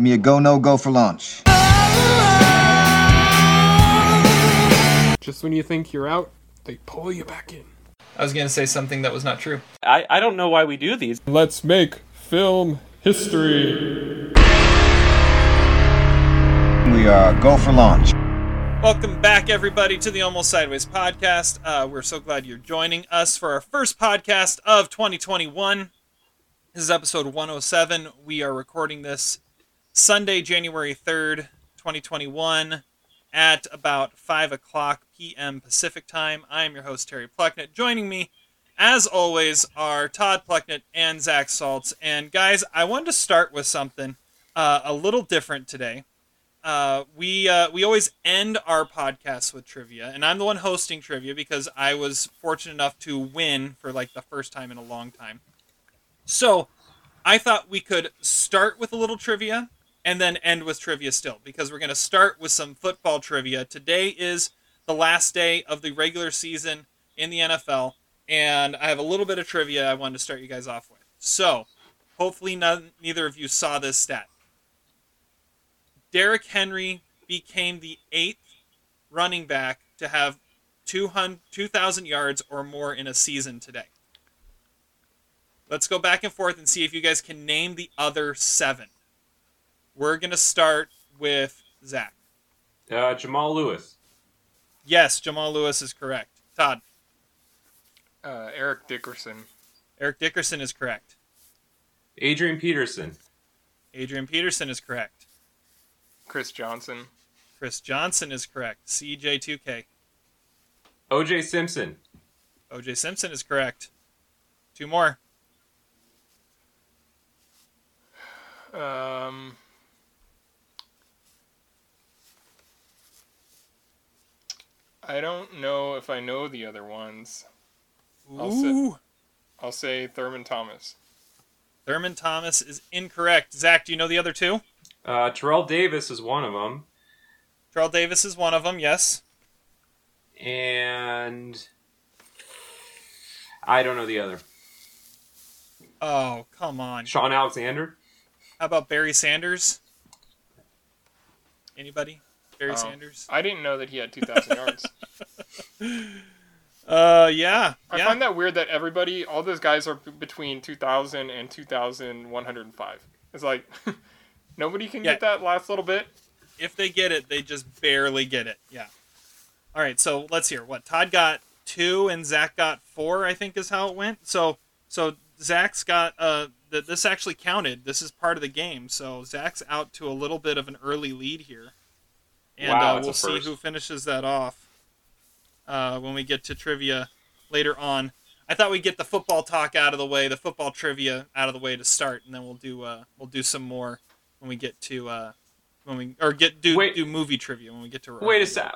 Give me a go, no go for launch. Just when you think you're out, they pull you back in. I was going to say something that was not true. I, I don't know why we do these. Let's make film history. We are go for launch. Welcome back, everybody, to the Almost Sideways podcast. Uh, we're so glad you're joining us for our first podcast of 2021. This is episode 107. We are recording this Sunday, January 3rd, 2021, at about 5 o'clock p.m. Pacific time. I am your host, Terry Plucknett. Joining me, as always, are Todd Plucknett and Zach Saltz. And guys, I wanted to start with something uh, a little different today. Uh, we uh, we always end our podcasts with trivia, and I'm the one hosting trivia because I was fortunate enough to win for like the first time in a long time. So, I thought we could start with a little trivia and then end with trivia still because we're going to start with some football trivia. Today is the last day of the regular season in the NFL, and I have a little bit of trivia I wanted to start you guys off with. So, hopefully, none, neither of you saw this stat. Derrick Henry became the eighth running back to have 2,000 yards or more in a season today. Let's go back and forth and see if you guys can name the other seven. We're going to start with Zach. Uh, Jamal Lewis. Yes, Jamal Lewis is correct. Todd. Uh, Eric Dickerson. Eric Dickerson is correct. Adrian Peterson. Adrian Peterson is correct. Chris Johnson. Chris Johnson is correct. CJ2K. OJ Simpson. OJ Simpson is correct. Two more. Um, I don't know if I know the other ones. I'll say, Ooh. I'll say Thurman Thomas. Thurman Thomas is incorrect. Zach, do you know the other two? Uh, Terrell Davis is one of them. Terrell Davis is one of them, yes. And I don't know the other. Oh, come on. Shaun Alexander. How about Barry Sanders? Anybody? Barry Oh. Sanders? I didn't know that he had 2,000 yards. Uh, yeah. I yeah. find that weird that everybody, all those guys are between 2,000 and 2,105. It's like nobody can Yeah. get that last little bit. if they get it, they just barely get it. Yeah. All right, so let's hear what Todd got two and Zach got four. I think is how it went. So so Zach's got uh th- this actually counted. This is part of the game. So Zach's out to a little bit of an early lead here, and Wow, uh, we'll see first. who finishes that off uh, when we get to trivia later on. I thought we'd get the football talk out of the way, the football trivia out of the way to start, and then we'll do uh, we'll do some more when we get to uh, when we or get do Wait. do movie trivia when we get to Wait a sec.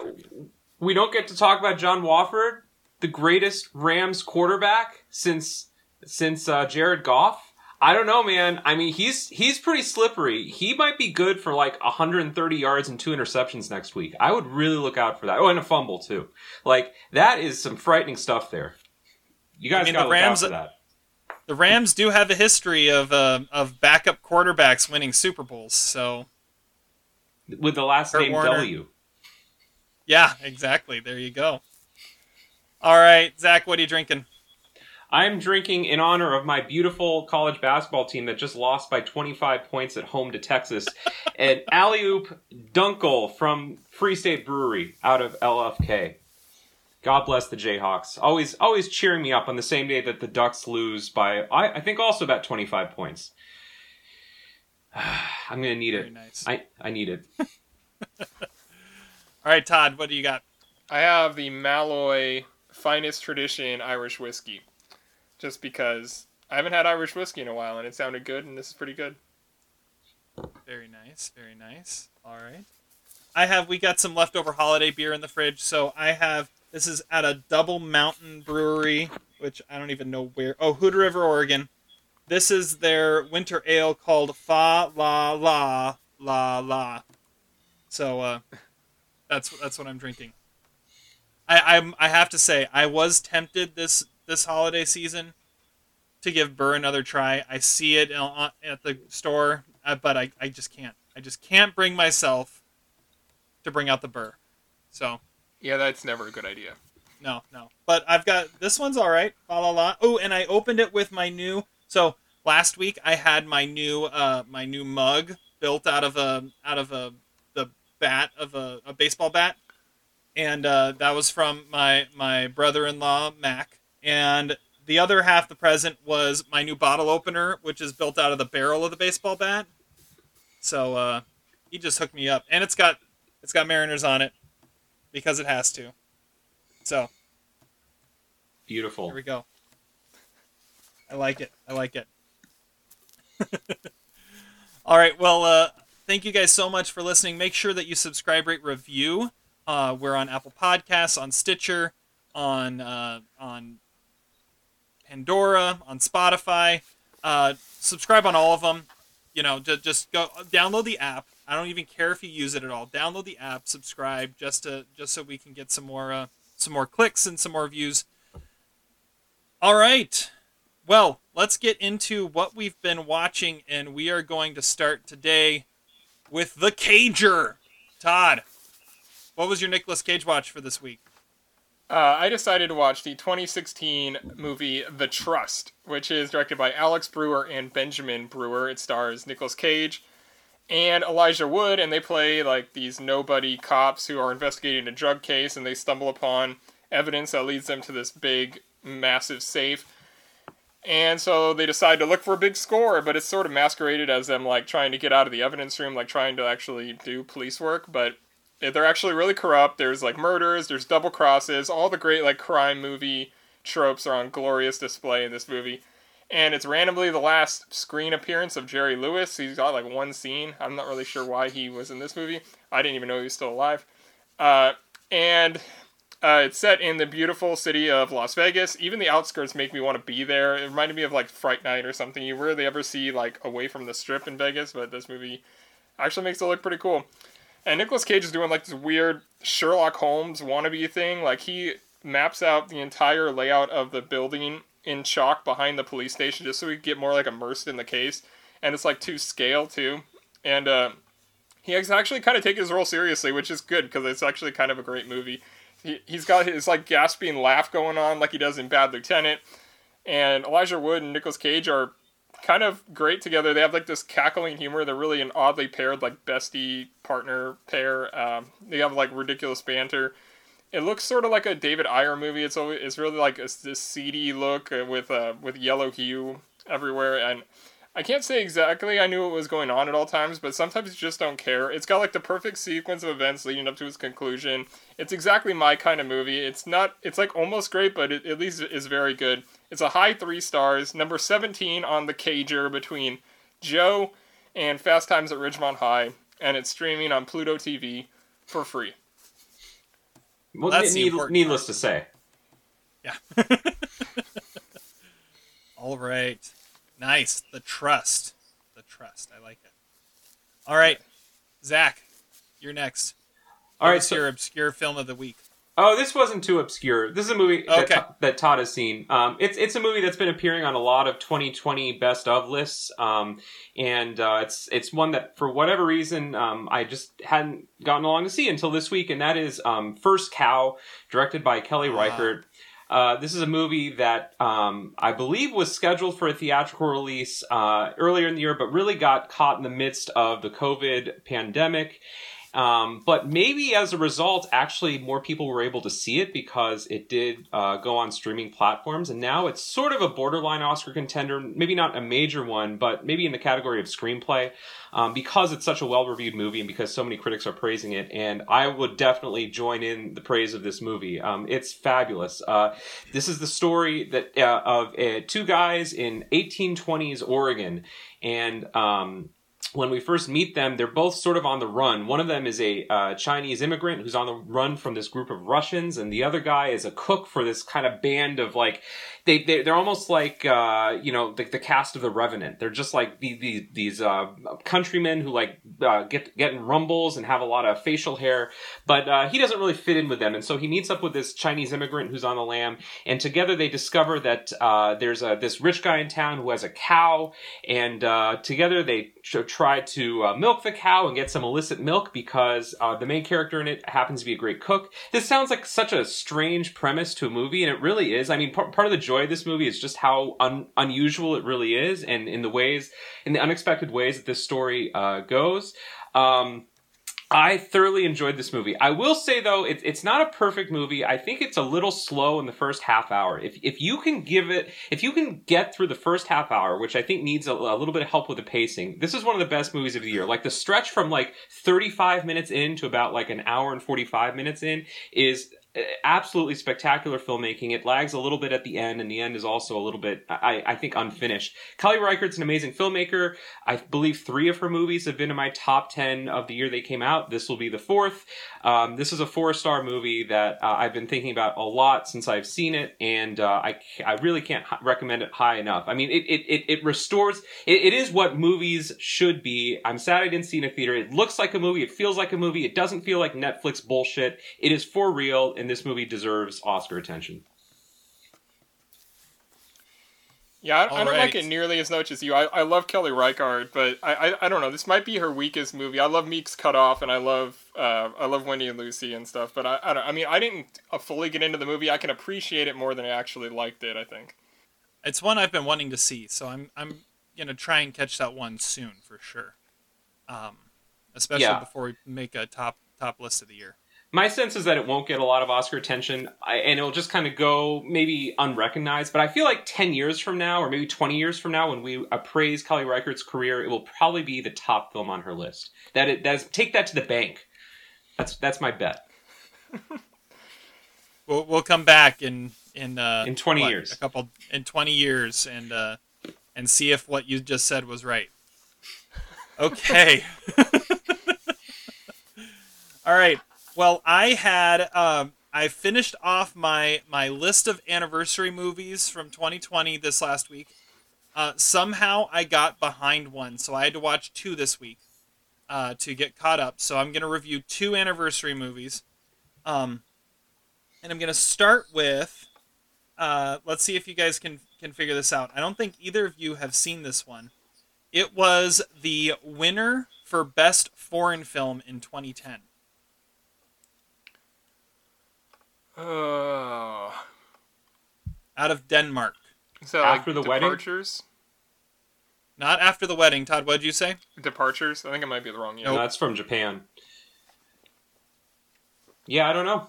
We don't get to talk about John Wolford, the greatest Rams quarterback since since uh, Jared Goff. I don't know, man. I mean, he's he's pretty slippery. He might be good for like 130 yards and two interceptions next week. I would really look out for that. Oh, and a fumble too. Like that is some frightening stuff there. You guys mean, got the to look out Rams- for that. The Rams do have a history of uh, of backup quarterbacks winning Super Bowls, so With the last Kurt name Warner. W. yeah, exactly. There you go. All right, Zach, what are you drinking? I'm drinking in honor of my beautiful college basketball team that just lost by 25 points at home to Texas. an alley oop dunkel from Free State Brewery out of LFK. God bless the Jayhawks. Always, always cheering me up on the same day that the Ducks lose by, I, I think, also about 25 points. I'm gonna need Very it. nice. I, I need it. All right, Todd, what do you got? I have the Malloy Finest Tradition Irish Whiskey. Just because I haven't had Irish whiskey in a while and it sounded good and this is pretty good. Very nice, very nice. All right. I have we got some leftover holiday beer in the fridge, so I have this is at a Double Mountain Brewery, which I don't even know where. Oh, Hood River, Oregon. This is their winter ale called Fa La La La La. So uh, that's that's what I'm drinking. I I'm, I have to say I was tempted this this holiday season to give Burr another try. I see it at the store, uh, but I, I just can't. I just can't bring myself to bring out the burr. So Yeah, that's never a good idea. no, no. But I've got this one's all right. La la la. Oh, and I opened it with my new. So last week I had my new uh my new mug built out of a out of a the bat of a, a baseball bat, and uh, that was from my my brother-in-law Mac. And the other half the present was my new bottle opener, which is built out of the barrel of the baseball bat. So uh, he just hooked me up, and it's got it's got Mariners on it because it has to. So Beautiful. here we go. I like it. I like it. All right. Well, uh, thank you guys so much for listening. Make sure that you subscribe, rate, review. Uh, we're on Apple Podcasts, on Stitcher, on uh, on Pandora, on Spotify. Uh, subscribe on all of them. You know, just, just go download the app. I don't even care if you use it at all. Download the app, subscribe, just to just so we can get some more uh, some more clicks and some more views. All right. Well, let's get into what we've been watching, and we are going to start today with The Cager. Todd, what was your Nicolas Cage watch for this week? Uh, I decided to watch the 2016 movie The Trust, which is directed by Alex Brewer and Benjamin Brewer. It stars Nicolas Cage and Elijah Wood, and they play like these nobody cops who are investigating a drug case, and they stumble upon evidence that leads them to this big, massive safe. And so they decide to look for a big score, but it's sort of masqueraded as them like trying to get out of the evidence room, like trying to actually do police work, but they're actually really corrupt. There's like murders, there's double crosses, all the great like crime movie tropes are on glorious display in this movie. And it's randomly the last screen appearance of Jerry Lewis. He's got like one scene. I'm not really sure why he was in this movie. I didn't even know he was still alive. Uh, and uh, it's set in the beautiful city of Las Vegas. Even the outskirts make me want to be there. It reminded me of like Fright Night or something. You rarely ever see like away from the strip in Vegas, but this movie actually makes it look pretty cool. And Nicolas Cage is doing like this weird Sherlock Holmes wannabe thing. Like he maps out the entire layout of the building in chalk behind the police station just so we get more like immersed in the case. And it's like to scale too. And uh, actually kind of taken his role seriously, which is good because it's actually kind of a great movie. He, he's got his like gasping laugh going on like he does in Bad Lieutenant. And Elijah Wood and Nicolas Cage are kind of great together. They have like this cackling humor. They're really an oddly paired, like bestie partner pair. Um, they have like ridiculous banter. It looks sort of like a David Ayer movie. It's always, it's really like a, this seedy look uh, with uh, with yellow hue everywhere, and I can't say exactly I knew what was going on at all times, but sometimes you just don't care. It's got like the perfect sequence of events leading up to its conclusion. It's exactly my kind of movie. It's not. It's like almost great, but it at least is very good. It's a high three stars, number seventeen on the Cager between Joe and Fast Times at Ridgemont High, and it's streaming on Pluto TV for free. Well, That's the need- needless part. to say. Yeah. All right. Nice. The trust. The trust. I like it. All right. Zach, you're next. All right, What's so your obscure film of the week? Oh, this wasn't too obscure. This is a movie that, Okay. That Todd has seen. Um, it's it's a movie that's been appearing on a lot of 2020 best of lists, um, and uh, it's it's one that for whatever reason um, I just hadn't gotten along to see until this week, and that is um, First Cow, directed by Kelly Ah. Reichardt. Uh, this is a movie that um, I believe was scheduled for a theatrical release uh, earlier in the year, but really got caught in the midst of the COVID pandemic. Um, but maybe as a result, actually, more people were able to see it because it did uh, go on streaming platforms, and now it's sort of a borderline Oscar contender. Maybe not a major one, but maybe in the category of screenplay um, because it's such a well-reviewed movie and because so many critics are praising it. And I would definitely join in the praise of this movie. Um, it's fabulous. Uh, this is the story that uh, of uh, two guys in 1820s Oregon, and um, when we first meet them, they're both sort of on the run. One of them is a uh, Chinese immigrant who's on the run from this group of Russians, and the other guy is a cook for this kind of band of like they, they they're almost like uh, you know the, the cast of the Revenant. They're just like these these, these uh, countrymen who like uh, get get in rumbles and have a lot of facial hair, but uh, he doesn't really fit in with them, and so he meets up with this Chinese immigrant who's on the lam, and together they discover that uh, there's a this rich guy in town who has a cow, and uh, together they tr- try to milk the cow and get some illicit milk because the main character in it happens to be a great cook. This sounds like such a strange premise to a movie, and it really is. I mean, par- part of the joy of this movie is just how un- unusual it really is, and in the ways, in the unexpected ways that this story uh, goes. Um, I thoroughly enjoyed this movie. I will say though, it, it's not a perfect movie. I think it's a little slow in the first half hour. If if you can give it, if you can get through the first half hour, which I think needs a, a little bit of help with the pacing, this is one of the best movies of the year. Like the stretch from like 35 minutes in to about like an hour and 45 minutes in is absolutely spectacular filmmaking. It lags a little bit at the end, and the end is also a little bit, I, I think, unfinished. Kelly Reichardt's an amazing filmmaker. I believe three of her movies have been in my top 10 of the year they came out. This will be the fourth. Um, this is a four star movie that uh, I've been thinking about a lot since I've seen it, and uh, I, I really can't recommend it high enough. I mean, it, it, it, it restores, it, it is what movies should be. I'm sad I didn't see it in a theater. It looks like a movie, it feels like a movie, it doesn't feel like Netflix bullshit. It is for real and this movie deserves Oscar attention. Yeah, I, I don't right. like it nearly as much as you. I, I love Kelly Reichardt, but I, I I don't know. This might be her weakest movie. I love Meek's Cut Off, and I love uh, I love Wendy and Lucy and stuff. But I I, don't, I mean I didn't uh, fully get into the movie. I can appreciate it more than I actually liked it. I think. It's one I've been wanting to see, so I'm I'm gonna try and catch that one soon for sure. Um, especially Yeah. before we make a top top list of the year. My sense is that it won't get a lot of Oscar attention, I, and it'll just kind of go maybe unrecognized. But I feel like ten years from now, or maybe twenty years from now, when we appraise Kelly Reichardt's career, it will probably be the top film on her list. That it that's take that to the bank. That's that's my bet. We'll we'll come back in in uh, In 20 what, years. a couple in twenty years, and uh, and see if what you just said was right. Okay. All right. Well, I had um, I finished off my my list of anniversary movies from 2020 this last week. Uh, somehow I got behind one, so I had to watch two this week uh, to get caught up. So I'm gonna review two anniversary movies. Um, and I'm gonna start with. Uh, let's see if you guys can can figure this out. I don't think either of you have seen this one. It was the winner for best foreign film in 2010. Oh. Out of Denmark. So After like the wedding? departures. Not after the wedding, Todd. What'd you say? Departures. I think it might be the wrong year. No, that's from Japan. Yeah, I don't know.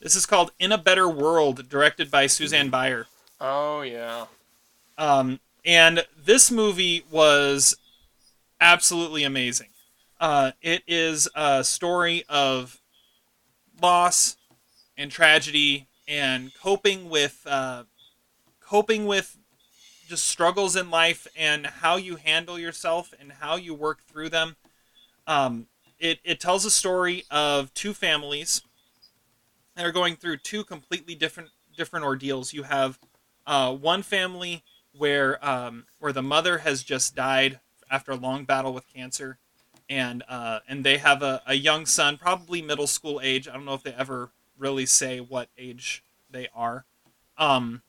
This is called In a Better World, directed by Susanne Bier. Oh yeah. Um, and this movie was absolutely amazing. Uh, it is a story of loss and tragedy and coping with uh, coping with just struggles in life and how you handle yourself and how you work through them. Um, it, it tells a story of two families that are going through two completely different different ordeals. You have uh, one family where um, where the mother has just died after a long battle with cancer, and uh, and they have a, a young son, probably middle school age. I don't know if they ever really say what age they are, um,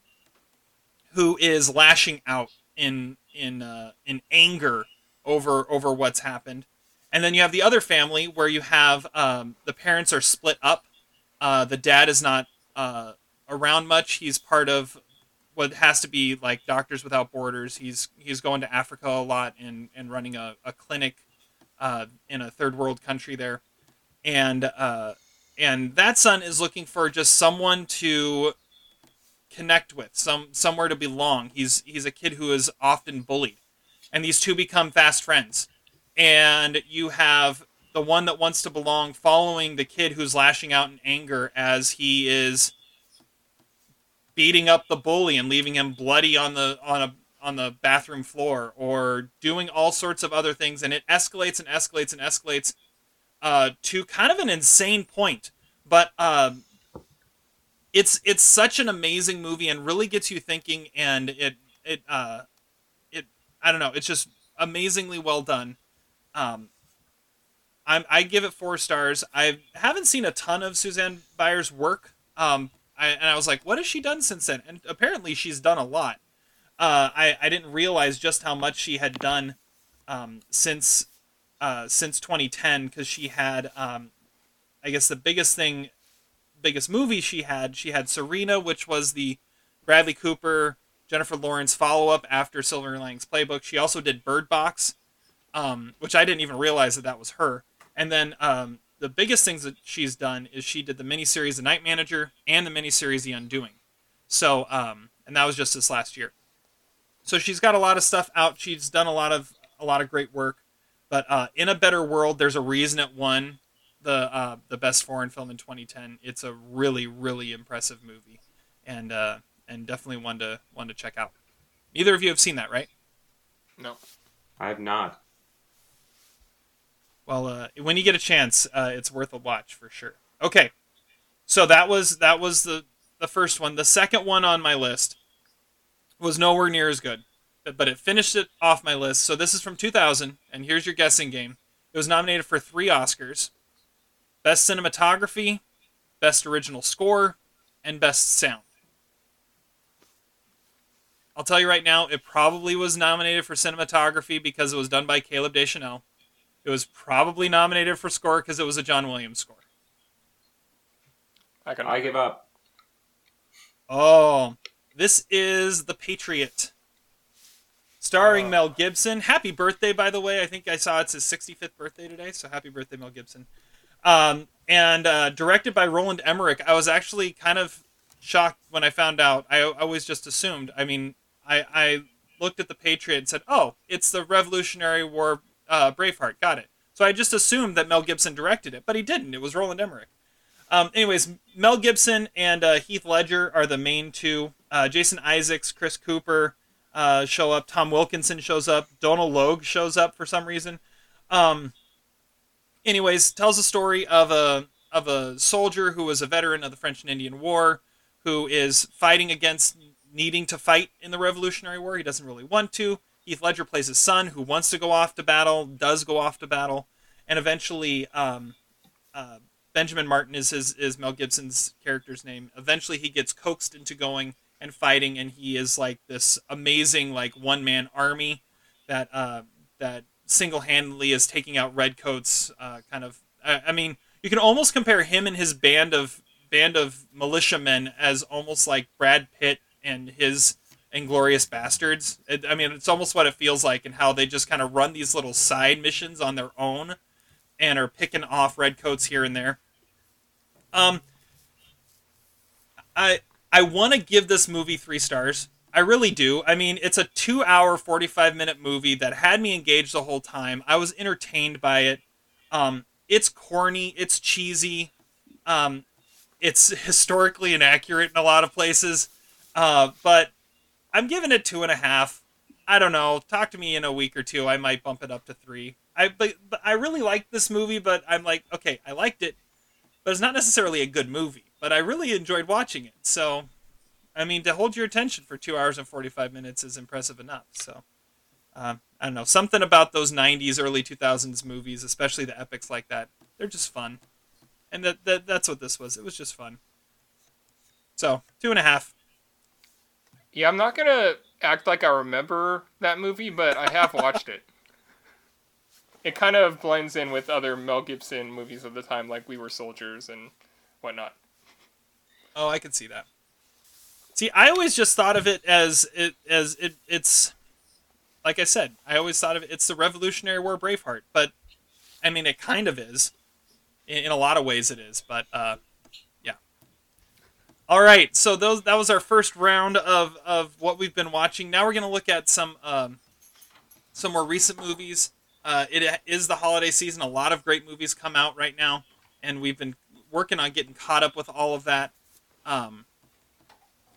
who is lashing out in in uh, in anger over over what's happened. And then you have the other family where you have um, the parents are split up. Uh, the dad is not uh, around much. He's part of what has to be like Doctors Without Borders. He's he's going to Africa a lot and and running a, a clinic uh, in a third world country there, and uh, and that son is looking for just someone to connect with, some somewhere to belong. He's he's a kid who is often bullied, and these two become fast friends. And you have the one that wants to belong following the kid who's lashing out in anger as he is beating up the bully and leaving him bloody on the on a on the bathroom floor or doing all sorts of other things and it escalates and escalates and escalates uh, to kind of an insane point but um, it's it's such an amazing movie and really gets you thinking and it it uh it I don't know it's just amazingly well done um I'm, I give it four stars. I haven't seen a ton of Susanne Bier's work, um, I, and I was like, what has she done since then? And apparently, she's done a lot. Uh, I I didn't realize just how much she had done um, since uh, since 2010 because she had um, I guess the biggest thing, biggest movie she had she had Serena, which was the Bradley Cooper Jennifer Lawrence follow up after Silver Linings Playbook. She also did Bird Box, um, which I didn't even realize that that was her. And then um, the biggest things that she's done is she did the miniseries The Night Manager and the miniseries The Undoing. So, um, and that was just this last year. So she's got a lot of stuff out. She's done a lot of a lot of great work. But uh, in a better world, there's a reason it won the uh, the best foreign film in 2010. It's a really really impressive movie, and uh, and definitely one to one to check out. Neither of you have seen that, right? No. I have not. Well, uh, when you get a chance, uh, it's worth a watch for sure. Okay, so that was that was the the first one. The second one on my list was nowhere near as good, but, but it finished it off my list. So this is from 2000, and here's your guessing game. It was nominated for three Oscars: Best Cinematography, Best Original Score, and Best Sound. I'll tell you right now, it probably was nominated for cinematography because it was done by Caleb Deschanel. It was probably nominated for score because it was a John Williams score. I can. I give up. Oh, this is The Patriot, starring Oh. Mel Gibson. Happy birthday, by the way. I think I saw it's his 65th birthday today, so happy birthday, Mel Gibson. Um, and uh, directed by Roland Emmerich. I was actually kind of shocked when I found out. I, I always just assumed. I mean, I, I looked at The Patriot and said, oh, it's the Revolutionary War uh, Braveheart. Got it. So I just assumed that Mel Gibson directed it, but he didn't. It was Roland Emmerich. Um, anyways, Mel Gibson and uh, Heath Ledger are the main two. Uh, Jason Isaacs, Chris Cooper uh, show up. Tom Wilkinson shows up. Donald Logue shows up for some reason. Um, anyways, tells the story of a of a soldier who was a veteran of the French and Indian War, who is fighting against needing to fight in the Revolutionary War. He doesn't really want to. Heath Ledger plays his son, who wants to go off to battle, does go off to battle, and eventually. Um, uh, Benjamin Martin is his is Mel Gibson's character's name. Eventually, he gets coaxed into going and fighting, and he is like this amazing like one man army that uh, that single handedly is taking out redcoats. Uh, kind of, I, I mean, you can almost compare him and his band of band of militiamen as almost like Brad Pitt and his Inglourious Basterds. It, I mean, it's almost what it feels like, and how they just kind of run these little side missions on their own and are picking off redcoats here and there. Um, I I want to give this movie three stars. I really do. I mean, it's a two-hour, forty-five minute movie that had me engaged the whole time. I was entertained by it. Um, it's corny. It's cheesy. Um, it's historically inaccurate in a lot of places. Uh, but I'm giving it two and a half. I don't know. Talk to me in a week or two. I might bump it up to three. I but, but I really liked this movie, but I'm like, okay, I liked it, but it's not necessarily a good movie. But I really enjoyed watching it. So, I mean, to hold your attention for two hours and forty five minutes is impressive enough. So, um, I don't know something about those '90s, early 2000s movies, especially the epics like that. They're just fun, and that, that that's what this was. It was just fun. So two and a half. Yeah, I'm not gonna act like I remember that movie, but I have watched it. It kind of blends in with other Mel Gibson movies of the time, like We Were Soldiers and whatnot. Oh, I can see that. See, I always just thought of it as it as it it's like I said, I always thought of it it's the Revolutionary War Braveheart, but I mean it kind of is. In, in a lot of ways it is, but uh yeah. All right, so those that was our first round of of what we've been watching. Now we're going to look at some um some more recent movies. Uh, it is the holiday season. A lot of great movies come out right now, and we've been working on getting caught up with all of that. Um,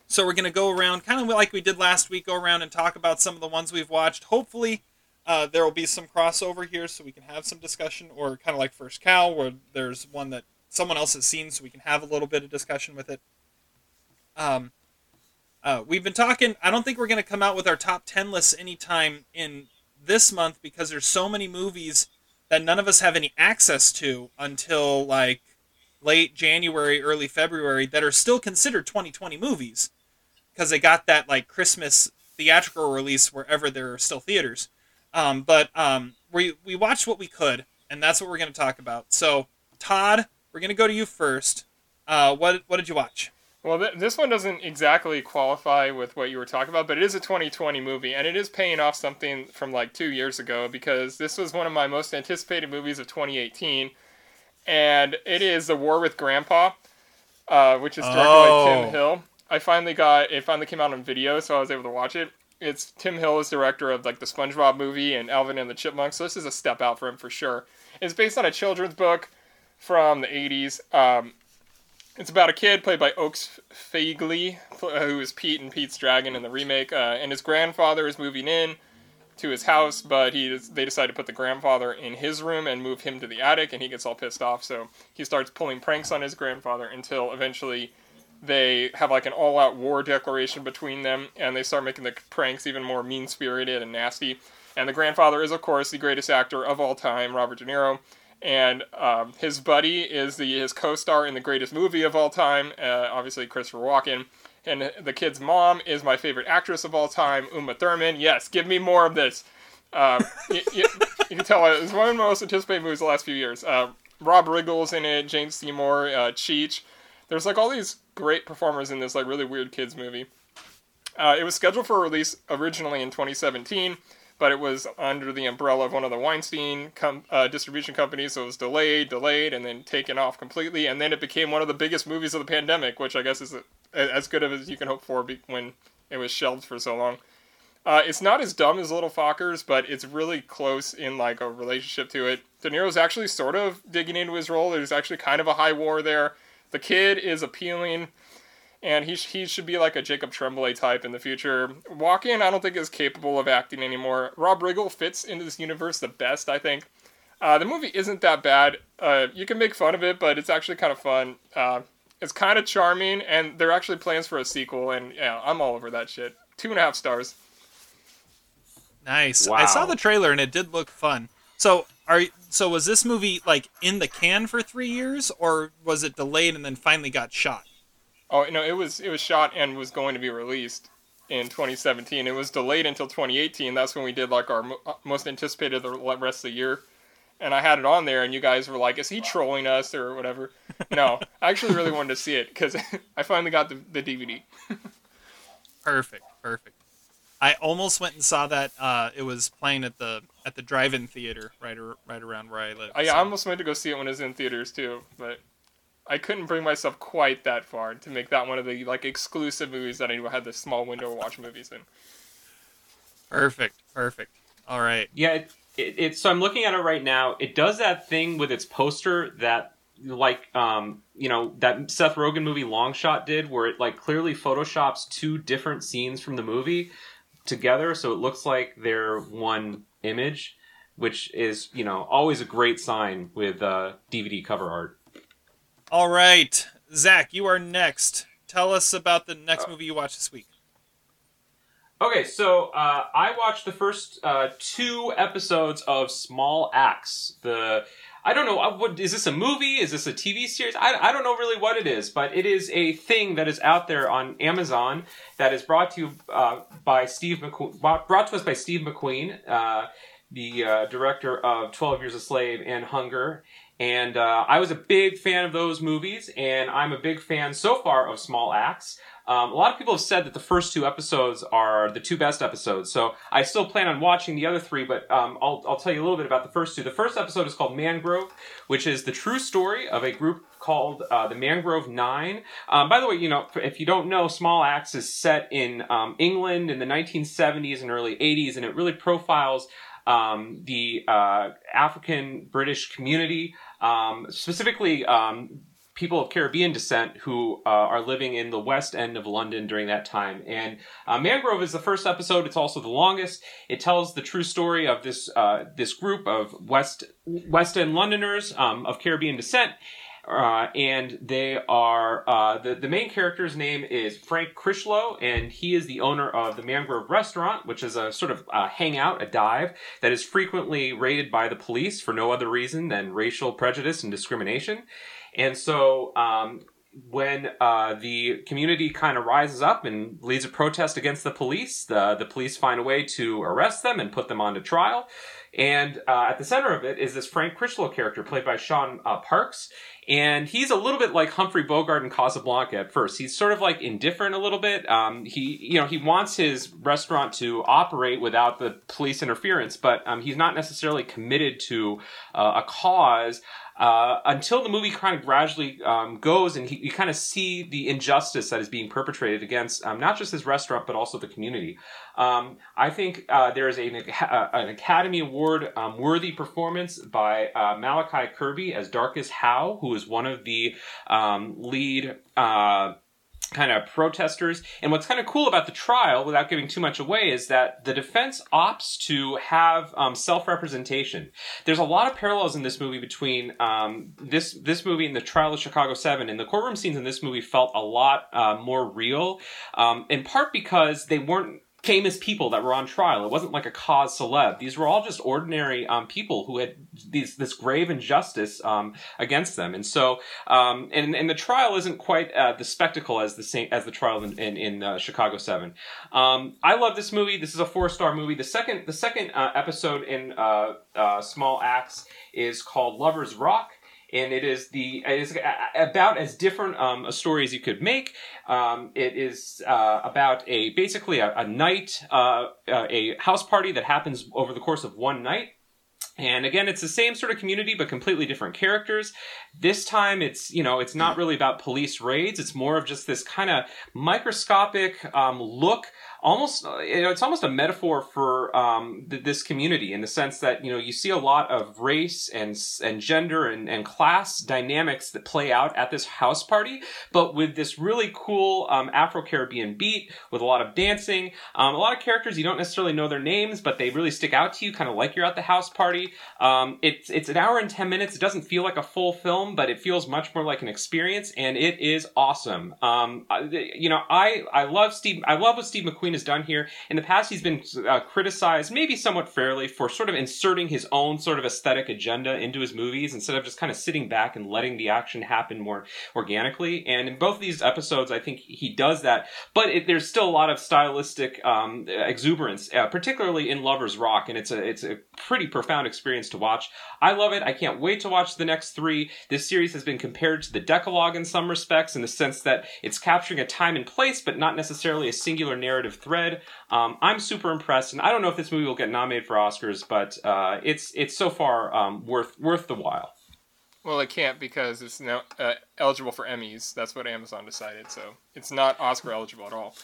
so we're going to go around, kind of like we did last week, go around and talk about some of the ones we've watched. Hopefully, uh, there will be some crossover here, so we can have some discussion, or kind of like First Cow, where there's one that someone else has seen, so we can have a little bit of discussion with it. Um, uh, we've been talking. I don't think we're going to come out with our top ten lists anytime in this month because there's so many movies that none of us have any access to until like late January, early February that are still considered 2020 movies because they got that like Christmas theatrical release wherever there are still theaters. Um, but um, we we watched what we could, and that's what we're going to talk about. So, Todd, we're going to go to you first. Uh, what what did you watch? Well, th- this one doesn't exactly qualify with what you were talking about, but it is a 2020 movie, and it is paying off something from like two years ago because this was one of my most anticipated movies of 2018, and it is The War with Grandpa, uh, which is directed Oh. by Tim Hill. I finally got it. Finally came out on video, so I was able to watch it. It's Tim Hill is director of like the SpongeBob movie and Alvin and the Chipmunks, so this is a step out for him for sure. It's based on a children's book from the 80s. Um, it's about a kid played by Oakes Fegley, who is Pete and Pete's Dragon in the remake, uh, and his grandfather is moving in to his house, but he they decide to put the grandfather in his room and move him to the attic, and he gets all pissed off. So he starts pulling pranks on his grandfather until eventually they have like an all-out war declaration between them, and they start making the pranks even more mean-spirited and nasty. And the grandfather is, of course, the greatest actor of all time, Robert De Niro and um, his buddy is the his co-star in the greatest movie of all time, uh, obviously Christopher Walken. And the kid's mom is my favorite actress of all time, Uma Thurman. Yes, give me more of this. Um, you, you, you can tell it's one of the most anticipated movies the last few years. Uh, Rob Riggle's in it, Jane Seymour, uh, Cheech. There's like all these great performers in this like really weird kids movie. Uh, it was scheduled for release originally in 2017, but it was under the umbrella of one of the Weinstein com- uh, distribution companies, so it was delayed, delayed, and then taken off completely. And then it became one of the biggest movies of the pandemic, which I guess is a, as good as you can hope for be- when it was shelved for so long. Uh, it's not as dumb as Little Fockers, but it's really close in like a relationship to it. De Niro's actually sort of digging into his role. There's actually kind of a high war there. The kid is appealing and he, sh- he should be like a Jacob Tremblay type in the future. Walken, I don't think is capable of acting anymore. Rob Riggle fits into this universe the best, I think. Uh, the movie isn't that bad. Uh, you can make fun of it, but it's actually kind of fun. Uh, it's kind of charming, and there are actually plans for a sequel, and yeah, I'm all over that shit. Two and a half stars. Nice. Wow. I saw the trailer and it did look fun. So are so was this movie like in the can for three years, or was it delayed and then finally got shot? Oh no, it was it was shot and was going to be released in 2017. It was delayed until 2018. That's when we did like our mo- uh, most anticipated the rest of the year. And I had it on there, and you guys were like, "Is he trolling us or whatever?" No, I actually really wanted to see it because I finally got the, the DVD. Perfect, perfect. I almost went and saw that. Uh, it was playing at the at the drive-in theater right ar- right around where I live. I so- almost went to go see it when it was in theaters too, but I couldn't bring myself quite that far to make that one of the like exclusive movies that I had this small window to watch movies in. perfect, perfect. All right. Yeah, it, it, it's so I'm looking at it right now. It does that thing with its poster that like um you know that Seth Rogen movie Long Shot did where it like clearly photoshops two different scenes from the movie together so it looks like they're one image which is you know always a great sign with uh DVD cover art. All right, Zach, you are next. Tell us about the next movie you watched this week. Okay, so uh, I watched the first uh, two episodes of Small Axe. The I don't know uh, what is this a movie? Is this a TV series? I, I don't know really what it is, but it is a thing that is out there on Amazon that is brought to you uh, by Steve McQueen. Brought to us by Steve McQueen, uh, the uh, director of Twelve Years a Slave and Hunger. And uh, I was a big fan of those movies, and I'm a big fan so far of Small Axe. Um, a lot of people have said that the first two episodes are the two best episodes, so I still plan on watching the other three, but um, I'll, I'll tell you a little bit about the first two. The first episode is called Mangrove, which is the true story of a group called uh, the Mangrove Nine. Um, by the way, you know, if you don't know, Small Axe is set in um, England in the 1970s and early 80s, and it really profiles um, the uh, African British community, um, specifically um, people of Caribbean descent who uh, are living in the West End of London during that time. And uh, Mangrove is the first episode. It's also the longest. It tells the true story of this uh, this group of West West End Londoners um, of Caribbean descent. Uh, and they are uh, the the main character's name is Frank Critchlow, and he is the owner of the Mangrove Restaurant, which is a sort of uh, hangout, a dive that is frequently raided by the police for no other reason than racial prejudice and discrimination. And so um, when uh, the community kind of rises up and leads a protest against the police, the the police find a way to arrest them and put them onto trial. And uh, at the center of it is this Frank Critchlow character played by Shaun uh, Parkes. And he's a little bit like Humphrey Bogart in Casablanca at first. He's sort of like indifferent a little bit. Um, he, you know, he wants his restaurant to operate without the police interference, but um, he's not necessarily committed to uh, a cause uh, until the movie kind of gradually um, goes and he, you kind of see the injustice that is being perpetrated against um, not just his restaurant but also the community. Um, I think uh, there is a, an Academy Award um, worthy performance by uh, Malachi Kirby as Darcus Howe, who is one of the um, lead uh, kind of protesters. And what's kind of cool about the trial, without giving too much away, is that the defense opts to have um, self-representation. There's a lot of parallels in this movie between um, this this movie and the trial of Chicago Seven. And the courtroom scenes in this movie felt a lot uh, more real, um, in part because they weren't famous people that were on trial. It wasn't like a cause celeb. These were all just ordinary um, people who had these this grave injustice um, against them. And so, um, and and the trial isn't quite uh, the spectacle as the same as the trial in in, in uh, Chicago Seven. Um, I love this movie. This is a four star movie. The second the second uh, episode in uh, uh, Small Axe is called Lovers Rock and it is the it is about as different um, a story as you could make. Um, it is uh, about a basically a, a night, uh, uh, a house party that happens over the course of one night. And again, it's the same sort of community, but completely different characters. This time, it's you know, it's not really about police raids. It's more of just this kind of microscopic um, look almost you know, it's almost a metaphor for um, th- this community in the sense that you know you see a lot of race and and gender and, and class dynamics that play out at this house party, but with this really cool um, Afro Caribbean beat with a lot of dancing, um, a lot of characters you don't necessarily know their names, but they really stick out to you, kind of like you're at the house party. Um, it's it's an hour and ten minutes. It doesn't feel like a full film, but it feels much more like an experience, and it is awesome. Um, you know, I I love Steve. I love what Steve McQueen has done here. In the past, he's been uh, criticized, maybe somewhat fairly, for sort of inserting his own sort of aesthetic agenda into his movies instead of just kind of sitting back and letting the action happen more organically. And in both of these episodes, I think he does that. But it, there's still a lot of stylistic um, exuberance, uh, particularly in Lovers Rock, and it's a it's a pretty profound experience to watch. I love it. I can't wait to watch the next three. This series has been compared to the Decalogue in some respects, in the sense that it's capturing a time and place, but not necessarily a singular narrative thread. Um, I'm super impressed, and I don't know if this movie will get nominated for Oscars, but uh, it's it's so far um, worth worth the while. Well, it can't because it's now uh, eligible for Emmys. That's what Amazon decided, so it's not Oscar eligible at all.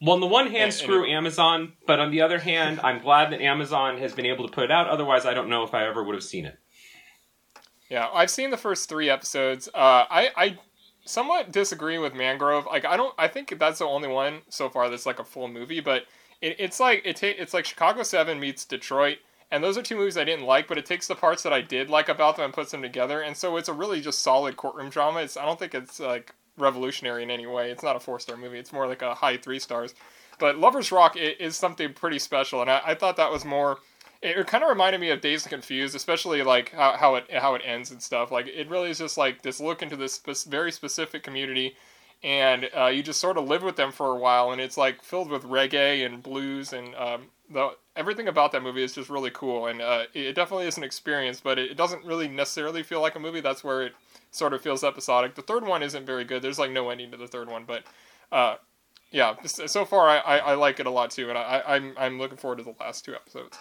Well, on the one hand, screw Amazon, but on the other hand, I'm glad that Amazon has been able to put it out. Otherwise, I don't know if I ever would have seen it. Yeah, I've seen the first three episodes. Uh, I I somewhat disagree with Mangrove. Like, I don't. I think that's the only one so far that's like a full movie. But it, it's like it ta- it's like Chicago Seven meets Detroit, and those are two movies I didn't like. But it takes the parts that I did like about them and puts them together, and so it's a really just solid courtroom drama. It's I don't think it's like revolutionary in any way. It's not a four star movie. It's more like a high three stars. But Lovers Rock is something pretty special, and I, I thought that was more. It, kind of reminded me of Dazed and Confused, especially like how, how it how it ends and stuff. Like it really is just like this look into this spe- very specific community, and uh, you just sort of live with them for a while, and it's like filled with reggae and blues, and um, the everything about that movie is just really cool, and uh, it definitely is an experience, but it, it doesn't really necessarily feel like a movie. That's where it sort of feels episodic. The third one isn't very good. There's like no ending to the third one, but uh, yeah, so far I, I, I, like it a lot too, and I, I'm I'm looking forward to the last two episodes.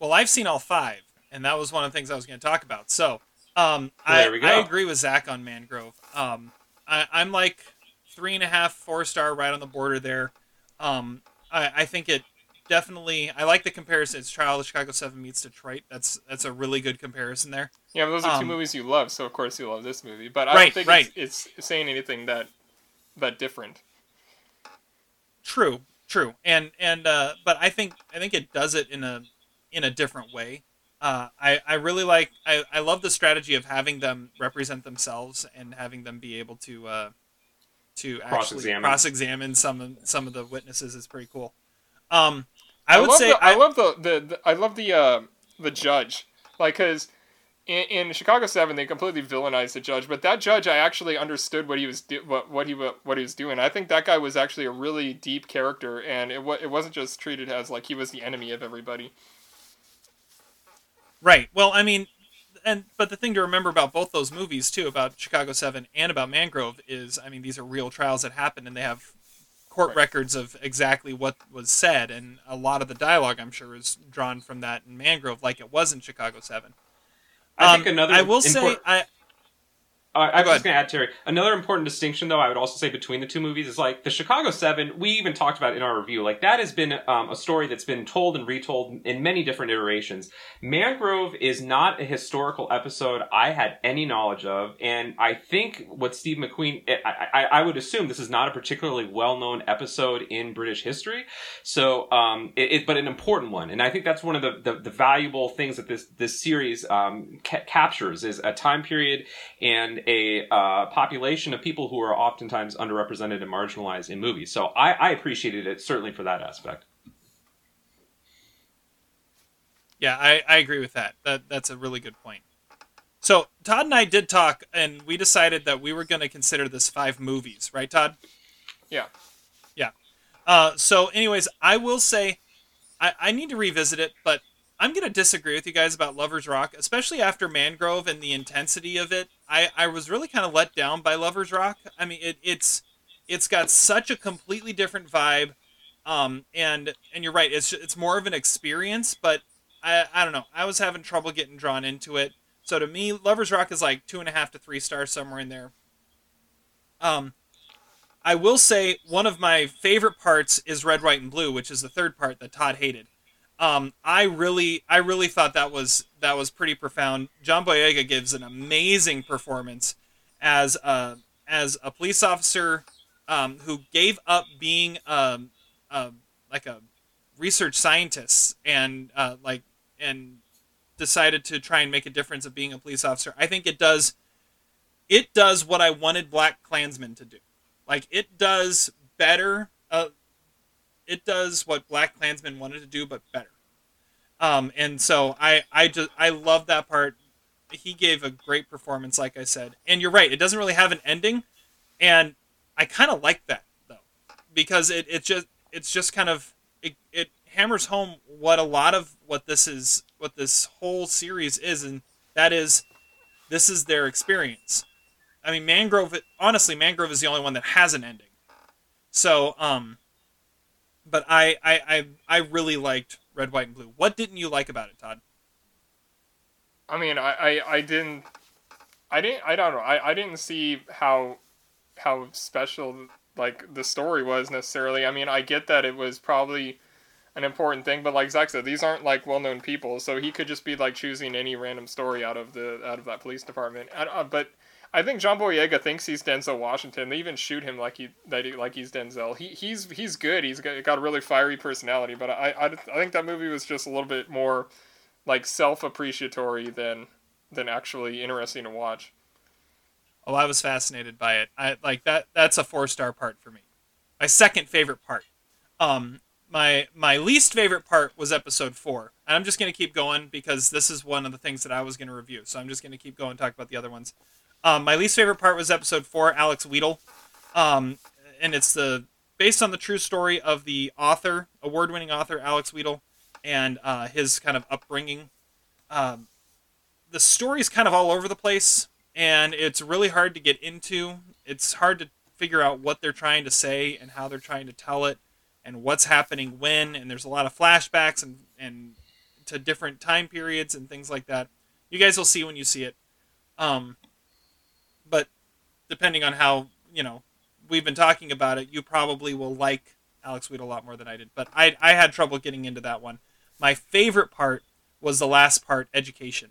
Well, I've seen all five, and that was one of the things I was going to talk about. So, um, I, I agree with Zach on Mangrove. Um, I, I'm like three and a half, four star, right on the border there. Um, I, I think it definitely. I like the comparison. It's Trial of Chicago Seven meets Detroit. That's that's a really good comparison there. Yeah, those are two um, movies you love, so of course you love this movie. But I right, don't think right. it's, it's saying anything that that different. True, true, and and uh, but I think I think it does it in a in a different way. Uh, I I really like I, I love the strategy of having them represent themselves and having them be able to uh, to actually cross examine some of some of the witnesses is pretty cool. Um, I, I would say the, I, I, love the, the, the, I love the uh, the judge like because in, in Chicago Seven, they completely villainized the judge, but that judge, I actually understood what he was do- what what he what he was doing. I think that guy was actually a really deep character, and it wa- it wasn't just treated as like he was the enemy of everybody. Right. Well, I mean, and but the thing to remember about both those movies too, about Chicago Seven and about Mangrove, is I mean these are real trials that happened, and they have court Right. records of exactly what was said, and a lot of the dialogue I'm sure is drawn from that in Mangrove, like it was in Chicago Seven. I think Um, another I will say I Uh, I was go just going to add, Terry. Another important distinction, though, I would also say between the two movies is like the Chicago Seven. We even talked about in our review. Like that has been um, a story that's been told and retold in many different iterations. Mangrove is not a historical episode I had any knowledge of, and I think what Steve McQueen. I, I, I would assume this is not a particularly well-known episode in British history. So, um, it, it, but an important one, and I think that's one of the, the, the valuable things that this this series um, ca- captures is a time period and a uh, population of people who are oftentimes underrepresented and marginalized in movies. So I, I appreciated it certainly for that aspect. Yeah, I, I agree with that. That that's a really good point. So Todd and I did talk, and we decided that we were going to consider this five movies, right, Todd? Yeah. Yeah. Uh, so, anyways, I will say I, I need to revisit it, but I'm going to disagree with you guys about Lovers Rock, especially after Mangrove and the intensity of it. I, I was really kind of let down by Lovers Rock. I mean, it, it's it's got such a completely different vibe, um, and and you're right, it's it's more of an experience, but I I don't know, I was having trouble getting drawn into it. So to me, Lovers Rock is like two and a half to three stars somewhere in there. Um, I will say one of my favorite parts is Red, White, and Blue, which is the third part that Todd hated. Um, I really, I really thought that was that was pretty profound. John Boyega gives an amazing performance as a as a police officer um, who gave up being um, uh, like a research scientist and uh, like and decided to try and make a difference of being a police officer. I think it does it does what I wanted BlacKkKlansman to do. Like it does better. Uh, it does what BlacKkKlansman wanted to do, but better. Um, and so I, I just, I love that part. He gave a great performance, like I said. And you're right; it doesn't really have an ending, and I kind of like that though, because it, it just, it's just kind of, it, it hammers home what a lot of what this is, what this whole series is, and that is, this is their experience. I mean, Mangrove. Honestly, Mangrove is the only one that has an ending. So, um, but I, I, I, I really liked Red, White, and Blue. What didn't you like about it, Todd? I mean, I, I, I didn't, I didn't, I don't know, I, I didn't see how, how special like the story was necessarily. I mean, I get that it was probably an important thing, but like Zach said, these aren't like well-known people, so he could just be like choosing any random story out of the out of that police department. And, uh, but I think John Boyega thinks he's Denzel Washington. They even shoot him like he like he's Denzel. He he's he's good. He's got, got a really fiery personality, but I, I I think that movie was just a little bit more like self-appreciatory than than actually interesting to watch. Oh, I was fascinated by it. I like that. That's a four star part for me. My second favorite part. Um, my my least favorite part was episode four. And I'm just gonna keep going because this is one of the things that I was gonna review. So I'm just gonna keep going and talk about the other ones. Um, my least favorite part was episode four, Alex Wheatle. Um, and it's the based on the true story of the author, award winning author Alex Wheatle, and uh, his kind of upbringing. Um, the story's kind of all over the place and it's really hard to get into. It's hard to figure out what they're trying to say and how they're trying to tell it and what's happening when and there's a lot of flashbacks and and to different time periods and things like that. You guys will see when you see it. Um depending on how, you know, we've been talking about it, you probably will like Alex Weed a lot more than I did. But I I had trouble getting into that one. My favorite part was the last part, education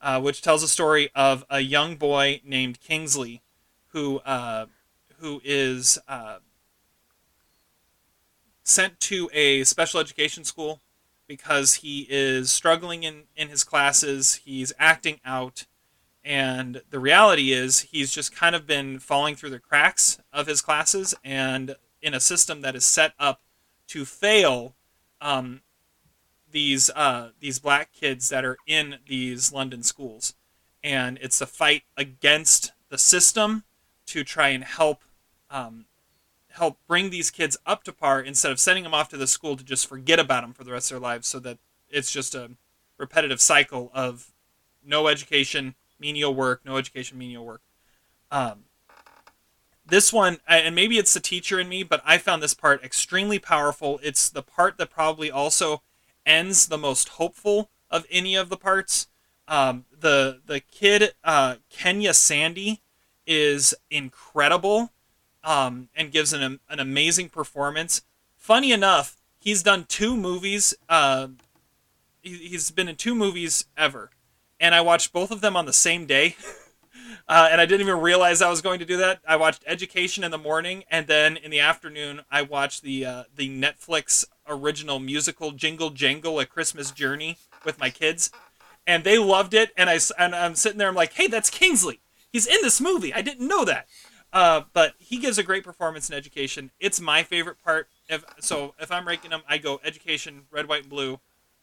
uh, which tells a story of a young boy named Kingsley, who uh, who is uh, sent to a special education school because he is struggling in, in his classes. He's acting out, and the reality is he's just kind of been falling through the cracks of his classes and in a system that is set up to fail um, these uh, these black kids that are in these London schools, and it's a fight against the system to try and help um, help bring these kids up to par instead of sending them off to the school to just forget about them for the rest of their lives, so that it's just a repetitive cycle of no education, menial work, no education, menial work. Um, this one, and maybe it's the teacher in me, but I found this part extremely powerful. It's the part that probably also ends the most hopeful of any of the parts. Um, the the kid uh, Kenyah Sandy is incredible um, and gives an an amazing performance. Funny enough, he's done two movies. Uh, he, he's been in two movies ever, and I watched both of them on the same day. Uh, and I didn't even realize I was going to do that. I watched Education in the morning, and then in the afternoon, I watched the uh, the Netflix original musical Jingle Jangle: A Christmas Journey with my kids, and they loved it. And I and I'm sitting there, I'm like, hey, that's Kingsley. He's in this movie. I didn't know that. Uh, but he gives a great performance in Education. It's my favorite part. If so, if I'm ranking them, I go Education, Red, White, and Blue,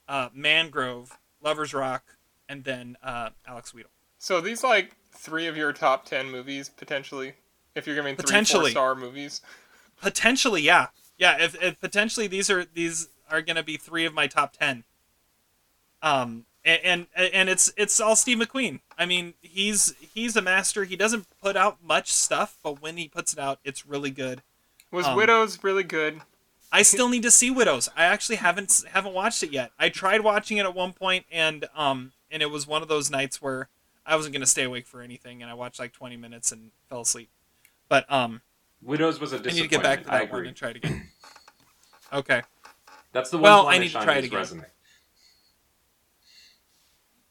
uh, Mangrove, Lovers Rock, and then uh, Alex Wheatle. So these like three of your top ten movies potentially, if you're giving three four star movies. Potentially, yeah, yeah. If, if potentially these are these are going to be three of my top ten. Um, and, and and it's it's all Steve McQueen. I mean, he's he's a master. He doesn't put out much stuff, but when he puts it out, it's really good. Was Um, Widows really good? I still need to see Widows. I actually haven't haven't watched it yet. I tried watching it at one point, and um, and it was one of those nights where I wasn't gonna stay awake for anything, and I watched like twenty minutes and fell asleep. But um, Widows was a I need to get back to that one and try it again. Okay. That's the one Well, I need to try it again. resume.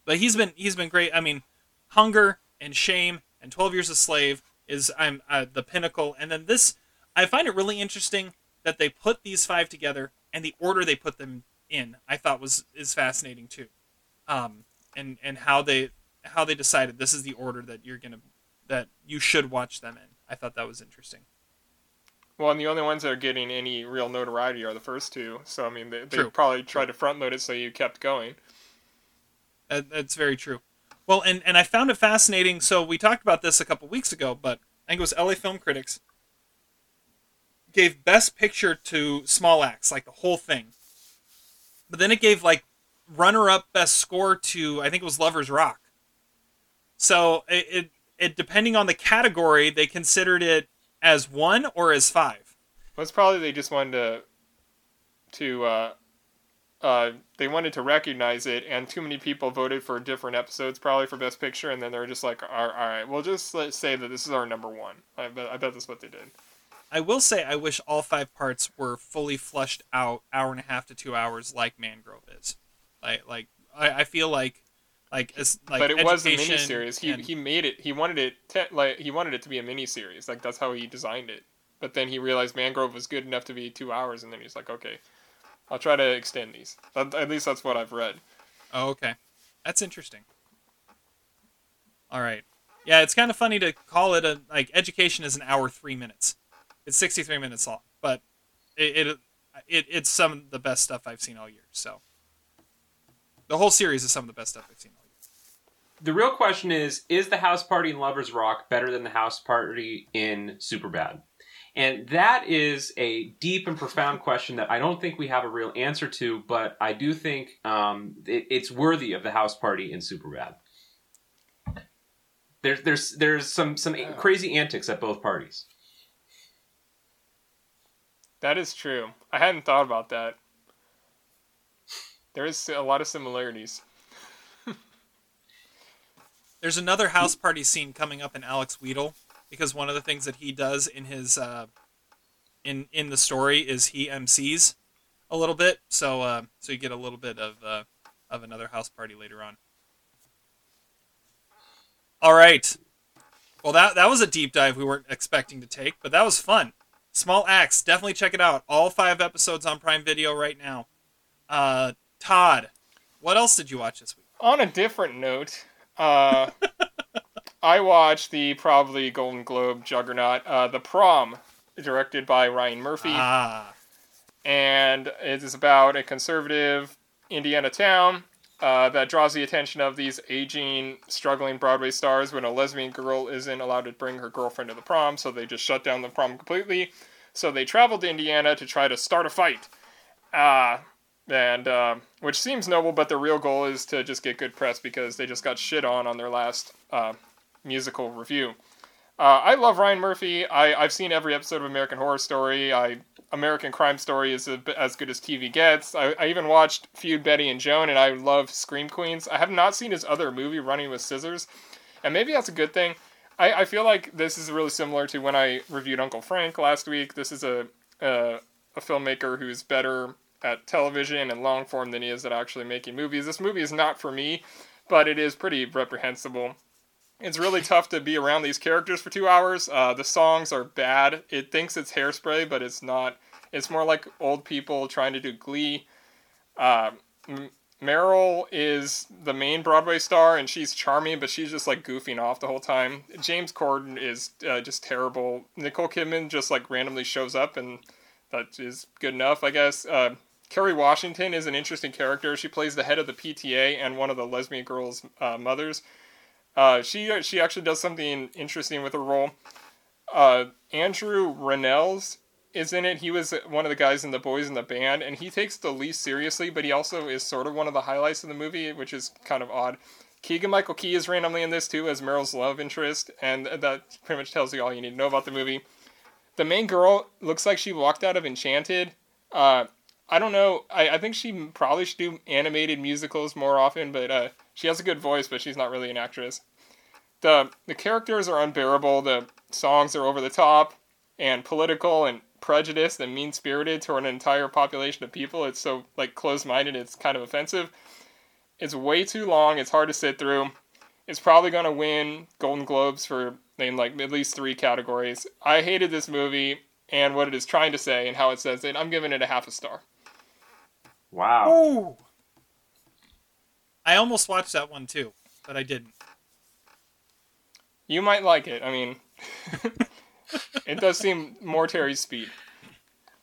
but he's been he's been great. I mean, Hunger and Shame and Twelve Years a Slave is I'm uh, the pinnacle, and then this I find it really interesting that they put these five together and the order they put them in. I thought was is fascinating too, um, and and how they how they decided this is the order that you're gonna that you should watch them in. I thought that was interesting. Well, and the only ones that are getting any real notoriety are the first two. So I mean, they, they True. probably tried to front load it so you kept going. That, that's very true. Well, and, and I found it fascinating. So we talked about this a couple weeks ago, but I think it was LA Film Critics gave Best Picture to Small Axe, like the whole thing. But then it gave like runner-up Best Score to I think it was Lovers Rock. So it, it it depending on the category, they considered it as one or as five. Well, it's probably they just wanted to to uh, uh, they wanted to recognize it, and too many people voted for different episodes, probably for Best Picture, and then they were just like, all all right, we'll just let's say that this is our number one. I bet, I bet that's what they did. I will say I wish all five parts were fully flushed out, hour and a half to two hours, like Mangrove is. Like, like I, I feel like, like like. but it was a education miniseries. He and- he made it. He wanted it te- like he wanted it to be a miniseries. Like that's how he designed it. But then he realized Mangrove was good enough to be two hours, and then he's like, okay, I'll try to extend these. That, at least that's what I've read. Oh, okay, that's interesting. All right, yeah, it's kind of funny to call it a like education is an hour three minutes. It's sixty three minutes long, but it, it it it's some of the best stuff I've seen all year. So the whole series is some of the best stuff I've seen all year. The real question is: Is the house party in Lovers Rock better than the house party in Superbad? And that is a deep and profound question that I don't think we have a real answer to, but I do think um, it, it's worthy of the house party in Superbad. There's there's there's some some crazy antics at both parties. That is true. I hadn't thought about that. There is a lot of similarities. There's another house party scene coming up in Alex Wheatle because one of the things that he does in his uh, in in the story is he MCs a little bit, so uh, so you get a little bit of uh, of another house party later on. All right, well that that was a deep dive we weren't expecting to take, but that was fun. Small Axe, definitely check it out. All five episodes on Prime Video right now. Uh, Todd, what else did you watch this week? On a different note, uh, I watched the probably Golden Globe juggernaut, uh, The Prom, directed by Ryan Murphy. Ah, and it is about a conservative Indiana town uh, that draws the attention of these aging, struggling Broadway stars when a lesbian girl isn't allowed to bring her girlfriend to the prom, so they just shut down the prom completely. So they travel to Indiana to try to start a fight. Uh, and uh, which seems noble, but the real goal is to just get good press because they just got shit on on their last uh, musical review. Uh, I love Ryan Murphy. I, I've seen every episode of American Horror Story. I American Crime Story is a, as good as TV gets. I, I even watched Feud Betty and Joan, and I love Scream Queens. I have not seen his other movie, Running with Scissors, and maybe that's a good thing. I, I feel like this is really similar to when I reviewed Uncle Frank last week. This is a a, a filmmaker who's better at television and long form than he is at actually making movies. This movie is not for me, but it is pretty reprehensible. It's really tough to be around these characters for two hours. Uh, the songs are bad. It thinks it's hairspray, but it's not. It's more like old people trying to do Glee. Uh, M- Meryl is the main Broadway star, and she's charming, but she's just like goofing off the whole time. James Corden is uh, just terrible. Nicole Kidman just like randomly shows up, and that is good enough, I guess. Uh, Kerry Washington is an interesting character. She plays the head of the PTA and one of the lesbian girls' uh, mothers. Uh, she she actually does something interesting with her role. Uh, Andrew Rannells is in it. He was one of the guys in the boys in the band, and he takes the least seriously, but he also is sort of one of the highlights of the movie, which is kind of odd. Keegan Michael Key is randomly in this too as Meryl's love interest, and that pretty much tells you all you need to know about the movie. The main girl looks like she walked out of Enchanted. Uh, I don't know. I, I think she probably should do animated musicals more often, but uh, she has a good voice, but she's not really an actress. The the characters are unbearable. The songs are over the top and political and prejudiced and mean spirited toward an entire population of people. It's so like closed minded. It's kind of offensive. It's way too long. It's hard to sit through. It's probably gonna win Golden Globes for in like at least three categories. I hated this movie and what it is trying to say and how it says it. I'm giving it a half a star. Wow. Ooh. I almost watched that one too, but I didn't. You might like it. I mean, it does seem more Terry's speed.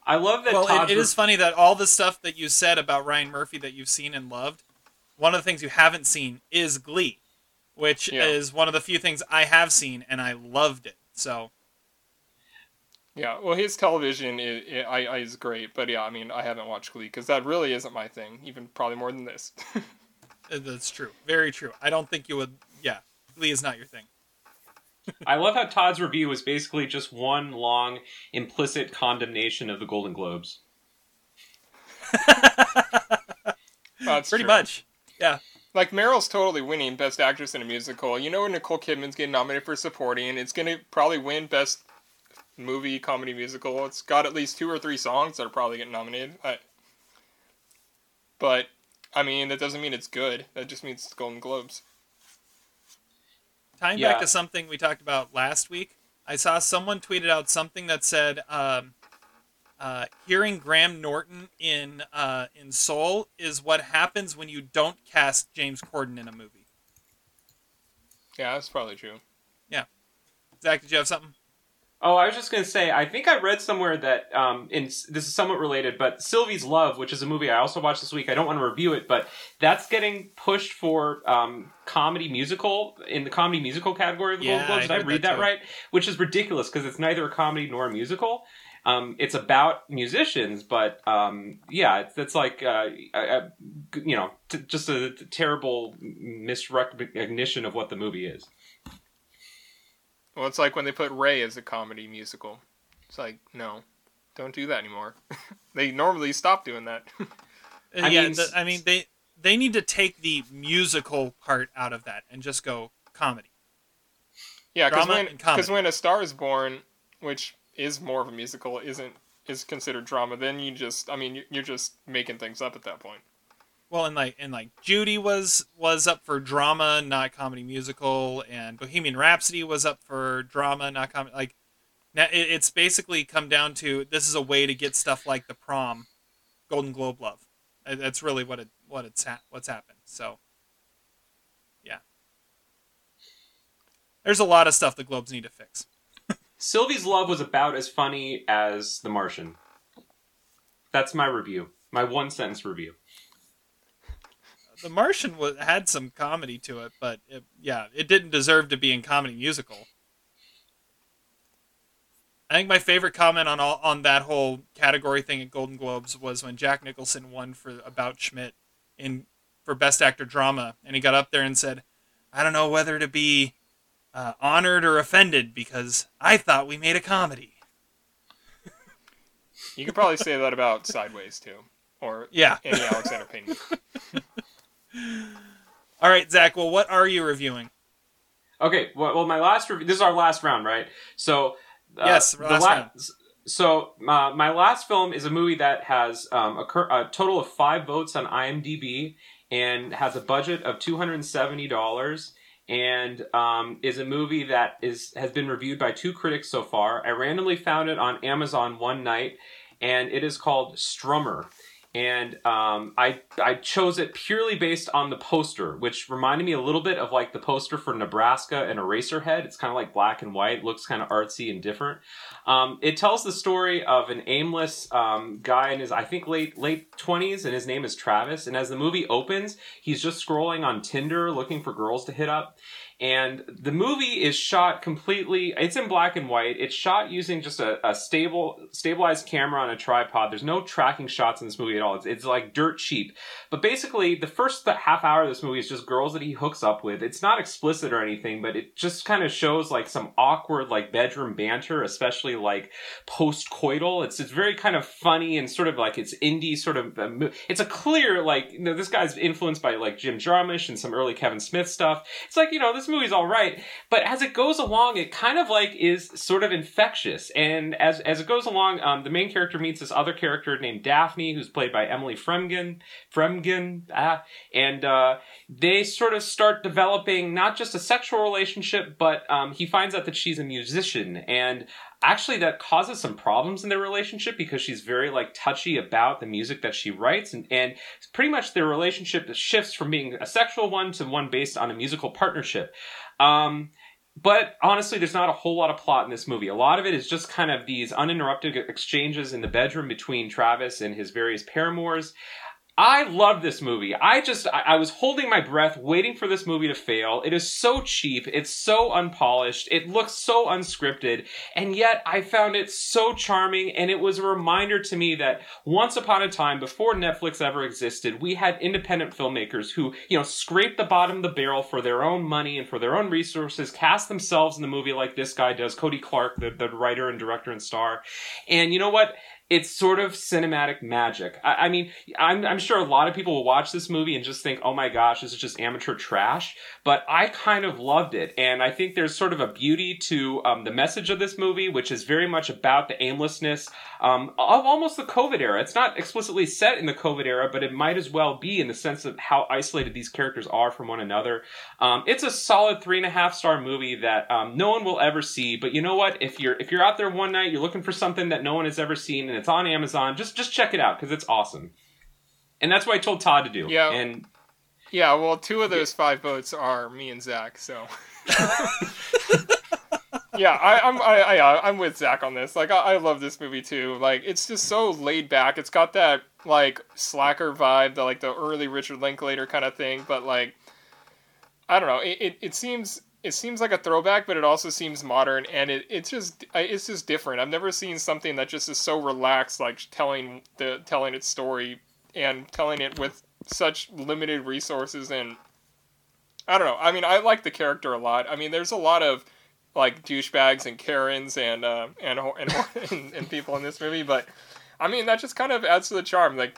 I love that Well, Todd's it, it is funny that all the stuff that you said about Ryan Murphy that you've seen and loved, one of the things you haven't seen is Glee, which Yeah. is one of the few things I have seen and I loved it. So Yeah, well, his television is, is, I, I- is great, but yeah, I mean, I haven't watched Glee because that really isn't my thing. Even probably more than this. uh, that's true, very true. I don't think you would. Yeah, Glee is not your thing. I love how Todd's review was basically just one long implicit condemnation of the Golden Globes. That's Pretty true. much. Yeah. Like Meryl's totally winning Best Actress in a Musical. You know, Nicole Kidman's getting nominated for supporting. It's gonna probably win Best Movie Comedy Musical. It's got at least two or three songs that are probably getting nominated. I, but I mean, that doesn't mean it's good. That just means it's Golden Globes. Tying Yeah. back to something we talked about last week, I saw someone tweeted out something that said, um, uh, "Hearing Graham Norton in uh, in Soul is what happens when you don't cast James Corden in a movie." Yeah, that's probably true. Yeah, Zach, did you have something? Oh, I was just gonna say, I think I read somewhere that, um, in this is somewhat related, but Sylvie's Love, which is a movie I also watched this week. I don't want to review it, but that's getting pushed for um, comedy musical in the comedy musical category of the Yeah, Golden Globes. I Did I, read that that, right? Which is ridiculous because it's neither a comedy nor a musical. Um, it's about musicians, but um, yeah, it's, it's like uh, you know, t- just a terrible misrecognition of what the movie is. Well, it's like when they put Ray as a comedy musical. It's like, no, don't do that anymore. they normally stop doing that. I yeah, mean, the, I mean they they need to take the musical part out of that and just go comedy. yeah, because when because when A Star is Born, which is more of a musical, isn't is considered drama, then you just, I mean, you're just making things up at that point. Well, and like and like Judy was was up for drama, not comedy musical, and Bohemian Rhapsody was up for drama, not comedy. Like, now it, it's basically come down to this is a way to get stuff like the prom, Golden Globe love. That's really what it what it's ha- what's happened. So, yeah, there's a lot of stuff the Globes need to fix. Sylvie's Love was about as funny as The Martian. That's my review. My one sentence review. The Martian was, had some comedy to it, but it, yeah, it didn't deserve to be in comedy musical. I think my favorite comment on all on that whole category thing at Golden Globes was when Jack Nicholson won for About Schmidt in for Best Actor Drama, and he got up there and said, "I don't know whether to be uh, honored or offended because I thought we made a comedy." You could probably say that about Sideways too, or Yeah. any Alexander Payne. All right, Zach. Well, what are you reviewing? Okay, well, well my last review. This is our last round, right? So uh, Yes, the last la- round. So uh, my last film is a movie that has um, a, cur- a total of five votes on IMDb and has a budget of two hundred and seventy dollars. And um, is a movie that is has been reviewed by two critics so far. I randomly found it on Amazon one night, and it is called Strummer. And um, I I chose it purely based on the poster, which reminded me a little bit of like the poster for Nebraska and Eraserhead. It's kind of like black and white, looks kind of artsy and different. Um, it tells the story of an aimless um, guy in his I think late late twenties, and his name is Travis. And as the movie opens, he's just scrolling on Tinder looking for girls to hit up. And the movie is shot completely. It's in black and white. It's shot using just a, a stable, stabilized camera on a tripod. There's no tracking shots in this movie at all. It's, it's like dirt cheap. But basically, the first half hour of this movie is just girls that he hooks up with. It's not explicit or anything, but it just kind of shows like some awkward like bedroom banter, especially like post coital. It's it's very kind of funny and sort of like it's indie sort of. uh, It's a clear like you know this guy's influenced by like Jim Jarmusch and some early Kevin Smith stuff. It's like you know this movie's all right, but as it goes along, it kind of like is sort of infectious. And as as it goes along, um, the main character meets this other character named Daphne, who's played by Emily Fremgen. Fremgen, ah, and uh, they sort of start developing not just a sexual relationship, but um, he finds out that she's a musician and actually that causes some problems in their relationship because she's very like touchy about the music that she writes and, and pretty much their relationship shifts from being a sexual one to one based on a musical partnership. Um, but honestly there's not a whole lot of plot in this movie. A lot of it is just kind of these uninterrupted exchanges in the bedroom between travis and his various paramours I love this movie. I just, I, I was holding my breath waiting for this movie to fail. It is so cheap. It's so unpolished. It looks so unscripted. And yet I found it so charming. And it was a reminder to me that once upon a time, before Netflix ever existed, we had independent filmmakers who, you know, scraped the bottom of the barrel for their own money and for their own resources, cast themselves in the movie like this guy does, Cody Clark, the, the writer and director and star. And you know what? It's sort of cinematic magic. I, I mean, I'm, I'm sure a lot of people will watch this movie and just think, oh my gosh, this is just amateur trash. But I kind of loved it. And I think there's sort of a beauty to um, the message of this movie, which is very much about the aimlessness um, of almost the COVID era. It's not explicitly set in the COVID era, but it might as well be in the sense of how isolated these characters are from one another. Um, it's a solid three and a half star movie that um, no one will ever see. But you know what? If you're if you're out there one night, you're looking for something that no one has ever seen, and it's on Amazon, just just check it out because it's awesome. And that's what I told Todd to do. Yeah. And Yeah, well, two of those five votes are me and Zach, so. yeah, I, I'm I, I, I'm with Zach on this. Like, I, I love this movie too. Like, it's just so laid back. It's got that like slacker vibe, the like the early Richard Linklater kind of thing. But like, I don't know. It, it, it seems it seems like a throwback, but it also seems modern, and it, it's just it's just different. I've never seen something that just is so relaxed, like telling the telling its story and telling it with such limited resources and I don't know. I mean, I like the character a lot. I mean, there's a lot of like douchebags and Karens and uh, and, and, and and people in this movie, but I mean that just kind of adds to the charm. Like,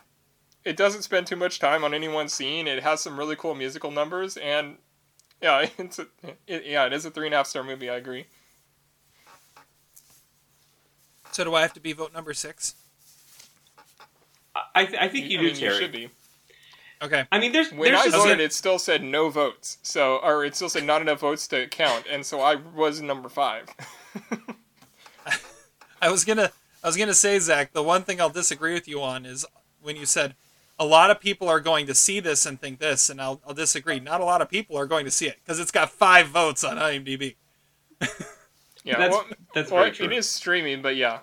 it doesn't spend too much time on any one scene. It has some really cool musical numbers, and yeah, it's a, it, yeah, it is a three and a half star movie. I agree. So do I have to be vote number six? I, th- I think you I do, mean, Terry. you should be. Okay. I mean, there's When there's I just voted, it still said no votes. So, or it still said not enough votes to count, and so I was number five. I was gonna I was gonna say, Zach, the one thing I'll disagree with you on is when you said a lot of people are going to see this and think this, and I'll, I'll disagree. Not a lot of people are going to see it because it's got five votes on IMDb. Yeah, That's- well, that's well, very true. It is streaming, but yeah.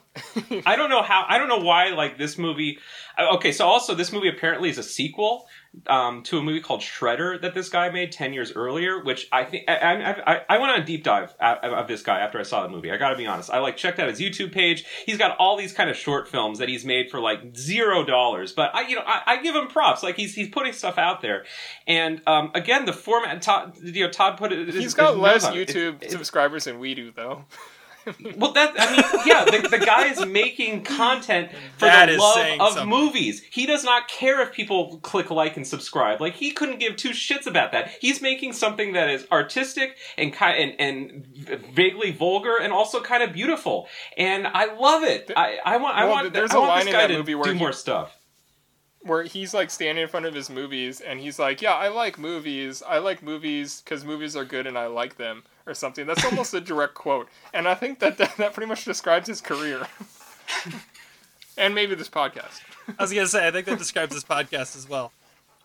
I don't know how. I don't know why. Like this movie. uh, Okay, so also this movie apparently is a sequel, um, to a movie called Shredder that this guy made ten years earlier, which I think I, I, I, I went on a deep dive of, of this guy after I saw the movie. I got to be honest. I like checked out his YouTube page. He's got all these kind of short films that he's made for like zero dollars, but I you know I, I give him props. Like he's he's putting stuff out there, and um, again the format. Todd, you know, Todd put it. He's got less YouTube it, subscribers than we do, though. well, that I mean, yeah, the, the guy is making content for that the love of something. movies. He does not care if people click like and subscribe. Like he couldn't give two shits about that. He's making something that is artistic and kind and, and vaguely vulgar and also kind of beautiful. And I love it. I, I want I want there's I a want line this in that movie where do he, more stuff. Where he's like standing in front of his movies and he's like, "Yeah, I like movies. I like movies because movies are good and I like them." or something. That's almost a direct quote, and I think that that, that pretty much describes his career, and maybe this podcast. I was gonna say, I think that describes this podcast as well.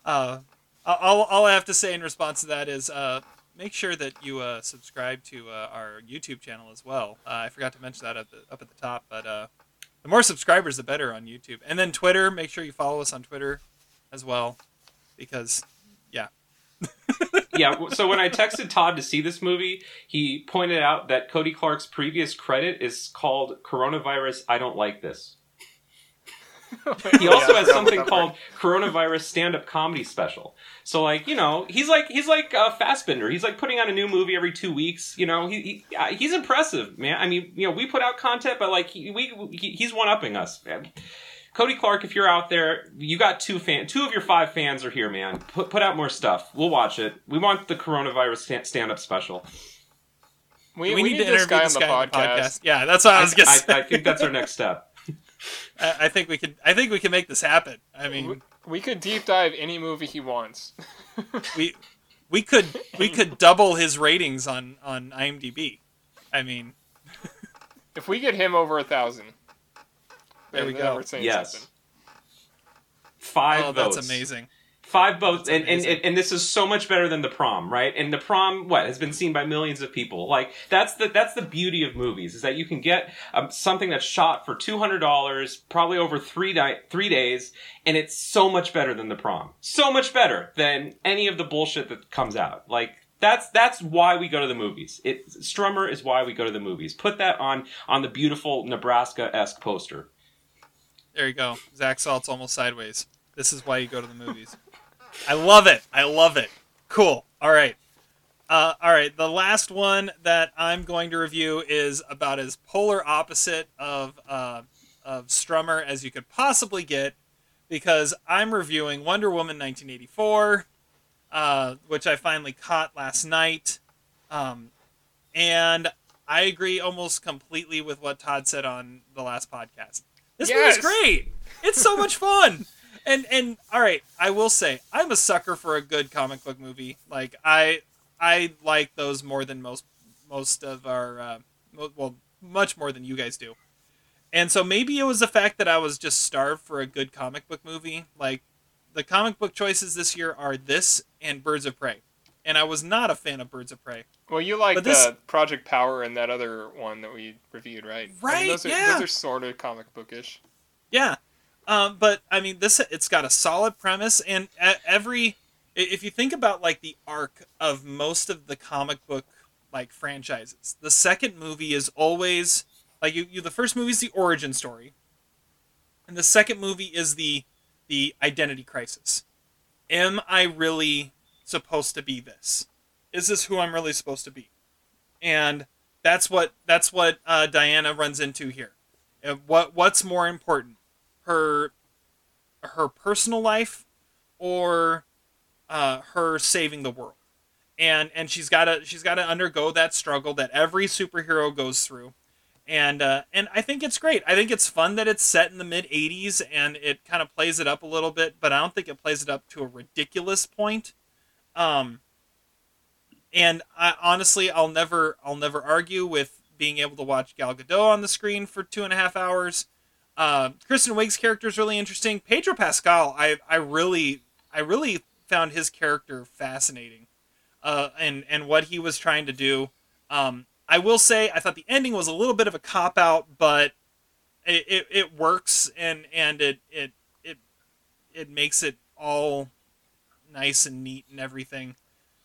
Uh, all, all I have to say in response to that is uh, make sure that you uh, subscribe to uh, our YouTube channel as well. Uh, I forgot to mention that up, up at the top, but uh, the more subscribers, the better on YouTube. And then Twitter, make sure you follow us on Twitter as well, because yeah. yeah, so when I texted Todd to see this movie, he pointed out that Cody Clark's previous credit is called Coronavirus I Don't Like This. He also has something called Coronavirus Stand Up Comedy Special. So like, you know, he's like he's like a Fassbinder. He's like putting out a new movie every 2 weeks, you know. He, he uh, he's impressive, man. I mean, you know, we put out content but like he, we he, he's one upping us. Man. Cody Clark, if you're out there, you got two fan, two of your five fans are here, man. Put put out more stuff. We'll watch it. We want the coronavirus stand up special. We, we, we need, need, to interview guy this guy on the podcast. podcast. Yeah, that's what I was gonna say. I, I think that's our next step. I, I think we could. I think we can make this happen. I mean, we, we could deep dive any movie he wants. we we could we could double his ratings on on IMDb. I mean, if we get him over a thousand, there we go. Yes. Something. Five oh, votes. That's amazing. Five boats, and, and, and and this is so much better than the prom, right? And the prom, what has been seen by millions of people. Like that's the that's the beauty of movies is that you can get um, something that's shot for two hundred dollars, probably over three di- three days, and it's so much better than the prom. So much better than any of the bullshit that comes out. Like that's that's why we go to the movies. It Strummer is why we go to the movies. Put that on on the beautiful Nebraska esque poster. There you go. Zach Salt's almost sideways. This is why you go to the movies. I love it. I love it. Cool. All right. Uh, all right. The last one that I'm going to review is about as polar opposite of uh, of Strummer as you could possibly get, because I'm reviewing Wonder Woman 1984, uh, which I finally caught last night, um, and I agree almost completely with what Todd said on the last podcast. This yes. movie's great. It's so much fun. And and all right, I will say I'm a sucker for a good comic book movie. Like I I like those more than most most of our uh, well much more than you guys do. And so maybe it was the fact that I was just starved for a good comic book movie. Like the comic book choices this year are this and Birds of Prey. And I was not a fan of Birds of Prey. Well, you like this... the Project Power and that other one that we reviewed, right? Right. I mean, those are, yeah. Those are sort of comic bookish. Yeah. Um, but I mean, this it's got a solid premise, and every if you think about like the arc of most of the comic book like franchises, the second movie is always like you, you the first movie is the origin story, and the second movie is the the identity crisis. Am I really supposed to be this? Is this who I'm really supposed to be? And that's what that's what uh, Diana runs into here. What what's more important, her her personal life or uh, her saving the world? And and she's got to she's got to undergo that struggle that every superhero goes through. And uh, and I think it's great. I think it's fun that it's set in the mid '80s and it kind of plays it up a little bit, but I don't think it plays it up to a ridiculous point. Um, and I, honestly, I'll never, I'll never argue with being able to watch Gal Gadot on the screen for two and a half hours. Uh, Kristen Wiig's character is really interesting. Pedro Pascal, I, I really, I really found his character fascinating, uh, and and what he was trying to do. Um, I will say, I thought the ending was a little bit of a cop out, but it, it, it works and and it it it it makes it all nice and neat and everything.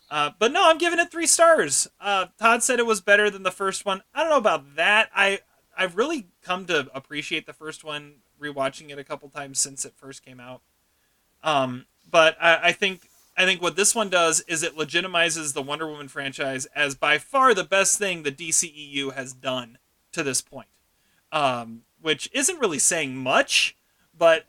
Uh, but no, I'm giving it three stars. Uh, Todd said it was better than the first one. I don't know about that. I I've really come to appreciate the first one, rewatching it a couple times since it first came out. Um, but I, I think I think what this one does is it legitimizes the Wonder Woman franchise as by far the best thing the DCEU has done to this point. Um, which isn't really saying much, but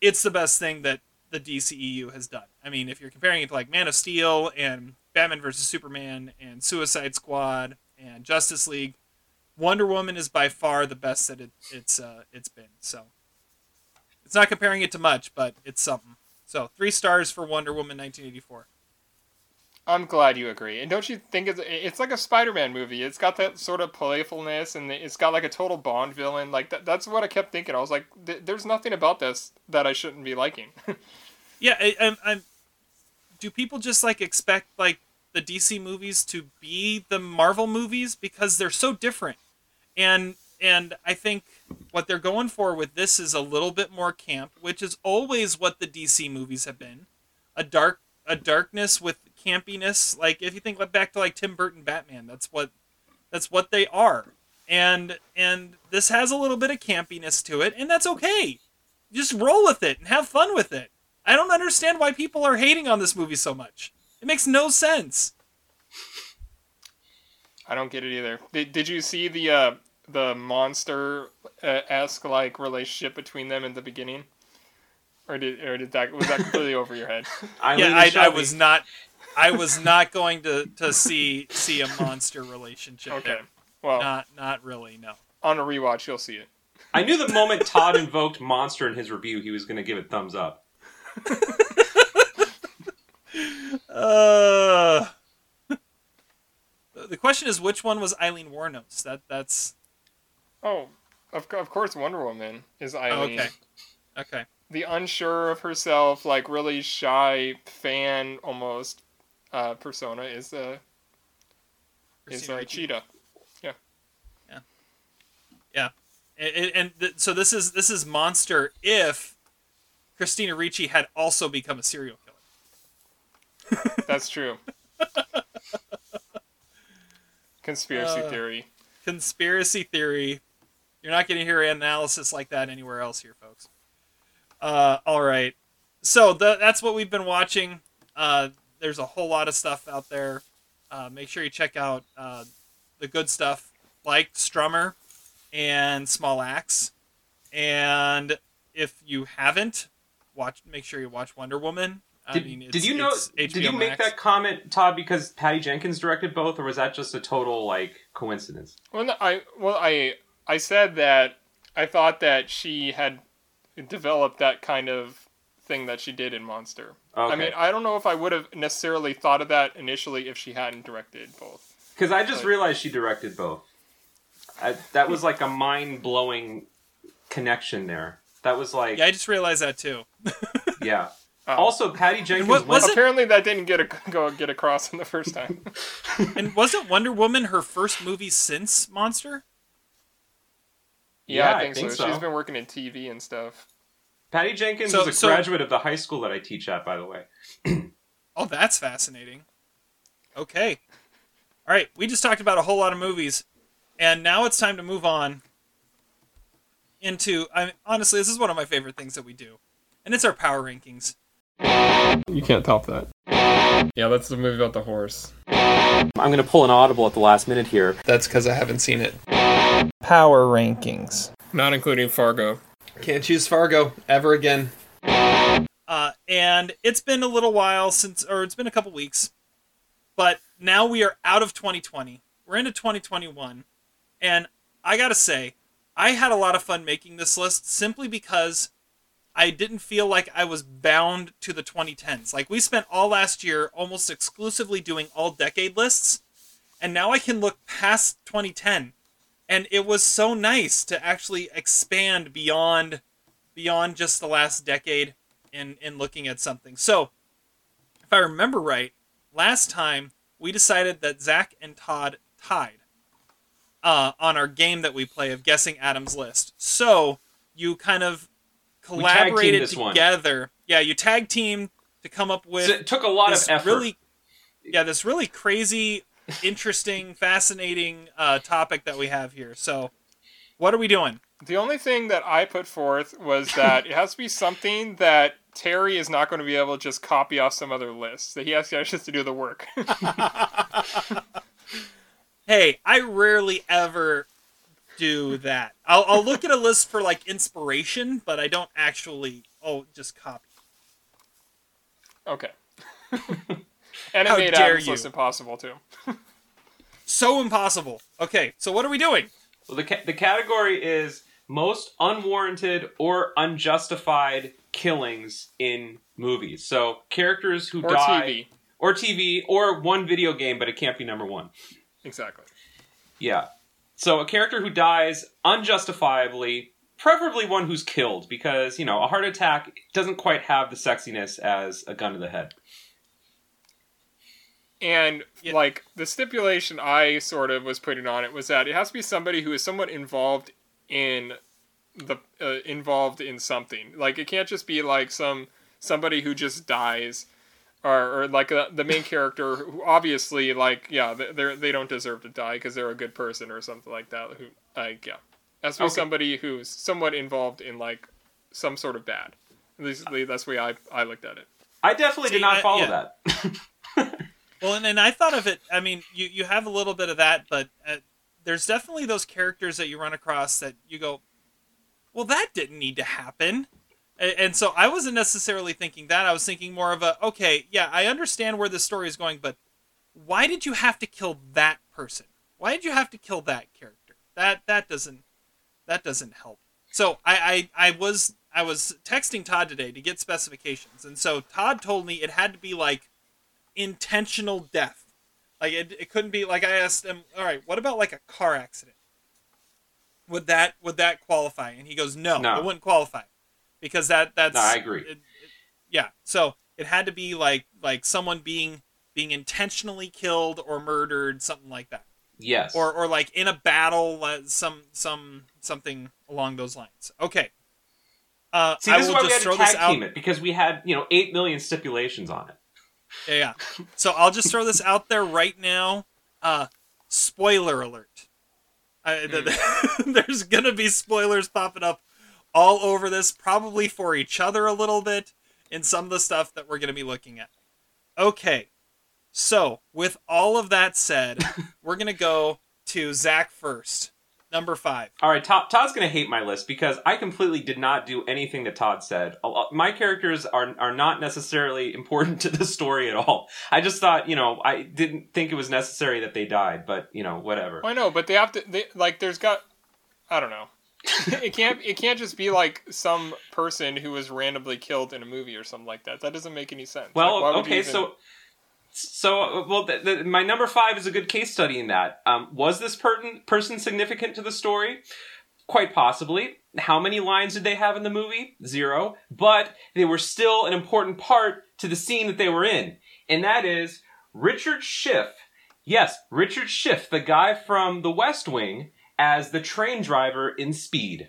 it's the best thing that the DCEU has done. I mean, if you're comparing it to like Man of Steel and Batman vs Superman and Suicide Squad and Justice League, Wonder Woman is by far the best that it, it's uh, it's been. So it's not comparing it to much, but it's something. So three stars for Wonder Woman 1984. I'm glad you agree. And don't you think it's it's like a Spider-Man movie? It's got that sort of playfulness, and it's got like a total Bond villain. Like that, that's what I kept thinking. I was like, there's nothing about this that I shouldn't be liking. yeah, I, I'm, I'm. Do people just like expect like the DC movies to be the Marvel movies because they're so different? And and I think what they're going for with this is a little bit more camp, which is always what the DC movies have been. A dark a darkness with campiness. Like if you think back to like Tim Burton Batman, that's what that's what they are. And and this has a little bit of campiness to it, and that's okay. Just roll with it and have fun with it. I don't understand why people are hating on this movie so much. It makes no sense. I don't get it either. Did, did you see the uh, the monster esque like relationship between them in the beginning? Or did or did that was that completely over your head? yeah, I, I was not I was not going to, to see see a monster relationship. Okay. There. Well, not not really. No. On a rewatch, you'll see it. I knew the moment Todd invoked monster in his review, he was going to give it thumbs up. uh, the question is, which one was Aileen Wuornos? That that's. Oh, of of course, Wonder Woman is Aileen. okay. Okay. The unsure of herself, like really shy fan almost uh, persona is uh, is uh, Cheetah. Yeah. Yeah. Yeah. And, and th- so this is this is monster if Christina Ricci had also become a serial killer. That's true. Conspiracy Uh, theory. Conspiracy theory. You're not going to hear analysis like that anywhere else here, folks. Uh, all right. So the, that's what we've been watching. Uh, there's a whole lot of stuff out there. Uh, make sure you check out uh, the good stuff like Strummer and Small Axe. And if you haven't, watch. Make sure you watch Wonder Woman. I Did, mean, it's, did you know? it's Did you make Max. that comment, Todd, because Patty Jenkins directed both, or was that just a total like coincidence? Well, no, I well I I said that I thought that she had developed that kind of thing that she did in Monster. Okay. I mean, I don't know if I would have necessarily thought of that initially if she hadn't directed both. Because I just Like- realized she directed both. I, that was like a mind blowing connection there. That was like, Yeah, yeah. I just realized that too. Oh. Also, Patty Jenkins what- was it- Apparently, that didn't get a, go get across in the first time. And wasn't Wonder Woman her first movie since Monster? Yeah, Yeah, I I think, think so. so. She's been working in TV and stuff. Patty Jenkins So- is a so- graduate of the high school that I teach at, by the way. Oh, that's fascinating. Okay. All right, we just talked about a whole lot of movies, and now it's time to move on into. I honestly, this is one of my favorite things that we do, and it's our power rankings. You can't top that. Yeah, that's the movie about the horse. I'm going to pull an audible at the last minute here. That's because I haven't seen it. Power rankings. Not including Fargo. Can't choose Fargo ever again. Uh, and it's been a little while since, or it's been a couple weeks, but now we are out of 2020. We're into 2021, and I gotta say, I had a lot of fun making this list simply because I didn't feel like I was bound to the 2010s. Like we spent all last year almost exclusively doing all decade lists, and now I can look past 2010, and it was so nice to actually expand beyond beyond just the last decade in in looking at something. So, if I remember right, last time we decided that Zach and Todd tied uh, on our game that we play of guessing Adam's list. So you kind of collaborated this one. together. Yeah, you tag team to come up with So it took a lot of effort. really yeah this really crazy interesting fascinating uh, topic that we have here so what are we doing The only thing that I put forth was that it has to be something that Terry is not going to be able to just copy off some other list. That he has to actually to do the work. hey i rarely ever do that I'll, I'll look at a list for like inspiration but i don't actually oh just copy okay. and it How made dare Adam's you. list impossible too. so impossible okay so what are we doing Well, the ca- the category is most unwarranted or unjustified killings in movies. So characters who Or die TV. or TV or one video game, but it can't be number one. Exactly. Yeah. So a character who dies unjustifiably, preferably one who's killed, because you know a heart attack doesn't quite have the sexiness as a gun to the head. And Yeah. like the stipulation I sort of was putting on it was that it has to be somebody who is somewhat involved in the uh, involved in something. Like it can't just be like some somebody who just dies, or, or like uh the main character who obviously like yeah they they're, don't deserve to die because they're a good person or something like that. Who like yeah, it has to be Okay. somebody who's somewhat involved in like some sort of bad. At least that's the way I I looked at it. I definitely See, did not I- follow yeah. that. Well, and, and I thought of it. I mean, you you have a little bit of that, but uh, there's definitely those characters that you run across that you go, well, that didn't need to happen. And, so I wasn't necessarily thinking that. I was thinking more of a, okay, yeah, I understand where this story is going, but why did you have to kill that person? Why did you have to kill that character? That that doesn't that doesn't help. So I I, I was I was texting Todd today to get specifications, and so Todd told me it had to be like intentional death. Like it, it couldn't be like I asked him, all right, what about like a car accident? Would that would that qualify? And he goes, no, No. it wouldn't qualify because that that's No, I agree. it- it- yeah, so it had to be like like someone being being intentionally killed or murdered, something like that, Yes. or or like in a battle, uh, some some something along those lines. Okay. Uh, See, I this is will why we just had to throw this tag out. team it because we had you know eight million stipulations on it. Yeah, yeah. So I'll just throw this out there right now. Uh, spoiler alert. I, Hmm. there's gonna be spoilers popping up all over this, probably for each other a little bit in some of the stuff that we're gonna be looking at. Okay, so with all of that said, we're gonna go to Zach first, number five. All right, Todd, Todd's going to hate my list because I completely did not do anything that Todd said. My characters are are not necessarily important to the story at all. I just thought, you know, I didn't think it was necessary that they died, but you know, whatever. I know, but they have to. They like. There's got. I don't know. it can't. It can't just be like some person who was randomly killed in a movie or something like that. That doesn't make any sense. Well, Like, why would you okay, even- so so well, the, the, my number five is a good case study in that. Um, was this per- person significant to the story? Quite possibly. How many lines did they have in the movie? Zero. But they were still an important part to the scene that they were in, and that is Richard Schiff. Yes, Richard Schiff, the guy from The West Wing, as the train driver in Speed.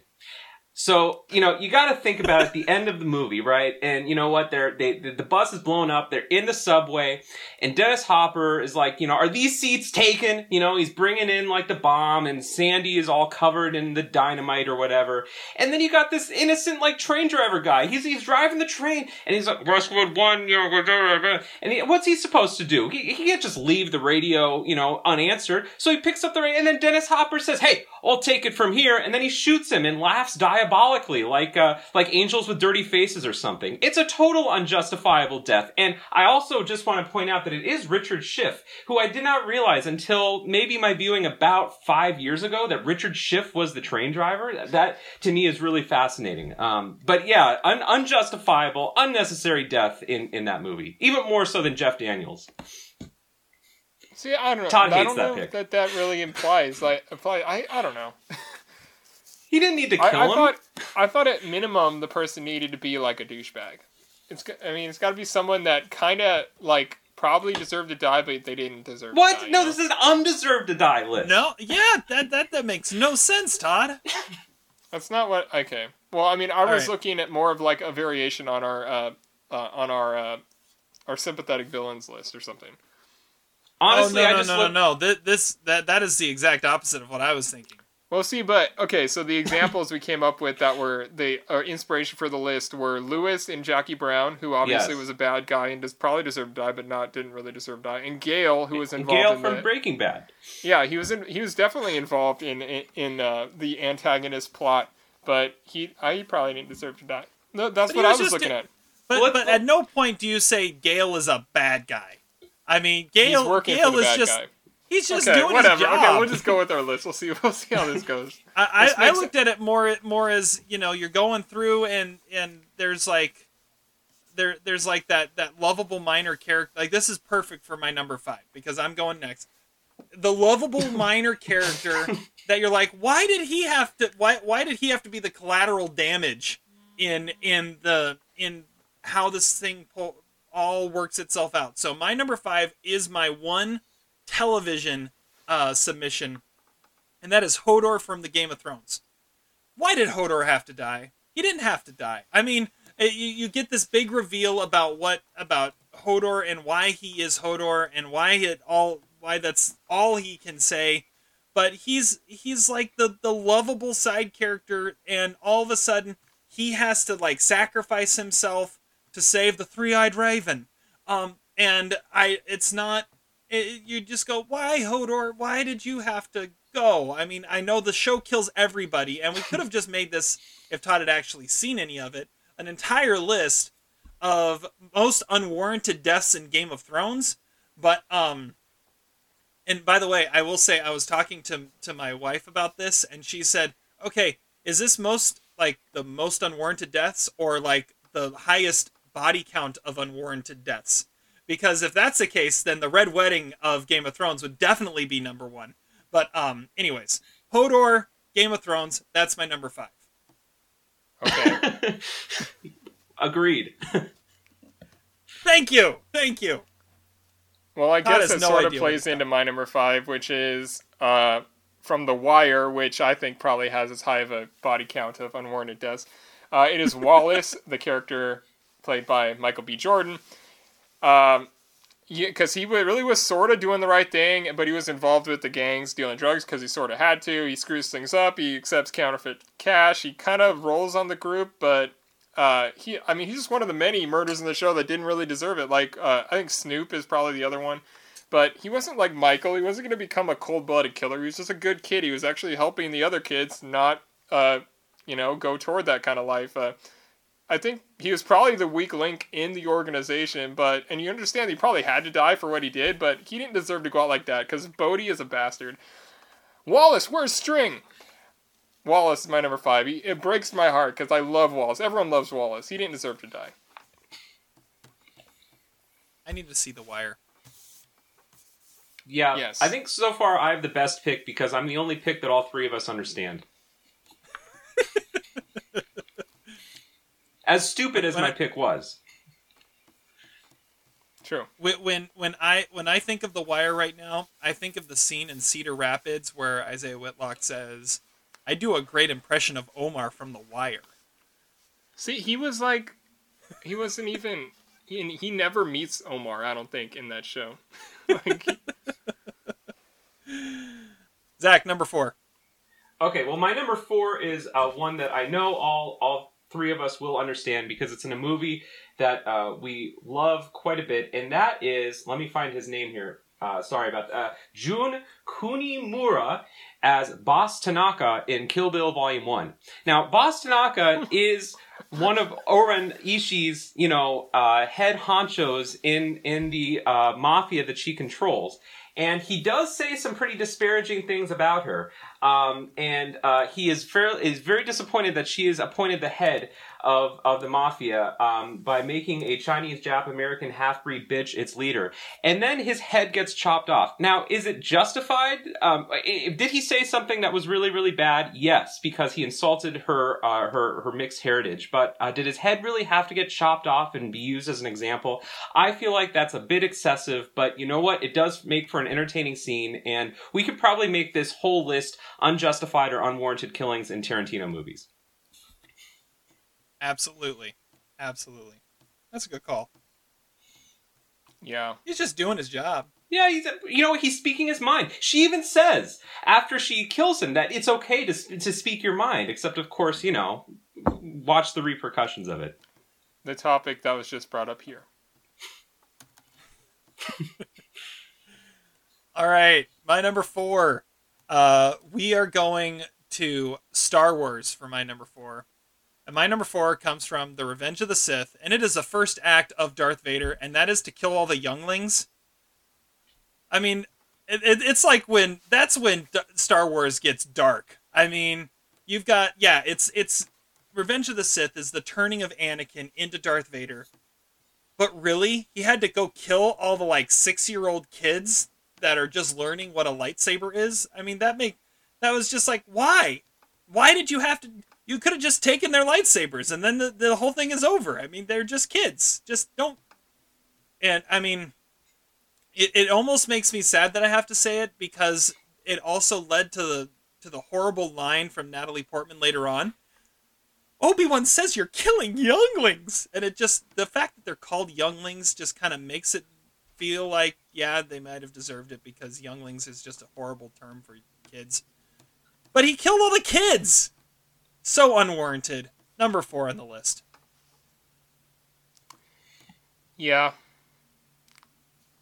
So you know you got to think about at the end of the movie, right? And you know what? They're they the, bus is blown up. They're in the subway, and Dennis Hopper is like, you know, are these seats taken? You know, he's bringing in like the bomb, and Sandy is all covered in the dynamite or whatever. And then you got this innocent like train driver guy. He's he's driving the train, and he's like Westwood One, you know, and he, what's he supposed to do? He, he can't just leave the radio, you know, unanswered. So he picks up the radio, and then Dennis Hopper says, "Hey, I'll take it from here," and then he shoots him and laughs diabolically, like uh, like angels with dirty faces or something. It's a total unjustifiable death. And I also just want to point out that it is Richard Schiff, who I did not realize until maybe my viewing about five years ago that Richard Schiff was the train driver. That to me is really fascinating. Um, but yeah, un- unjustifiable, unnecessary death in in that movie, even more so than Jeff Daniels. See, I don't know. Todd I hates don't that know pick. that that really implies like apply. I I don't know. He didn't need to kill I, I him. thought I thought at minimum the person needed to be like a douchebag. It's go- I mean it's got to be someone that kind of like probably deserved to die, but they didn't deserve. what? To die, you no, know? this is an undeserved to die list. No, yeah, that that that makes no sense, Todd. That's not what. Okay. Well, I mean, I was right. looking at more of like a variation on our uh, uh, on our uh, our sympathetic villains list or something. Honestly, oh, no, I no, just no, look- no, no. This, this that that is the exact opposite of what I was thinking. Well, see, but okay, so the examples we came up with that were the uh, inspiration for the list were Lewis and Jackie Brown, who obviously Yes. was a bad guy and does probably deserved to die, but not didn't really deserve to die, and Gale, who was involved Gale in from the, Breaking Bad. yeah, he was in, he was definitely involved in in, in uh, the antagonist plot, but he I, he probably didn't deserve to die. No, that's But he what I was was looking a- at. But Let's- but at no point do you say Gale is a bad guy. I mean, Gale He's working Gale for the is bad just guy. he's just okay, doing whatever. his job. Okay, we'll just go with our list. We'll see. We'll see how this goes. I, This I, I looked at it more more as you know you're going through and and there's like there there's like that that lovable minor character like this is perfect for my number five because I'm going next. The lovable minor character that you're like, why did he have to why why did he have to be the collateral damage in in the in how this thing po- all works itself out. So my number five is my one television uh, submission and that is Hodor from the Game of Thrones. Why did Hodor have to die? He didn't have to die. I mean, eh, you, you get this big reveal about what about Hodor and why he is Hodor and why it all why that's all he can say. But he's he's like the the lovable side character, and all of a sudden he has to like sacrifice himself to save the three-eyed raven. Um, and I it's not it, you just go, why Hodor? Why did you have to go? I mean, I know the show kills everybody, and we could have just made this if Todd had actually seen any of it, an entire list of most unwarranted deaths in Game of Thrones. But um, and by the way, I will say I was talking to to my wife about this, and she said, okay, is this most like the most unwarranted deaths, or like the highest body count of unwarranted deaths? because if that's the case, then the Red Wedding of Game of Thrones would definitely be number one. But um, anyways, Hodor, Game of Thrones, that's my number five. Okay. Agreed. Thank you, thank you. Well, I guess has it no sort of plays into my number five, which is uh, from The Wire, which I think probably has as high of a body count of unwarranted deaths. Uh, it is Wallace, the character played by Michael B. Jordan. Um, because he wa- really was sort of doing the right thing, but he was involved with the gangs dealing drugs because he sort of had to. He screws things up. He accepts counterfeit cash. He kind of rolls on the group, but uh, he, I mean, he's just one of the many murders in the show that didn't really deserve it. Like, uh, I think Snoop is probably the other one. But he wasn't like Michael. He wasn't going to become a cold blooded killer. He was just a good kid. He was actually helping the other kids not, uh, you know, go toward that kind of life. I think he was probably the weak link in the organization, but and you understand he probably had to die for what he did, but he didn't deserve to go out like that because Bodie is a bastard. Wallace, where's String? Wallace is my number five. He, it breaks my heart because I love Wallace. Everyone loves Wallace. He didn't deserve to die. I need to see The Wire. Yeah, Yes. I think so far I have the best pick because I'm the only pick that all three of us understand. as stupid as When my I- pick was. True. When when when I when I think of The Wire right now, I think of the scene in Cedar Rapids where Isiah Whitlock says, "I do a great impression of Omar from The Wire." See, he was like, he wasn't even. He, he never meets Omar. I don't think in that show. like, Zach, number four. Okay, well, my number four is uh, one that I know all all three of us will understand because it's in a movie that uh, we love quite a bit, and that is let me find his name here. Uh, sorry about that. Uh, Jun Kunimura as Boss Tanaka in Kill Bill Volume One. Now, Boss Tanaka is one of O-Ren Ishii's, you know, uh, head honchos in in the uh, mafia that she controls, and he does say some pretty disparaging things about her. Um, and uh, he is fairly is very disappointed that she is appointed the head of of the mafia um, by making a Chinese Jap American half breed bitch its leader, and then his head gets chopped off. Now, is it justified? Um, did he say something that was really really bad? Yes, because he insulted her uh, her her mixed heritage. But uh, did his head really have to get chopped off and be used as an example? I feel like that's a bit excessive, but you know what? It does make for an entertaining scene, and we could probably make this whole list unjustified or unwarranted killings in Tarantino movies. Absolutely, absolutely. That's a good call. Yeah. He's just doing his job. Yeah, he's you know he's speaking his mind. She even says after she kills him that it's okay to to speak your mind, except of course you know watch the repercussions of it. The topic that was just brought up here. All right, my number four. Uh, we are going to Star Wars for my number four. And my number four comes from The Revenge of the Sith, and it is the first act of Darth Vader, and that is to kill all the younglings. I mean, it, it, it's like when that's when D- Star Wars gets dark. I mean, you've got yeah, it's it's Revenge of the Sith is the turning of Anakin into Darth Vader. But really, he had to go kill all the like six year old kids that are just learning what a lightsaber is. I mean, that make that was just like why, why did you have to? You could have just taken their lightsabers and then the, the whole thing is over. I mean, they're just kids. Just don't. And I mean, it, it almost makes me sad that I have to say it because it also led to the to the horrible line from Natalie Portman later on. Obi Wan says you're killing younglings, and it just the fact that they're called younglings just kind of makes it feel like yeah they might have deserved it because younglings is just a horrible term for kids. But he killed all the kids, so unwarranted. Number four on the list. Yeah.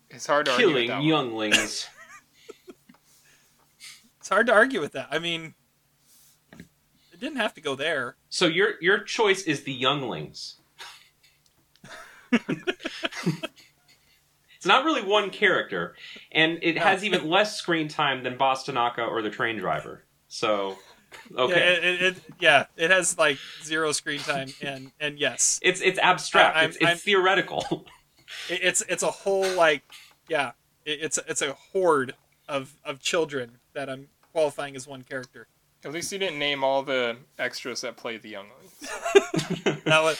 It's hard to argue with Killing that one. younglings. It's hard to argue with that. I mean, it didn't have to go there. so your your choice is the younglings. it's not really one character, and it has even less screen time than Boss Tanaka or the train driver. So, okay. Yeah, it, it, it, yeah, it has like zero screen time, and and yes, It's it's abstract. I- I'm- it's it's I'm- theoretical. it, it's it's a whole like yeah, it, it's it's a horde of of children that I'm qualifying as one character. At least you didn't name all the extras that play the younglings. That would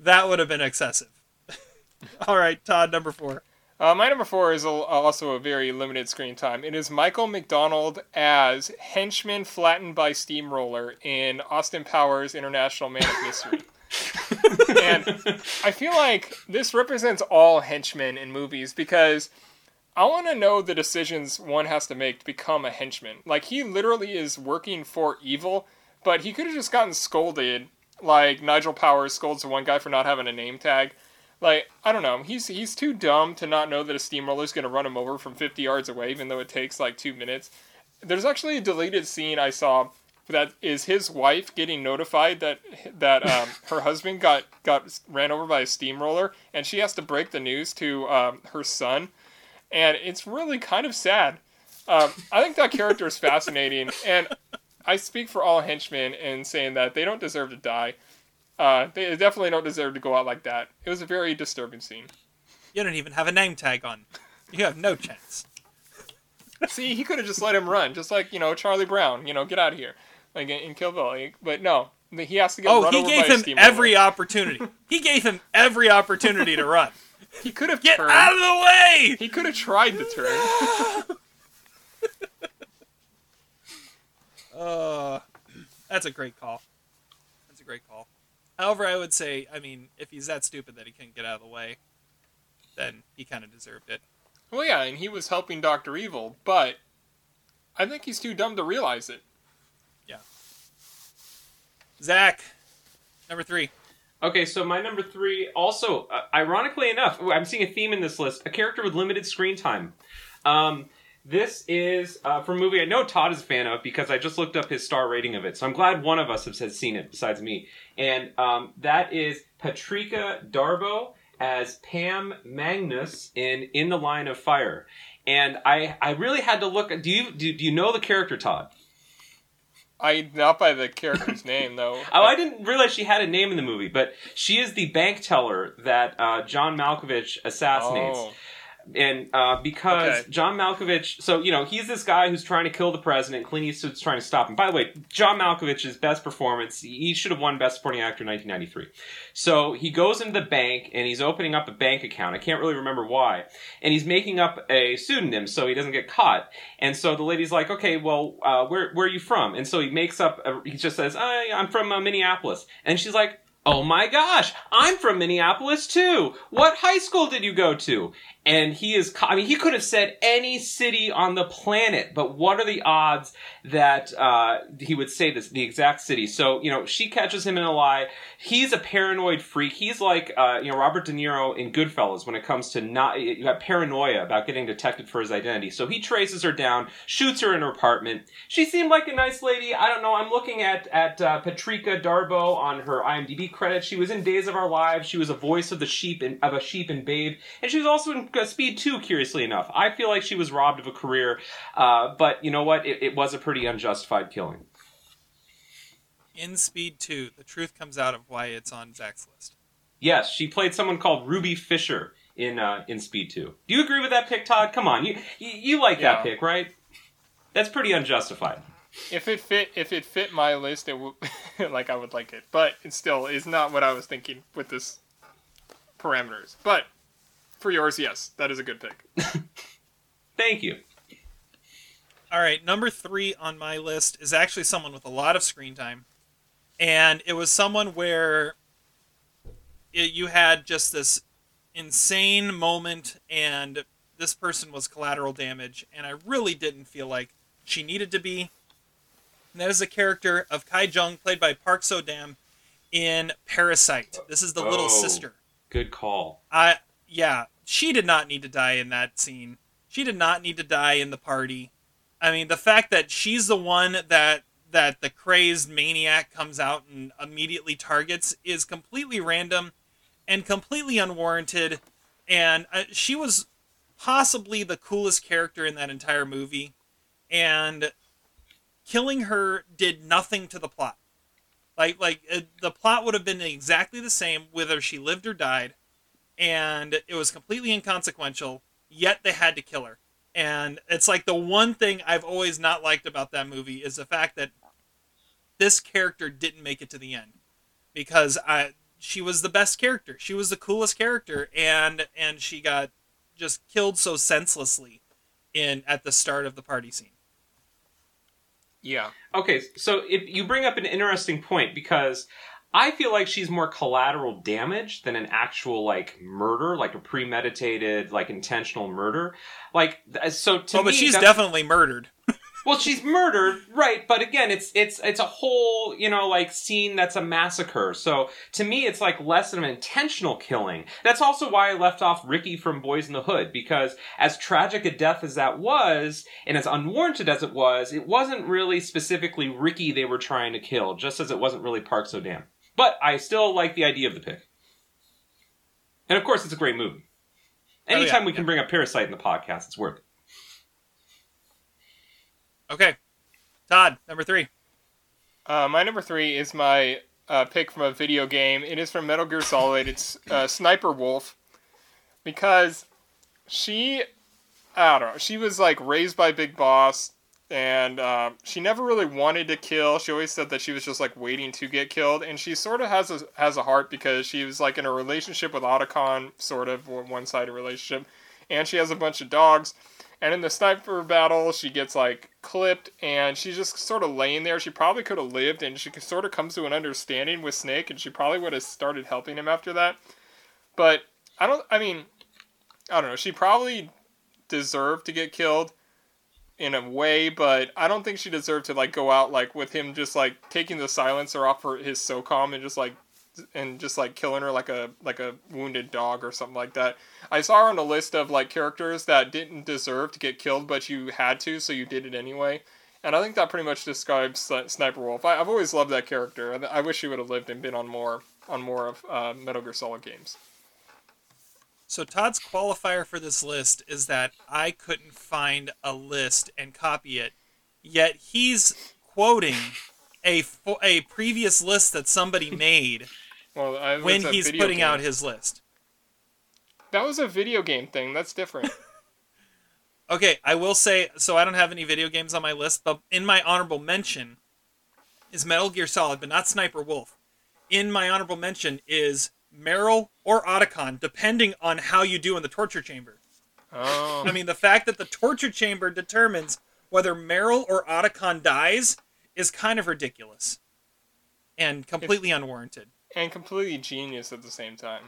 that would have been excessive. All right, Todd, number four. Uh, my number four is al- also a very limited screen time. It is Michael McDonald as henchman flattened by steamroller in Austin Powers International Man of Mystery. and I feel like this represents all henchmen in movies because I want to know the decisions one has to make to become a henchman. Like he literally is working for evil, but he could have just gotten scolded, like Nigel Powers scolds the one guy for not having a name tag. Like I don't know, he's he's too dumb to not know that a steamroller is going to run him over from 50 yards away, even though it takes like two minutes. There's actually a deleted scene I saw that is his wife getting notified that that um, her husband got got ran over by a steamroller, and she has to break the news to um, her son, and it's really kind of sad. Um, I think that character is fascinating, and I speak for all henchmen in saying that they don't deserve to die. Uh, they definitely don't deserve to go out like that. It was a very disturbing scene. You don't even have a name tag on. You have no chance. See, he could have just let him run, just like you know Charlie Brown. You know, get out of here, like in Kill Bill. Like, But no, he has to get Oh, run he gave him every opportunity. He gave him every opportunity to run. He could have Get turned. out of the way! He could have tried to turn. Uh, that's a great call. That's a great call. However, I would say, I mean, if he's that stupid that he couldn't get out of the way, then he kind of deserved it. well, yeah, and he was helping Doctor Evil, but I think he's too dumb to realize it. Yeah. Zach, number three. Okay, so my number three, also, uh, ironically enough, ooh, I'm seeing a theme in this list a character with limited screen time. Um, this is uh, from a movie I know Todd is a fan of because I just looked up his star rating of it. So I'm glad one of us has, seen it besides me. And um, that is Patrika Darbo as Pam Magnus in In the Line of Fire. And I, I really had to look. Do you do, do you know the character Todd? I not by the character's name though. Oh, I didn't realize she had a name in the movie, but she is the bank teller that uh, John Malkovich assassinates. Oh. And uh, because Okay. John Malkovich, so you know, he's this guy who's trying to kill the president. Clint Eastwood's trying to stop him. By the way, John Malkovich's best performance, he should have won Best Supporting Actor in 1993. So he goes into the bank and he's opening up a bank account. I can't really remember why. And he's making up a pseudonym so he doesn't get caught. And so the lady's like, okay, well, uh, where, where are you from? And so he makes up, a, he just says, I, I'm from uh, Minneapolis. And she's like, Oh my gosh, I'm from Minneapolis too. What high school did you go to? And he is. I mean, he could have said any city on the planet, but what are the odds that uh, he would say this the exact city? So you know, she catches him in a lie. He's a paranoid freak. He's like uh, you know Robert De Niro in Goodfellas when it comes to not you got paranoia about getting detected for his identity. So he traces her down, shoots her in her apartment. She seemed like a nice lady. I don't know. I'm looking at at uh, Darbo on her IMDb credits. She was in Days of Our Lives. She was a voice of the sheep in, of a sheep and Babe, and she was also in uh, Speed Two. Curiously enough, I feel like she was robbed of a career. Uh, but you know what? It, it was a pretty unjustified killing. In Speed 2, the truth comes out of why it's on Zach's list. Yes, she played someone called Ruby Fisher in uh, in Speed Two. Do you agree with that pick, Todd? Come on, you you, you like that pick, right? That's pretty unjustified. If it fit, if it fit my list, it would like I would like it, but it still is not what I was thinking with this parameters. But for yours, yes, that is a good pick. Thank you. All right, number three on my list is actually someone with a lot of screen time, and it was someone where it, you had just this insane moment, and this person was collateral damage, and I really didn't feel like she needed to be. And that is the character of Kai Jung, played by Park So Dam, in Parasite. This is the Oh. little sister. Good call. I yeah, she did not need to die in that scene. She did not need to die in the party. I mean, the fact that she's the one that that the crazed maniac comes out and immediately targets is completely random and completely unwarranted. And uh, she was possibly the coolest character in that entire movie, and killing her did nothing to the plot. Like like uh, the plot would have been exactly the same whether she lived or died and it was completely inconsequential, yet they had to kill her. And it's like the one thing I've always not liked about that movie is the fact that this character didn't make it to the end because I she was the best character. She was the coolest character and and she got just killed so senselessly in at the start of the party scene. Yeah, Okay, so if you bring up an interesting point because I feel like she's more collateral damage than an actual like murder, like a premeditated, like intentional murder. Like uh, so to oh, but she's definitely murdered. Well, she's murdered, right? But again, it's it's it's a whole you know like scene that's a massacre. So to me, it's like less of an intentional killing. That's also why I left off Ricky from Boys in the Hood because as tragic a death as that was, and as unwarranted as it was, it wasn't really specifically Ricky they were trying to kill, just as it wasn't really Park So Dam. But I still like the idea of the pick, and of course, it's a great movie. Oh, yeah, Anytime we can yeah. bring up Parasite in the podcast, it's worth it. Okay. Todd, number 3. uh, my number three is my uh, pick from a video game. It is from Metal Gear Solid. It's uh, Sniper Wolf because she, I don't know, she was like raised by Big Boss. And uh, she never really wanted to kill. She always said that she was just like waiting to get killed. And she sort of has a has a heart because she was like in a relationship with Otacon, sort of one sided relationship, and she has a bunch of dogs. And in the sniper battle, she gets like clipped, and she's just sort of laying there. She probably could have lived, and she sort of comes to an understanding with Snake, and she probably would have started helping him after that. But I don't. I mean, I don't know. She probably deserved to get killed in a way, but I don't think she deserved to like go out like with him just like taking the silencer off her his SOCOM and just like and just like killing her like a like a wounded dog or something like that. I saw her on a list of like characters that didn't deserve to get killed, but you had to, so you did it anyway. And I think that pretty much describes Sniper Wolf. I, I've always loved that character. I, I wish she would have lived and been on more on more of uh, Metal Gear Solid games. So Todd's qualifier for this list is that I couldn't find a list and copy it, yet he's quoting a a previous list that somebody made Well, I, when he's putting game. out his list. that was a video game thing. That's different. Okay, I will say so. I don't have any video games on my list, but in my honorable mention is Metal Gear Solid, but not Sniper Wolf. In my honorable mention is Meryl or Otacon, depending on how you do in the torture chamber. oh, I mean, the fact that the torture chamber determines whether Meryl or Otacon dies is kind of ridiculous and completely unwarranted. and completely genius at the same time.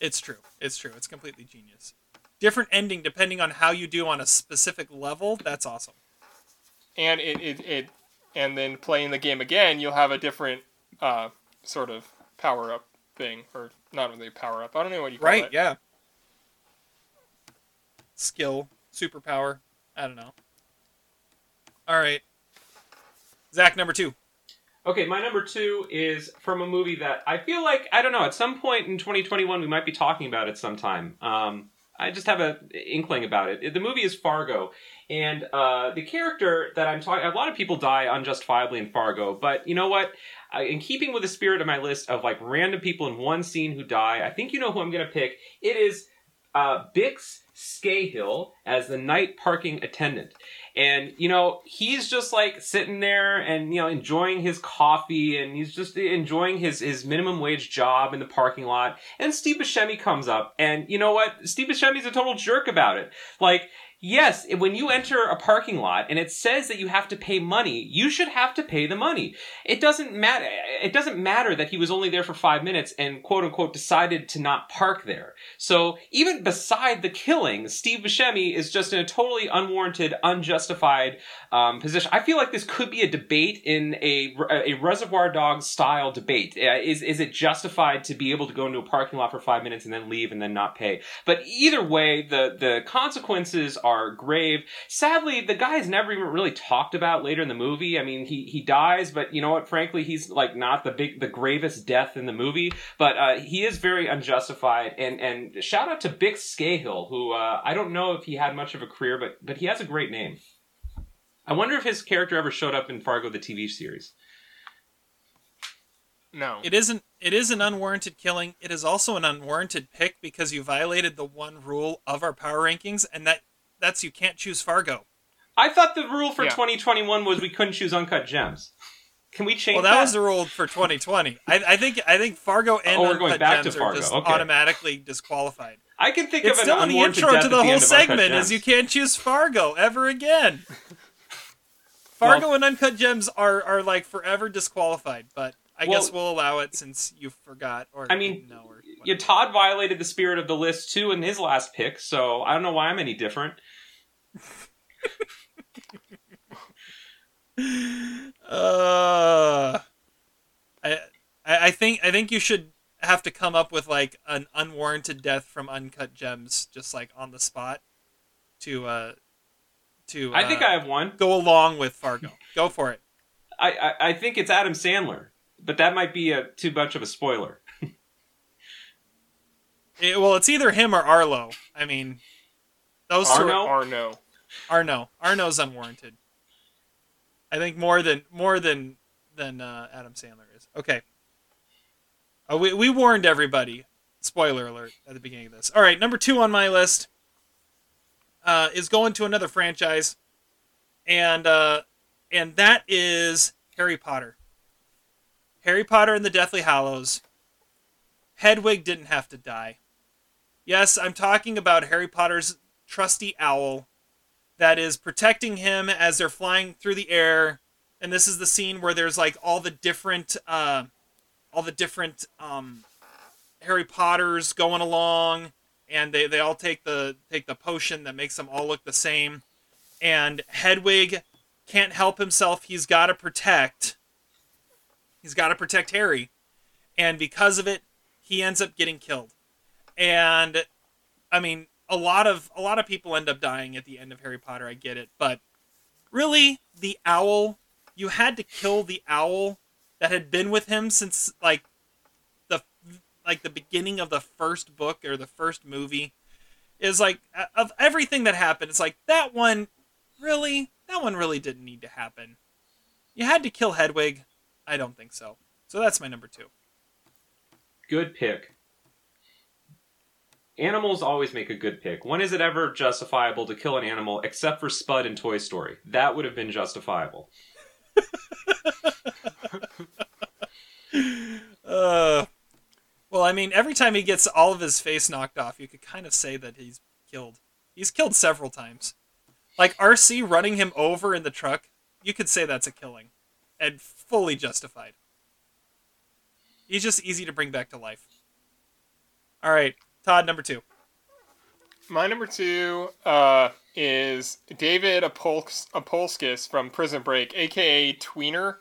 It's true. It's true. It's completely genius. different ending depending on how you do on a specific level, that's awesome. and it, it, it and then playing the game again, you'll have a different uh, sort of power up thing, or not really power up. I don't know what you call Right, it. yeah. Skill, superpower, I don't know. All right. Zach, number two. Okay, my number two is from a movie that I feel like I don't know. At some point in 2021, we might be talking about it sometime. Um, I just have a inkling about it. The movie is Fargo, and uh, the character that I'm talking. A lot of people die unjustifiably in Fargo, but you know what? In keeping with the spirit of my list of like random people in one scene who die, I think you know who I'm going to pick. It is uh, Bix Skahill as the night parking attendant. And, you know, he's just like sitting there and, you know, enjoying his coffee and he's just enjoying his, his minimum wage job in the parking lot. And Steve Buscemi comes up and you know what? Steve Buscemi's a total jerk about it. Like, yes, when you enter a parking lot and it says that you have to pay money, you should have to pay the money. It doesn't matter. It doesn't matter that he was only there for five minutes and quote unquote decided to not park there. So even beside the killing, Steve Buscemi is just in a totally unwarranted, unjustified um, position. I feel like this could be a debate in a, a Reservoir Dogs style debate. Uh, is is it justified to be able to go into a parking lot for five minutes and then leave and then not pay? But either way, the the consequences are grave. Sadly, the guy is never even really talked about later in the movie. I mean, he he dies, but you know what? Frankly, he's like not the big the gravest death in the movie. But uh, he is very unjustified. And and shout out to Bix Skahill, who uh, I don't know if he had much of a career, but but he has a great name. I wonder if his character ever showed up in Fargo the TV series. No. It isn't it is an unwarranted killing. It is also an unwarranted pick because you violated the one rule of our power rankings and that that's you can't choose Fargo. I thought the rule for Yeah. 2021 was we couldn't choose uncut gems. Can we change Well, that, was the rule for 2020. I, I think I think Fargo and Oh, Uncut back to Gems Fargo. are just Okay. automatically disqualified. I can think It's of still an in the intro to the the whole end of Uncut segment is you can't choose Fargo ever again. Fargo and Uncut Gems are, are like forever disqualified, but I Well- guess we'll allow it since you forgot or I mean, didn't know or Yeah. Todd violated the spirit of the list too in his last pick, so I don't know why I'm any different. Uh, I, I I think I think you should have to come up with like an unwarranted death from Uncut Gems, just like on the spot, to uh, to I think uh, I have one. go along with Fargo. Go for it. I, I I think it's Adam Sandler, but that might be a too much of a spoiler. It- well, it's either him or Arlo. I mean, those two. Arno? Or no. Arno. Arno's unwarranted. I think more than more than than uh, Adam Sandler is. Okay. Uh, we we warned everybody. Spoiler alert at the beginning of this. All right, number two on my list uh, is going to another franchise, and uh, and that is Harry Potter. Harry Potter and the Deathly Hallows. Hedwig didn't have to die. Yes, I'm talking about Harry Potter's trusty owl that is protecting him as they're flying through the air. And this is the scene where there's like all the different, uh, all the different um, Harry Potters going along, and they, they all take the take the potion that makes them all look the same. And Hedwig can't help himself; he's got to protect. He's got to protect Harry, and because of it, he ends up getting killed. And I mean, a lot of a lot of people end up dying at the end of Harry Potter. I get it, but really, the owl, you had to kill the owl that had been with him since like the like the beginning of the first book or the first movie. Is like of everything that happened, it's like that one really that one really didn't need to happen. You had to kill Hedwig. I don't think so. So that's my number two. Good pick. Animals always make a good pick. When is it ever justifiable to kill an animal except for Spud in Toy Story? That would have been justifiable. Uh, well, I mean, every time he gets all of his face knocked off, you could kind of say that he's killed. He's killed several times. Like RC running him over in the truck, you could say that's a killing, and fully justified. He's just easy to bring back to life. All right, Todd, number two. My number two uh, is David Apolsk- Apolskis from Prison Break, aka Tweener,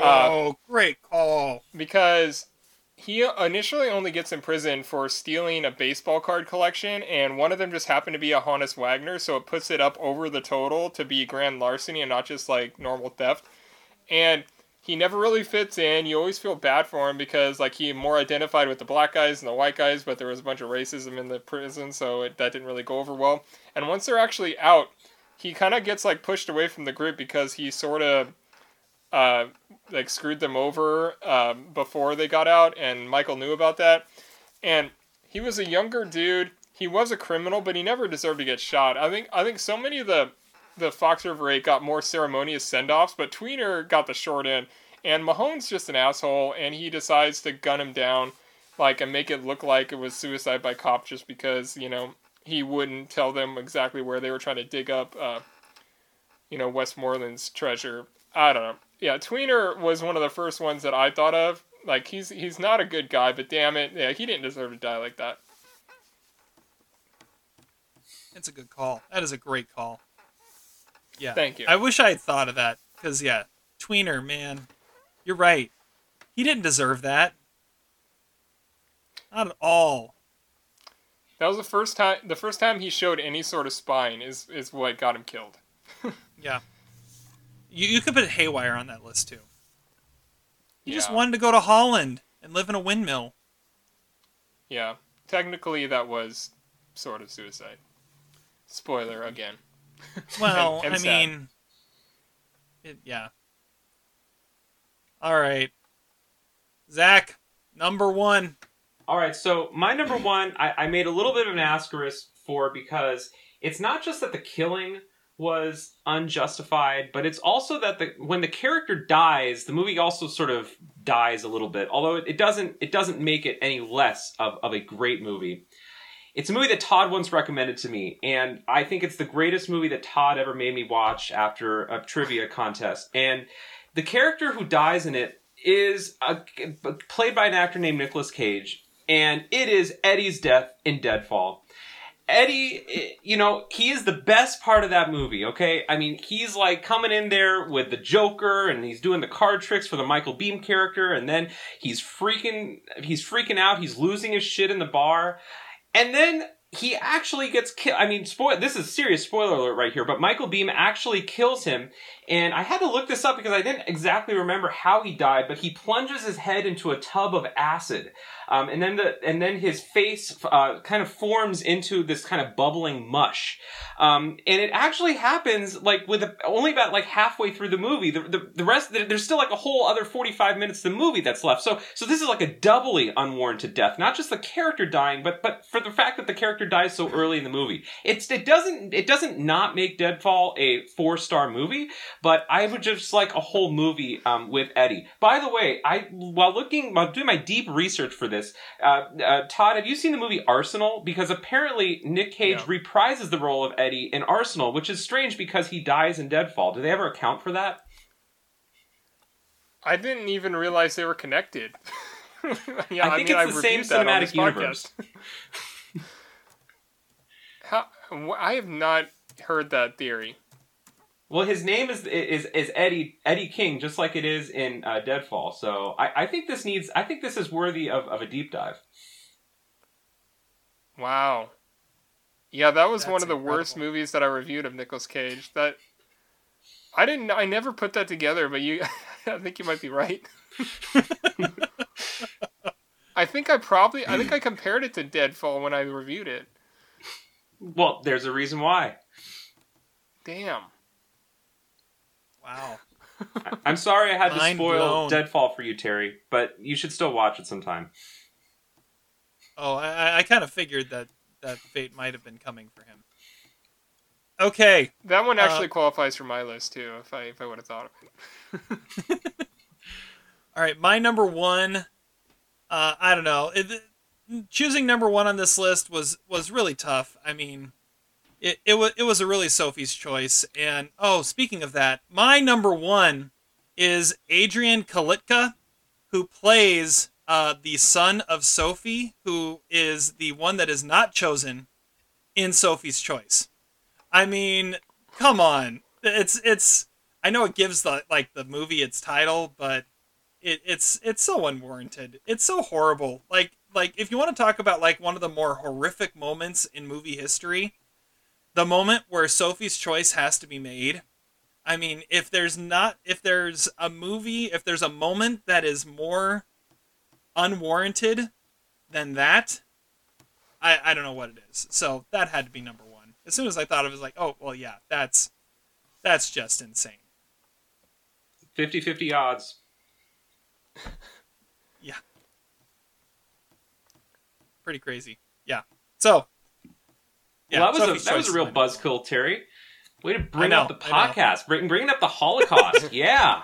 Oh, great call. because he initially only gets in prison for stealing a baseball card collection, and one of them just happened to be a Honus Wagner, so it puts it up over the total to be grand larceny and not just like normal theft. And he never really fits in. You always feel bad for him because like he more identified with the black guys and the white guys, but there was a bunch of racism in the prison, so it, that didn't really go over well. And once they're actually out, he kind of gets like pushed away from the group because he sort of uh, like screwed them over um, before they got out, and Michael knew about that. And he was a younger dude. He was a criminal, but he never deserved to get shot. I think I think so many of the the Fox River Eight got more ceremonious send offs, but Tweener got the short end. And Mahone's just an asshole, and he decides to gun him down, like and make it look like it was suicide by cop, just because you know he wouldn't tell them exactly where they were trying to dig up, uh, you know, Westmoreland's treasure. I don't know. Yeah, Tweener was one of the first ones that I thought of. Like he's he's not a good guy, but damn it, yeah, he didn't deserve to die like that. It's a good call. That is a great call. Yeah. Thank you. I wish I had thought of that because yeah, tweener man, you're right. He didn't deserve that. Not at all. That was the first time. The first time he showed any sort of spine is is what got him killed. Yeah. You you could put Haywire on that list too. He just wanted to go to Holland and live in a windmill. Yeah, technically that was sort of suicide. Spoiler mm-hmm. again. Well, And- and I sad. mean, it, yeah. All right, Zach, number one. All right, so my number one, I, I made a little bit of an asterisk for because it's not just that the killing was unjustified, but it's also that the when the character dies, the movie also sort of dies a little bit. Although it, it doesn't it doesn't make it any less of, of a great movie. It's a movie that Todd once recommended to me, and I think it's the greatest movie that Todd ever made me watch after a trivia contest. And the character who dies in it is a, played by an actor named Nicolas Cage, and it is Eddie's death in Deadfall. Eddie, you know, he is the best part of that movie, okay? I mean, he's like coming in there with the Joker and he's doing the card tricks for the Michael Biehn character and then he's freaking he's freaking out, he's losing his shit in the bar. And then he actually gets killed. I mean, spoil this is serious spoiler alert right here, but Michael Biehn actually kills him. And I had to look this up because I didn't exactly remember how he died, but he plunges his head into a tub of acid. Um, and then the and then his face uh, kind of forms into this kind of bubbling mush, um, and it actually happens like with a, only about like halfway through the movie. The, the the rest there's still like a whole other 45 minutes of the movie that's left. So so this is like a doubly unwarranted death, not just the character dying, but but for the fact that the character dies so early in the movie. It's it doesn't it doesn't not make Deadfall a four star movie, but I would just like a whole movie um, with Eddie. By the way, I while looking while doing my deep research for this, uh, uh, Todd, have you seen the movie Arsenal? Because apparently Nick Cage No. reprises the role of Eddie in Arsenal, which is strange because he dies in Deadfall. Do they ever account for that? I didn't even realize they were connected. yeah, I think mean, it's the same reviewed that on cinematic universe. podcast. How, I have not heard that theory. Well, his name is is is Eddie Eddie King, just like it is in uh, Deadfall. So I, I think this needs I think this is worthy of, of a deep dive. Wow. Yeah, that was one of the worst movies that I reviewed of Nicolas Cage. That I didn't. I never put that together, but you. I think you might be right. I think I probably. I think I compared it to Deadfall when I reviewed it. Well, there's a reason why. Damn. Wow. I- I'm sorry I had to spoil blown. Deadfall for you, Terry, but you should still watch it sometime. Oh, I, I- I kind of figured that that fate might have been coming for him. Okay, That one Uh, actually qualifies for my list too. If I if I would have thought of it. all right. My number one. Uh, I don't know. It, choosing number one on this list was was really tough. I mean, it it was it was a really Sophie's choice. And oh, speaking of that, my number one is Adrian Kalitka, who plays uh, the son of Sophie, who is the one that is not chosen in Sophie's Choice. I mean, come on. It's it's I know it gives the like the movie its title, but it, it's it's so unwarranted. It's so horrible. Like like if you want to talk about like one of the more horrific moments in movie history, the moment where Sophie's Choice has to be made. I mean, if there's not if there's a movie, if there's a moment that is more unwarranted than that, I I don't know what it is. So that had to be number 1. As soon as I thought of it, I was like, "Oh, well yeah, that's that's just insane." 50-50 odds. Yeah. Pretty crazy. Yeah. So. Well, that was a that was a real mine. buzzkill, Terry. Way to bring know, up the podcast, bring, bringing up the Holocaust. yeah,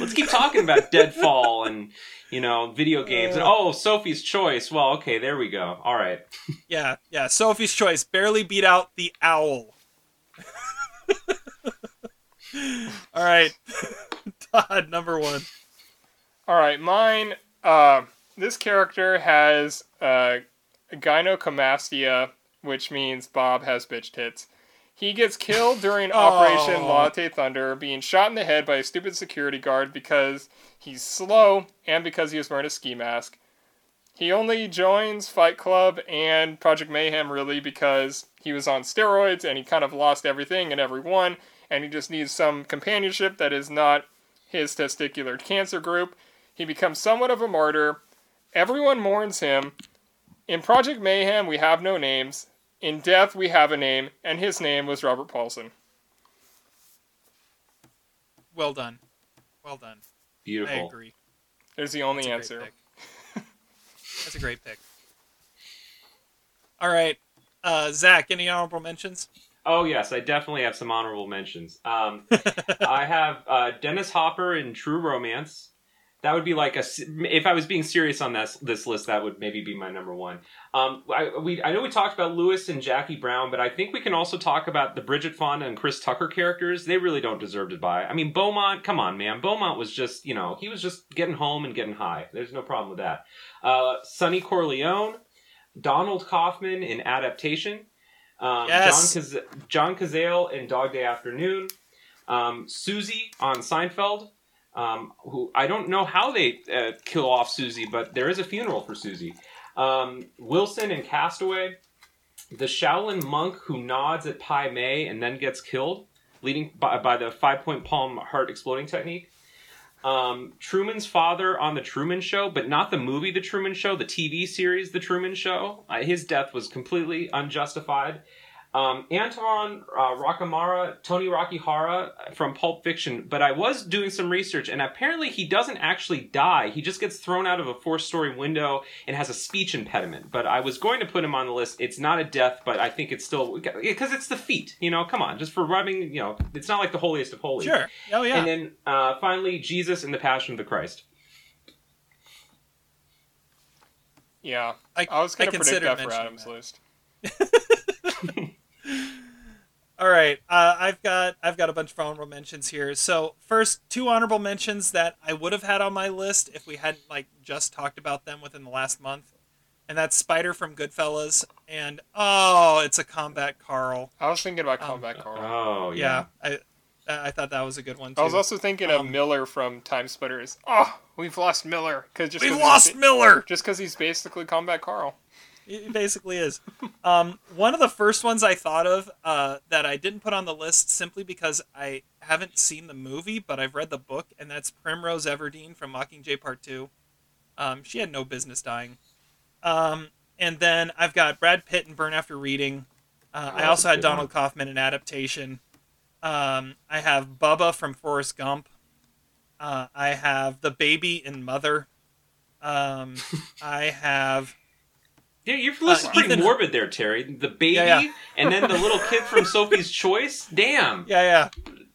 let's keep talking about Deadfall and you know video games. And oh, Sophie's Choice. Well, okay, there we go. All right. Yeah, yeah. Sophie's Choice barely beat out the owl. All right. Todd, number one. All right, mine. Uh, this character has uh, gynecomastia, which means Bob has bitch tits. He gets killed during oh. Operation Oh. Latte Thunder, being shot in the head by a stupid security guard because he's slow and because he was wearing a ski mask. He only joins Fight Club and Project Mayhem really because he was on steroids and he kind of lost everything and everyone, and he just needs some companionship that is not his testicular cancer group. He becomes somewhat of a martyr. Everyone mourns him. In Project Mayhem, we have no names. In Death, we have a name, and his name was Robert Paulson. Well done. Well done. I Beautiful. agree. There's the only That's answer. That's a great pick. All right. Uh, Zach, any honorable mentions? Oh yes, I definitely have some honorable mentions. Um, I have uh, Dennis Hopper in True Romance. That would be like a If I was being serious on this this list, that would maybe be my number one. Um, I we I know we talked about Lewis and Jackie Brown, but I think we can also talk about the Bridget Fonda and Chris Tucker characters. They really don't deserve to buy. I mean, Beaumont, come on, man. Beaumont was just you know he was just getting home and getting high. There's no problem with that. Uh, Sonny Corleone, Donald Kaufman in Adaptation. Um, Yes. John, Caz- John Cazale in Dog Day Afternoon. Um, Susie on Seinfeld. Um, who I don't know how they uh, kill off Susie, but there is a funeral for Susie. Um, Wilson in Castaway. The Shaolin monk who nods at Pai Mei and then gets killed, leading by, by the five point palm heart exploding technique. Um, Truman's father on the Truman Show, but not the movie The Truman Show, the TV series The Truman Show. Uh, his death was completely unjustified. Um, Anton uh, Rockamora, Tony Rocky Horror from Pulp Fiction, but I was doing some research, and apparently he doesn't actually die. He just gets thrown out of a four-story window and has a speech impediment. But I was going to put him on the list. It's not a death, but I think it's still because it's the feet. You know, come on, just for rubbing. You know, it's not like the holiest of holies. Sure. Oh, yeah. And then uh, finally, Jesus and the Passion of the Christ. Yeah, I- I, was I going to predict that for Adam's that. list. All right, uh, I've got I've got a bunch of honorable mentions here. So first, two honorable mentions that I would have had on my list if we hadn't like just talked about them within the last month, and that's Spider from Goodfellas and oh, it's a Combat Carl. I was thinking about Um, Combat Carl. Oh Yeah, I I thought that was a good one too. I was also thinking of um, Miller from Time Splitters. Oh, we've lost Miller because just we 'cause he's lost ba- Miller. just because he's basically Combat Carl. It basically is. Um, one of the first ones I thought of uh, that I didn't put on the list simply because I haven't seen the movie, but I've read the book, and that's Primrose Everdeen from Mockingjay Part 2. Um, she had no business dying. Um, and then I've got Brad Pitt and Burn After Reading. Uh, I Oh, also had Donald Kaufman in Adaptation. Um, I have Bubba from Forrest Gump. Uh, I have the baby in Mother. Um, I have Yeah, your list is Uh, pretty Ethan- morbid there, Terry. The baby, Yeah, yeah. and then the little kid from Sophie's Choice. Damn. Yeah, yeah.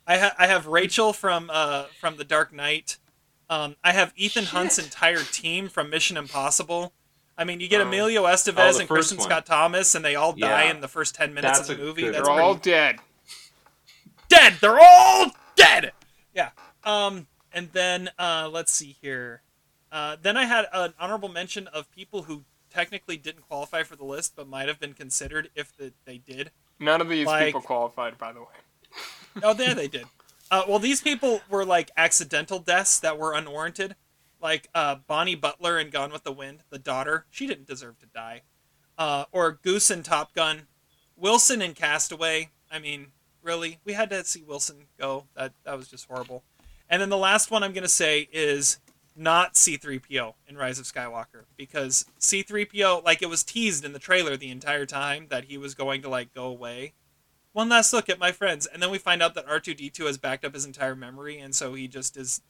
I ha- I have Rachel from uh from The Dark Knight. Um, I have Ethan Hunt's entire team from Mission Impossible. I mean, you get Oh. Emilio Oh, Estevez the and first Kristin one. Scott Thomas, and they all die Yeah. in the first ten minutes That's of the a movie. good That's They're one. all dead. dead. They're all dead. Yeah. Um, and then uh, let's see here. Uh, then I had an honorable mention of people who technically didn't qualify for the list, but might have been considered if the, they did. None of these Like- people qualified, by the way. Oh, there they did. Uh, well, these people were like accidental deaths that were unwarranted. Like uh, Bonnie Butler in Gone with the Wind, the daughter, she didn't deserve to die. Uh, or Goose in Top Gun, Wilson in Castaway. I mean, really, we had to see Wilson go. That that was just horrible. And then the last one I'm gonna say is not C3PO in Rise of Skywalker because C3PO, like it was teased in the trailer the entire time that he was going to like go away. One last look at my friends and then we find out that r2d2 has backed up his entire memory and so he just is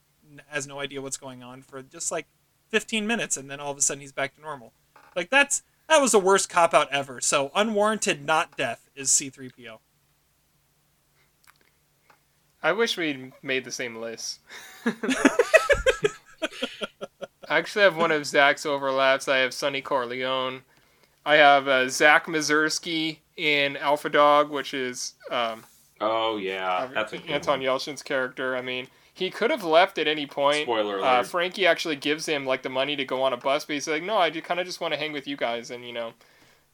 has no idea what's going on for just like 15 minutes and then all of a sudden he's back to normal. Like that's that was the worst cop out ever. So unwarranted not death is c3po. I wish we'd made the same list. I actually have one of Zach's overlaps. I have Sonny Corleone. I have uh, Zach Mazursky in Alpha Dog, which is um, Oh yeah, that's a good Anton one. Yelchin's character. I mean, he could have left at any point. Spoiler Uh. Frankie actually gives him like the money to go on a bus, but he's like, "No, I kind of just want to hang with you guys and you know,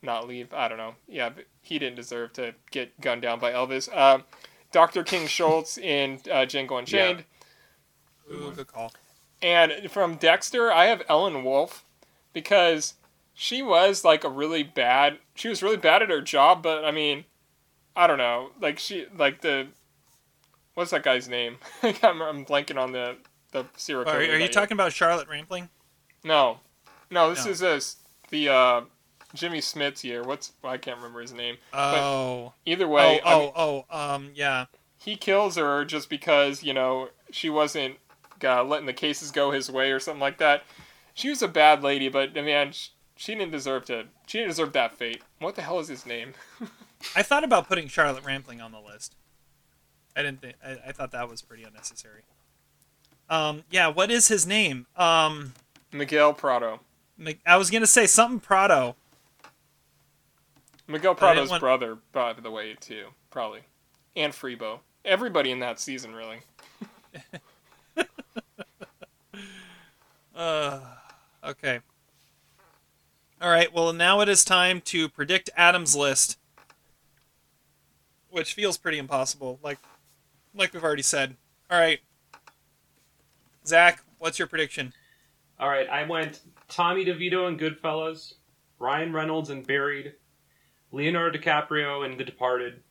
not leave." I don't know. Yeah, but he didn't deserve to get gunned down by Elvis. Um Dr. King Schultz in uh, Django Unchained, Ooh, good call and from Dexter, I have Ellen Wolf because she was like a really bad. She was really bad at her job, but I mean, I don't know. Like she, like the, what's that guy's name? I'm, I'm blanking on the the serial are, killer. are you talking about charlotte rampling No, no. This No. is this the uh, Jimmy Smits's year. What's I can't remember his name. oh Either way, oh I mean, oh oh um yeah he kills her just because you know she wasn't uh, letting the cases go his way or something like that. She was a bad lady, but I mean, sh- she didn't deserve to. She didn't deserve that fate. What the hell is his name? i thought about putting charlotte rampling on the list i didn't think I, I thought that was pretty unnecessary um yeah what is his name um Miguel Prado. I was gonna say something Prado. Miguel Prado's want- brother, by the way, too, probably, and Freebo. Everybody in that season, really. Uh, okay. All right. Well, now it is time to predict Adam's list, which feels pretty impossible. Like, like we've already said. All right. Zach, what's your prediction? All right, I went Tommy DeVito and Goodfellas, Ryan Reynolds and Buried, Leonardo DiCaprio in The Departed,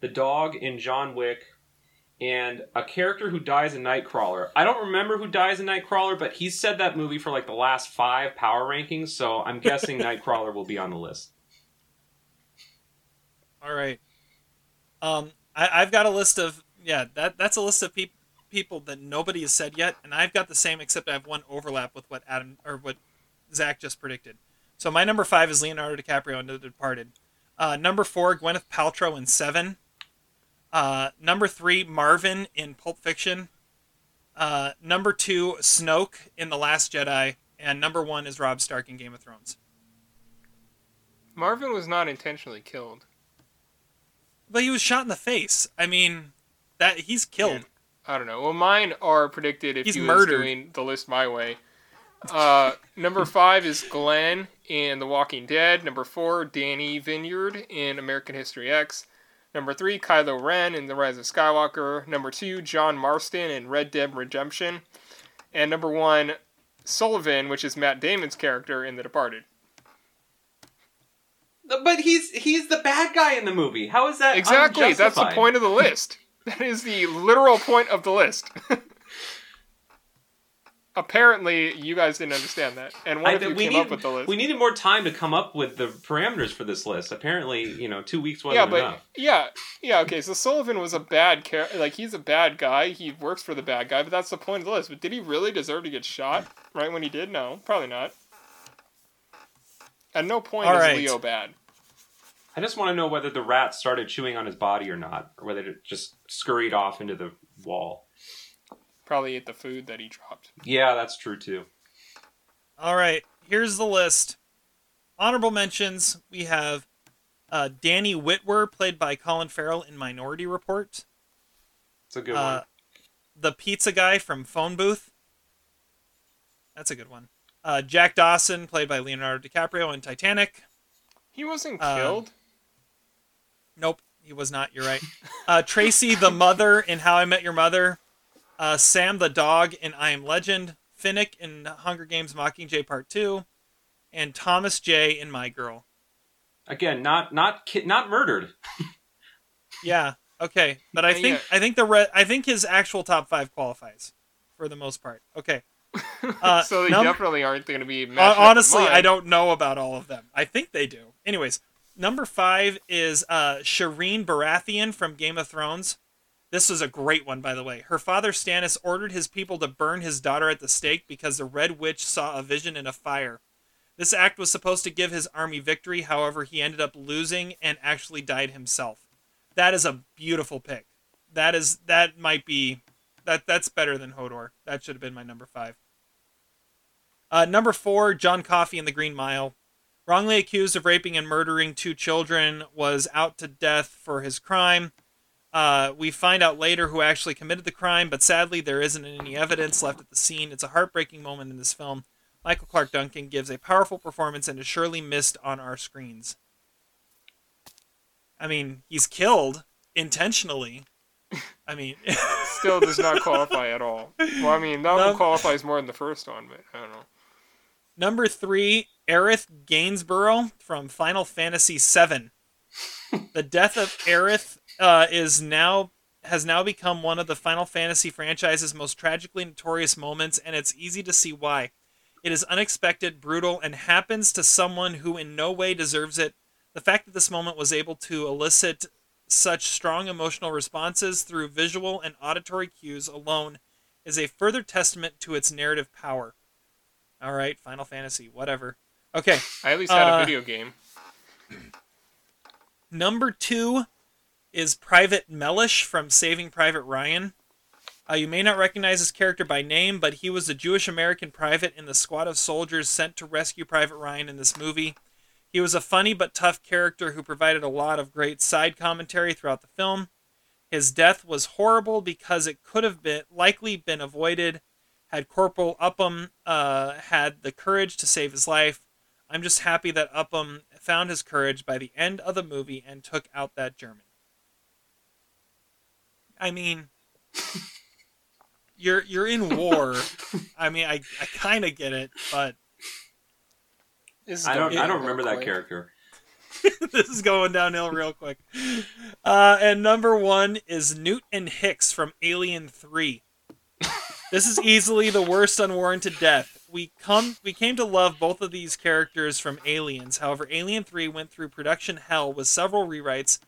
the dog in John Wick, and a character who dies in Nightcrawler. I don't remember who dies in Nightcrawler, but he's said that movie for like the last five power rankings, so I'm guessing Nightcrawler will be on the list. All right. Um, I, I've got a list of yeah. That that's a list of peop people that nobody has said yet, and I've got the same except I have one overlap with what Adam or what Zach just predicted. So my number five is Leonardo DiCaprio in The Departed. Uh, number four, Gwyneth Paltrow in Seven. Uh, number three, Marvin in Pulp Fiction. Uh, number two, Snoke in The Last Jedi, and number one is Rob Stark in Game of Thrones. Marvin was not intentionally killed. But he was shot in the face. I mean, that he's killed. I don't know. Well, mine are predicted if He's you was murdered. doing the list my way. Uh, number five is Glenn in The Walking Dead. Number four, Danny Vinyard in American History X. Number three, Kylo Ren in The Rise of Skywalker. Number two, John Marston in Red Dead Redemption. And number one, Sullivan, which is Matt Damon's character in The Departed. But he's he's the bad guy in the movie. How is that Exactly, that's the point of the list. That is the literal point of the list. Apparently, you guys didn't understand that, and one I of you we came need, up with the list. We needed more time to come up with the parameters for this list. Apparently, you know, two weeks wasn't yeah, but enough. yeah, yeah. Okay, so Sullivan was a bad character. like he's a bad guy. He works for the bad guy, but that's the point of the list. But did he really deserve to get shot right when he did? No, probably not. At no point All is right. Leo bad. I just want to know whether the rat started chewing on his body or not, or whether it just scurried off into the wall. Probably ate the food that he dropped. Yeah, that's true too. All right, here's the list. Honorable mentions: we have uh, Danny Witwer, played by Colin Farrell in Minority Report. It's a good Uh, one. the pizza guy from Phone Booth. That's a good one. Uh, Jack Dawson, played by Leonardo DiCaprio in Titanic. He wasn't Um, killed. Nope, he was not. You're right. Uh, Tracy, the mother in How I Met Your Mother. Uh, Sam, the dog in I Am Legend. Finnick in Hunger Games Mockingjay Part 2. And Thomas J. in My Girl. Again, not not ki- not murdered. Yeah. Okay, but I Uh, think yeah. I think the re- I think his actual top five qualifies for the most part. Okay. Uh, so they num- definitely aren't going to be. Hon- matched up with honestly, I don't know about all of them. I think they do. Anyways, number five is uh, Shireen Baratheon from Game of Thrones. This was a great one, by the way. Her father Stannis ordered his people to burn his daughter at the stake because the Red Witch saw a vision in a fire. This act was supposed to give his army victory, however, he ended up losing and actually died himself. That is a beautiful pick. That is that might be that that's better than Hodor. That should have been my number five. Uh, number four, John Coffey in The Green Mile. Wrongly accused of raping and murdering two children, was out to death for his crime. Uh, we find out later who actually committed the crime, but sadly there isn't any evidence left at the scene. It's a heartbreaking moment in this film. Michael Clarke Duncan gives a powerful performance and is surely missed on our screens. I mean, he's killed intentionally. I mean, Still does not qualify at all. Well, I mean, that No. one qualifies more than the first one, but I don't know. Number three, Aerith Gainsborough from Final Fantasy VII. the death of Aerith uh, is now has now become one of the Final Fantasy franchise's most tragically notorious moments, and it's easy to see why. It is unexpected, brutal, and happens to someone who in no way deserves it. The fact that this moment was able to elicit such strong emotional responses through visual and auditory cues alone is a further testament to its narrative power. All right, Final Fantasy, whatever. Okay, I at least had Uh, a video game. number two is Private Mellish from Saving Private Ryan. Uh, you may not recognize his character by name, but he was a Jewish American private in the squad of soldiers sent to rescue Private Ryan in this movie. He was a funny but tough character who provided a lot of great side commentary throughout the film. His death was horrible because it could have been likely been avoided had Corporal Upham uh, had the courage to save his life. I'm just happy that Upham found his courage by the end of the movie and took out that German. I mean, you're you're in war. I mean, I, I kind of get it, but This is I don't I don't real remember that character. this is going downhill real quick. Uh, and number one is Newt and Hicks from Alien Three. This is easily the worst unwarranted death. We come we came to love both of these characters from Aliens. However, Alien 3 went through production hell with several rewrites,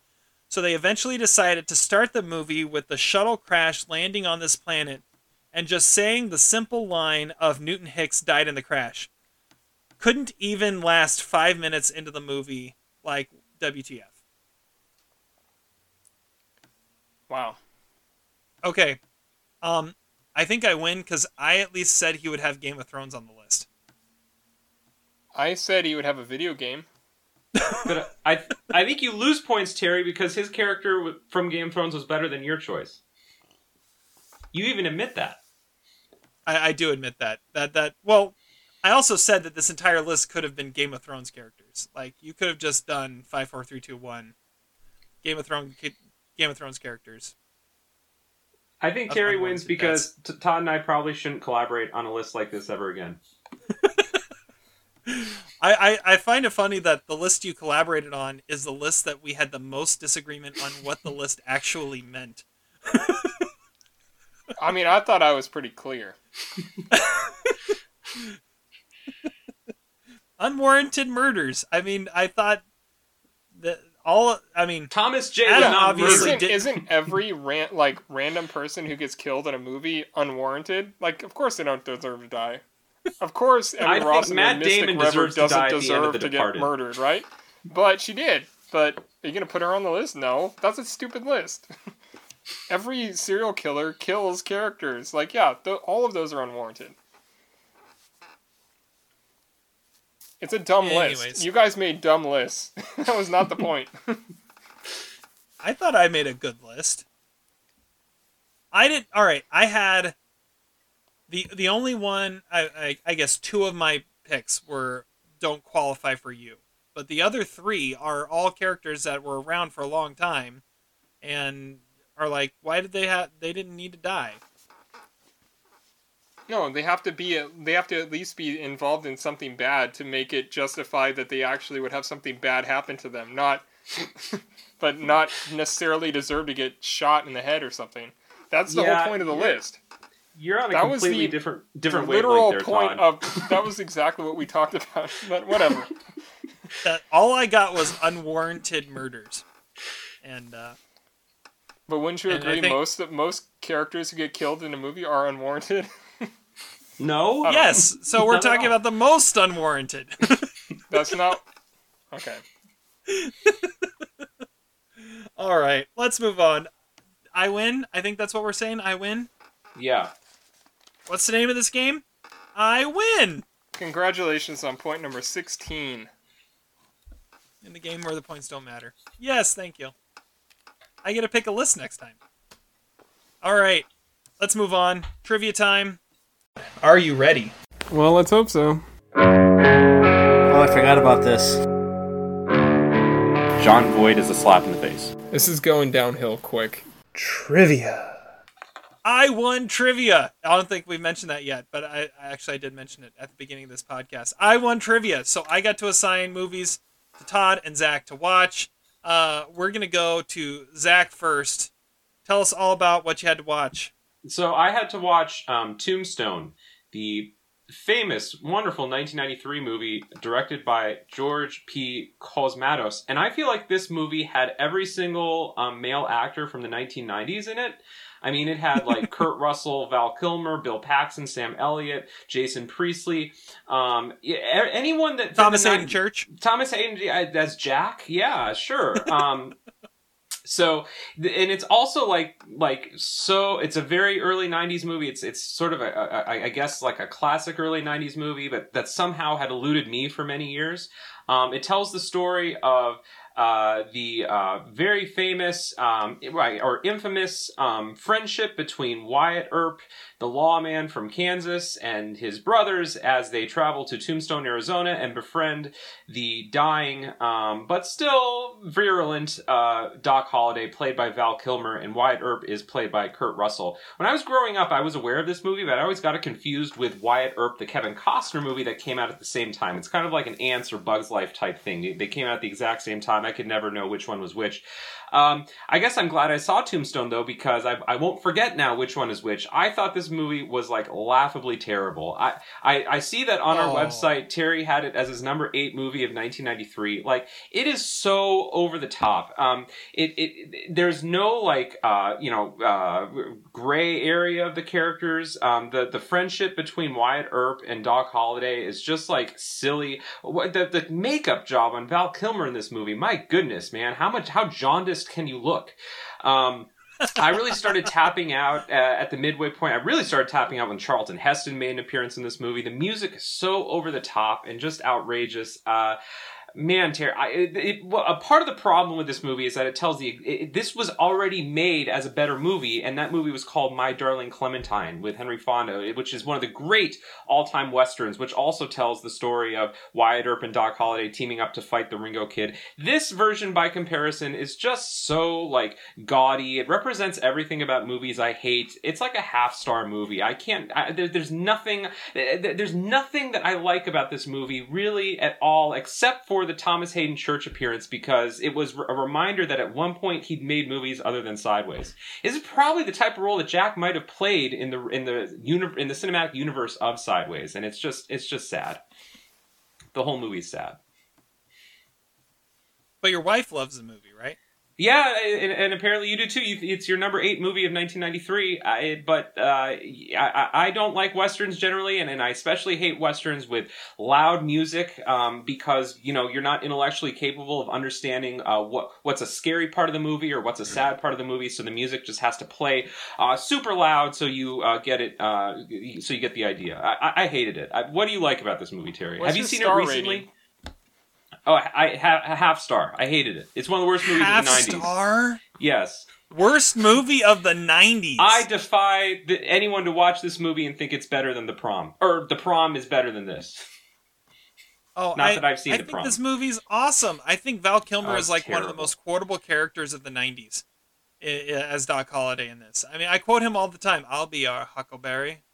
so they eventually decided to start the movie with the shuttle crash landing on this planet and just saying the simple line of Newton Hicks died in the crash. Couldn't even last 5 minutes into the movie like WTF. Wow. Okay. Um I think I win cuz I at least said he would have Game of Thrones on the list. I said he would have a video game. But I I think you lose points, Terry, because his character from Game of Thrones was better than your choice. You even admit that. I, I do admit that. That that well, I also said that this entire list could have been Game of Thrones characters. Like you could have just done five, four, three, two, one. Game of Thrones, Game of Thrones characters. I think That's Terry wins because Todd and I probably shouldn't collaborate on a list like this ever again. I, I, I find it funny that the list you collaborated on is the list that we had the most disagreement on what the list actually meant. I mean, I thought I was pretty clear. Unwarranted murders. I mean, I thought that all. I mean, Thomas J. Adam not obviously. Isn't, did- isn't every ran, like random person who gets killed in a movie unwarranted? Like, of course they don't deserve to die. Of course, Emma I think Ross in Matt Damon River deserves doesn't die at the end deserve of The to get murdered, right? But she did. But are you gonna put her on the list? No, that's a stupid list. every serial killer kills characters. Like, yeah, th- all of those are unwarranted. It's a dumb Anyways. list. You guys made dumb lists. that was not the point. I thought I made a good list. I didn't. All right. I had. The the only one I, I I guess two of my picks were don't qualify for you, but the other three are all characters that were around for a long time, and are like, why did they have? They didn't need to die. No, they have to be. They have to at least be involved in something bad to make it justify that they actually would have something bad happen to them. Not, but not necessarily deserve to get shot in the head or something. That's the Yeah, whole point of the yeah. list. You're on a That was the- different different the literal wavelength there, point Todd. of that was exactly what we talked about. But whatever. That all I got was unwarranted murders, and uh, But wouldn't you I agree think- most that most characters who get killed in a movie are unwarranted? no. yes, so we're Not talking about the most unwarranted. That's not okay. all right, let's move on. I win. I think that's what we're saying. I win. Yeah. What's the name of this game? I win. Congratulations on point number sixteen. In the game where the points don't matter. Yes, thank you. I get to pick a list next time. All right, let's move on. Trivia time. Are you ready? Well, let's hope so. Oh, I forgot about this. Jon Voight is a slap in the face. This is going downhill quick. Trivia. I won trivia. I don't think we mentioned that yet, but I, I actually I did mention it at the beginning of this podcast. I won trivia, so I got to assign movies to Todd and Zach to watch. Uh, we're gonna go to Zach first. Tell us all about what you had to watch. So I had to watch um, Tombstone, the famous, wonderful 1993 movie directed by George P. Cosmatos, and I feel like this movie had every single um, male actor from the 1990s in it. I mean, it had like Kurt Russell, Val Kilmer, Bill Paxton, Sam Elliott, Jason Priestley, um, anyone that Thomas Haden Church. Thomas Haden as Jack. Yeah, sure. Um, so, and it's also like like so. It's a very early '90s movie. It's it's sort of a, a, a I guess like a classic early '90s movie, but that somehow had eluded me for many years. Um, it tells the story of uh, the uh, very famous, um, right, or infamous um, friendship between Wyatt Earp, the lawman from Kansas, and his brothers as they travel to Tombstone, Arizona, and befriend the dying, um, but still virulent uh, Doc Holliday, played by Val Kilmer, and Wyatt Earp is played by Kurt Russell. When I was growing up, I was aware of this movie, but I always got it confused with Wyatt Earp, the Kevin Costner movie that came out at the same time. It's kind of like an Antz or Bugs Life type thing. They- They came out at the exact same time. I could never know which one was which. Um, I guess I'm glad I saw Tombstone though because I, I won't forget now which one is which. I thought this movie was like laughably terrible. I I, I see that on our Oh. website Terry had it as his number eight movie of 1993. Like it is so over the top. Um, it, it, it- there's no like uh you know uh gray area of the characters. Um, the the friendship between Wyatt Earp and Doc Holliday is just like silly. What the the makeup job on Val Kilmer in this movie? My goodness, man, how much how jaundiced can you look? Um, I really started tapping out uh, at the midway point. I really started tapping out when Charlton Heston made an appearance in this movie. The music is so over the top and just outrageous. Uh, man, Terry, I, it, it, a part of the problem with this movie is that it tells the it, this was already made as a better movie, and that movie was called My Darling Clementine with Henry Fonda, which is one of the great all-time westerns, which also tells the story of Wyatt Earp and Doc Holliday teaming up to fight the Ringo Kid. This version, by comparison, is just so like gaudy. It represents everything about movies I hate. It's like a half-star movie. I can't. I, there, there's nothing. there- There's nothing that I like about this movie really at all, except for the Thomas Haden Church appearance, because it was a reminder that at one point he'd made movies other than Sideways. This is probably the type of role that Jack might have played in the in the uni- in the cinematic universe of Sideways, and it's just it's just sad. The whole movie's sad. But your wife loves the movie? Yeah, and, and apparently you do too. You, it's your number eight movie of 1993. I, but uh, I, I don't like westerns generally, and, and I especially hate westerns with loud music um, because you know you're not intellectually capable of understanding uh, what what's a scary part of the movie or what's a sad part of the movie. So the music just has to play uh, super loud so you uh, get it. Uh, so you get the idea. I, I, hated it. I, what do you like about this movie, Terry? What's Have you seen it recently? rating? Oh, I, I ha- half star. I hated it. It's one of the worst movies Half of the 90s. star. Yes. Worst movie of the '90s. I defy the, anyone to watch this movie and think it's better than The Prom, or The Prom is better than this. oh, not I, that I've seen I The think Prom. this movie's awesome. I think Val Kilmer Oh, is like one of the most quotable characters of the '90s i- i- as Doc Holliday in this. I mean, I quote him all the time. I'll be our Huckleberry.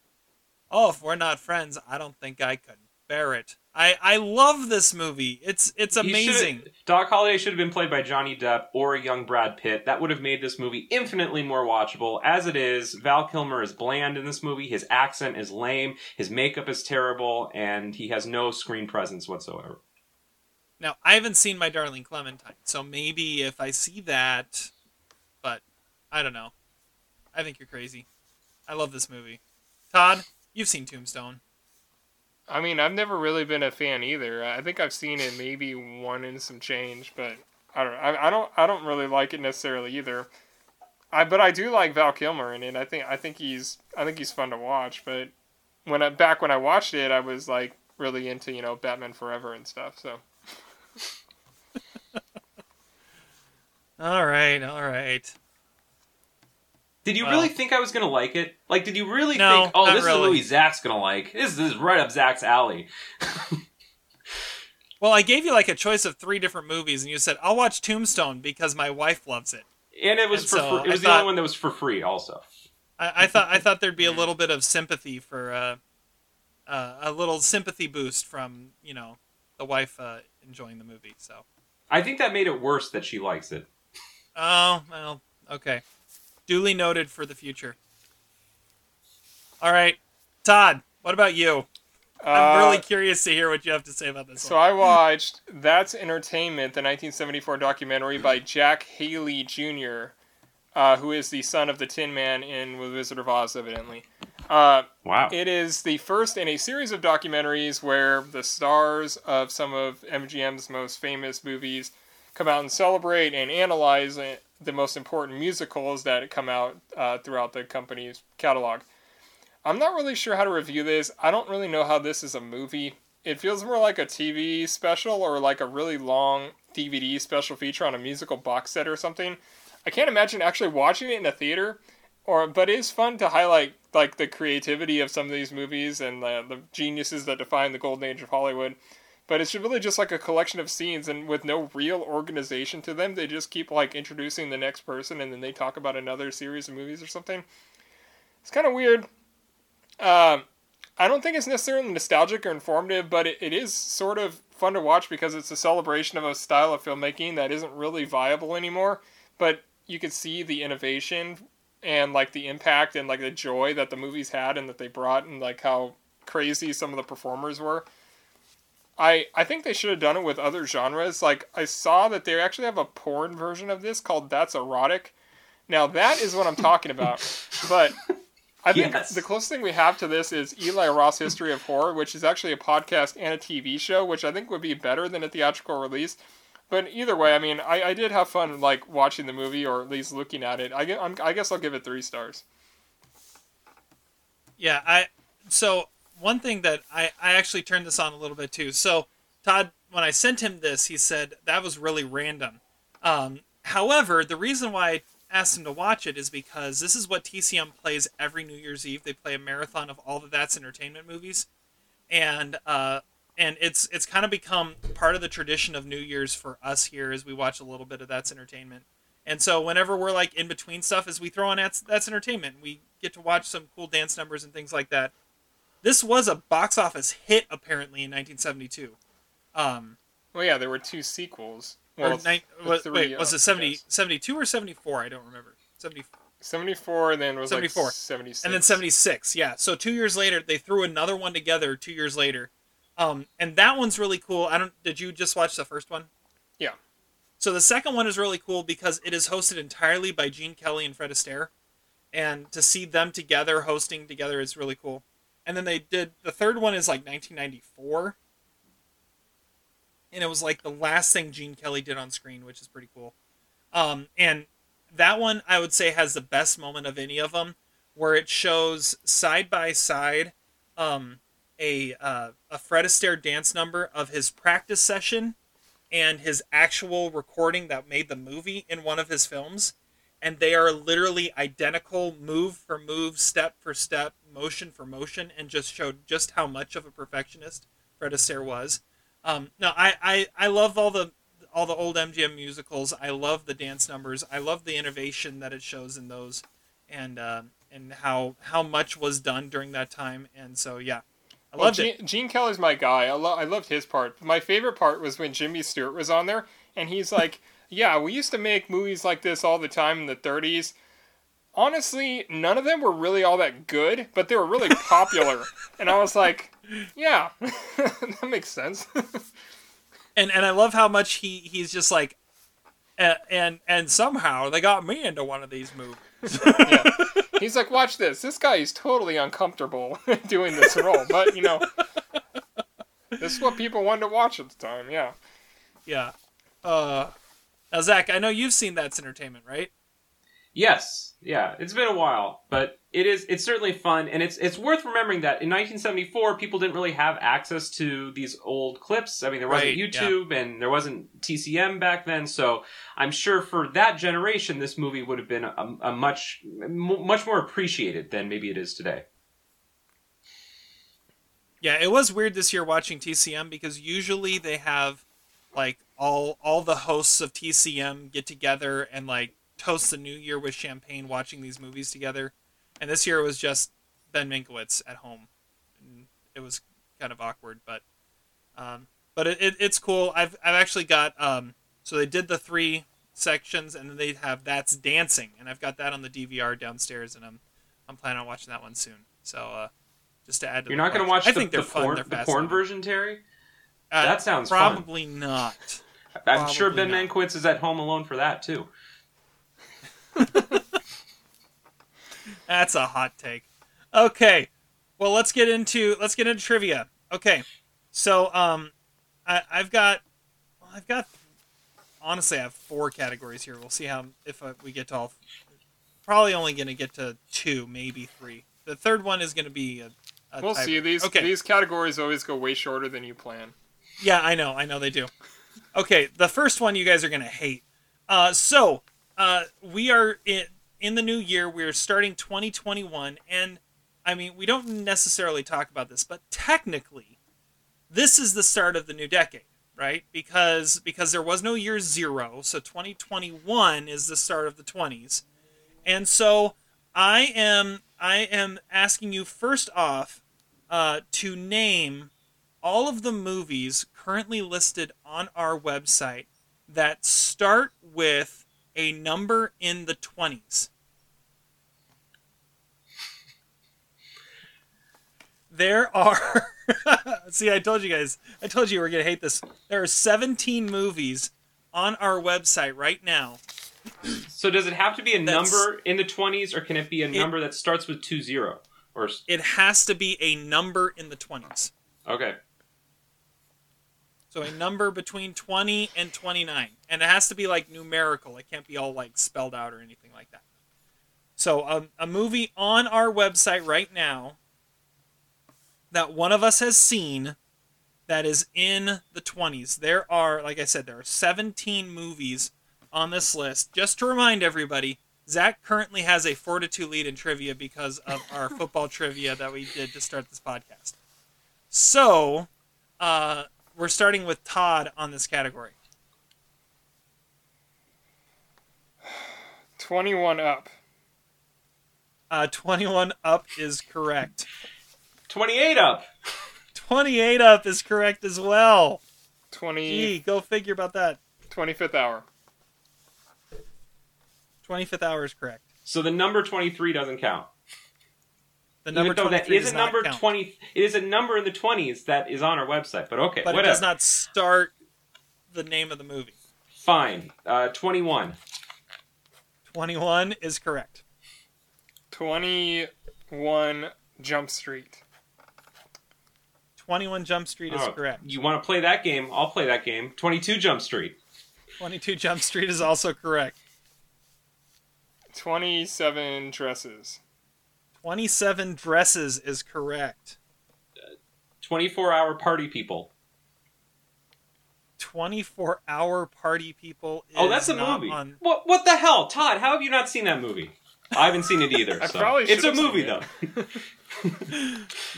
Oh, if we're not friends, I don't think I could bear it. I I love this movie. It's it's amazing. Doc Holliday should have been played by Johnny Depp or a young Brad Pitt. That would have made this movie infinitely more watchable. As it is, Val Kilmer is bland in this movie. His accent is lame. His makeup is terrible, and he has no screen presence whatsoever. Now, I haven't seen My Darling Clementine, so maybe if I see that, but I don't know. I think you're crazy. I love this movie. Todd, you've seen Tombstone. I mean, I've never really been a fan either. I think I've seen it maybe one and some change, but I don't. I, I don't. I don't really like it necessarily either. I but I do like Val Kilmer in it. I think I think he's I think he's fun to watch. But when I back when I watched it, I was like really into you know Batman Forever and stuff. So All right, all right. Did you Well- really think I was gonna like it? Like, did you really No, think, oh, this is a really. movie Zach's gonna like? This is right up Zach's alley. Well, I gave you like a choice of three different movies, and you said I'll watch Tombstone because my wife loves it. And it was And for so free. It I was the thought- only one that was for free, also. I, I thought I thought there'd be a little bit of sympathy for uh, uh, a little sympathy boost from you know the wife uh, enjoying the movie. So, I think that made it worse that she likes it. oh well, okay, duly noted for the future. All right, Todd, what about you? I'm Uh, really curious to hear what you have to say about this. So one. I watched That's Entertainment, the 1974 documentary by Jack Haley Jr., uh, who is the son of the Tin Man in The Wizard of Oz, evidently. Uh, Wow. it is the first in a series of documentaries where the stars of some of MGM's most famous movies come out and celebrate and analyze it- the most important musicals that come out uh, throughout the company's catalog. I'm not really sure how to review this. I don't really know how this is a movie. It feels more like a TV special or like a really long DVD special feature on a musical box set or something. I can't imagine actually watching it in a theater, or but it is fun to highlight like the creativity of some of these movies and the, the geniuses that define the golden age of Hollywood. But it's really just like a collection of scenes, and with no real organization to them, they just keep like introducing the next person, and then they talk about another series of movies or something. It's kind of weird. Um, I don't think it's necessarily nostalgic or informative, but it, it is sort of fun to watch because it's a celebration of a style of filmmaking that isn't really viable anymore. But you can see the innovation and like the impact and like the joy that the movies had and that they brought and like how crazy some of the performers were. I I think they should have done it with other genres. Like I saw that they actually have a porn version of this called That's Erotic. Now that is what I'm talking about. But I think Yes. the closest thing we have to this is Eli Roth's History of Horror, which is actually a podcast and a TV show, which I think would be better than a theatrical release. But either way, I mean, I, I did have fun like watching the movie or at least looking at it. I, I'm, I guess I'll give it three stars. Yeah, I so one thing that I I actually turned this on a little bit too. So Todd, when I sent him this, he said that was really random. Um, however, the reason why I asked him to watch it is because this is what TCM plays every New Year's Eve. They play a marathon of all the That's Entertainment movies, and uh, and it's it's kind of become part of the tradition of New Year's for us here as we watch a little bit of That's Entertainment. And so whenever we're like in between stuff, as we throw on that's that's entertainment, we get to watch some cool dance numbers and things like that. This was a box office hit apparently in 1972. Um, Well, yeah, there were two sequels. Well, the what, three, wait, was uh, it 70, 72 or 74? I don't remember. 70, 74 and then was 74. like 76. and then 76. Yeah. So two years later, they threw another one together. Two years later, um, and that one's really cool. I don't. Did you just watch the first one? Yeah. So the second one is really cool because it is hosted entirely by Gene Kelly and Fred Astaire, and to see them together hosting together is really cool. And then they did the third one is like 1994, and it was like the last thing Gene Kelly did on screen, which is pretty cool. Um, and that one I would say has the best moment of any of them, where it shows side by side, um, a uh, a Fred Astaire dance number of his practice session and his actual recording that made the movie in one of his films and they are literally identical move for move, step for step, motion for motion, and just showed just how much of a perfectionist Fred Astaire was. Um, no, I, I, I love all the all the old MGM musicals. I love the dance numbers. I love the innovation that it shows in those, and uh, and how how much was done during that time. And so yeah, I Well, loved Gene, it. Gene Kelly's my guy. I, lo- I loved his part. My favorite part was when Jimmy Stewart was on there, and he's like, "Yeah, we used to make movies like this all the time in the '30s. Honestly, none of them were really all that good, but they were really popular." and I was like, "Yeah, that makes sense." And and I love how much he he's just like, "Uh, and and somehow they got me into one of these movies. yeah. He's like, "Watch this. This guy is totally uncomfortable doing this role, but you know." This is what people wanted to watch at the time, yeah. yeah. Uh, now Zach, I know you've seen That's Entertainment, right? Yes, yeah, it's been a while, but it is it's certainly fun, and it's it's worth remembering that in 1974 people didn't really have access to these old clips. I mean, there wasn't Right, yeah. YouTube and there wasn't TCM back then, so I'm sure for that generation this movie would have been a, a much much more appreciated than maybe it is today. Yeah, it was weird this year watching TCM because usually they have like all all the hosts of TCM get together and like toast the new year with champagne watching these movies together. And this year it was just Ben Mankiewicz at home. And it was kind of awkward, but um, but it, it, it's cool. I've I've actually got um, so they did the three sections and then they have that's dancing and I've got that on the DVR downstairs and I'm I'm planning on watching that one soon. So uh, just to add to You're not going to watch I think the, they're the fun. porn They're the porn version, Terry. Uh, That sounds fun. probably not. I'm sure Ben Probably not. Mankiewicz is at home alone for that too. That's a hot take. Okay, well let's get into let's get into trivia. Okay, so um, I, I've got well, I've got honestly I have four categories here. We'll see how if uh, we get to all. Probably only going to get to two, maybe three. The third one is going to be a. a We'll see. tiebreaker. These okay. these categories always go way shorter than you plan. Yeah, I know. I know they do. Okay, the first one you guys are to hate. Uh, so, uh, we are in, in the new year. We're starting 2021. And, I mean, we don't necessarily talk about this, but technically, this is the start of the new decade, right? Because because there was no year zero. So 2021 is the start of the 20s. And so I am I am asking you first off uh, to name all of the movies currently listed on our website that start with a number in the 20s. There are See, I told you guys. I told you we were going to hate this. There are 17 movies on our website right now. So does it have to be a number in the 20s, or can it be a number that starts with two zero? Or It has to be a number in the 20s. okay, So a number between 20 and 29. And it has to be like numerical. It can't be all like spelled out or anything like that. So um, a movie on our website right now that one of us has seen that is in the 20s. There are, like I said, there are 17 movies on this list. Just to remind everybody, Zach currently has a 4 to 2 lead in trivia because of our football trivia that we did to start this podcast. So, uh, we're starting with Todd on this category. 21 up. Uh, 21 up is correct. 28 up. 28 up is correct as well. 20, Gee, go figure about that. 25th hour. 25th hour is correct. So the number 23 doesn't count. The number Even though that 23 is does a number count. 20. It is a number in the 20s that is on our website. But okay, but it does not start the name of the movie. Fine. Uh, 21. 21 is correct. 21 Jump Street. 21 Jump Street is Oh, correct. You want to play that game? I'll play that game. 22 Jump Street. 22 Jump Street is also correct. 27 Dresses. 27 Dresses is correct. 24 Hour Party People. 24 Hour Party People. Is Oh, that's a movie. On... What? What the hell, Todd? How have you not seen that movie? I haven't seen it either. I so. probably It's a movie it. though.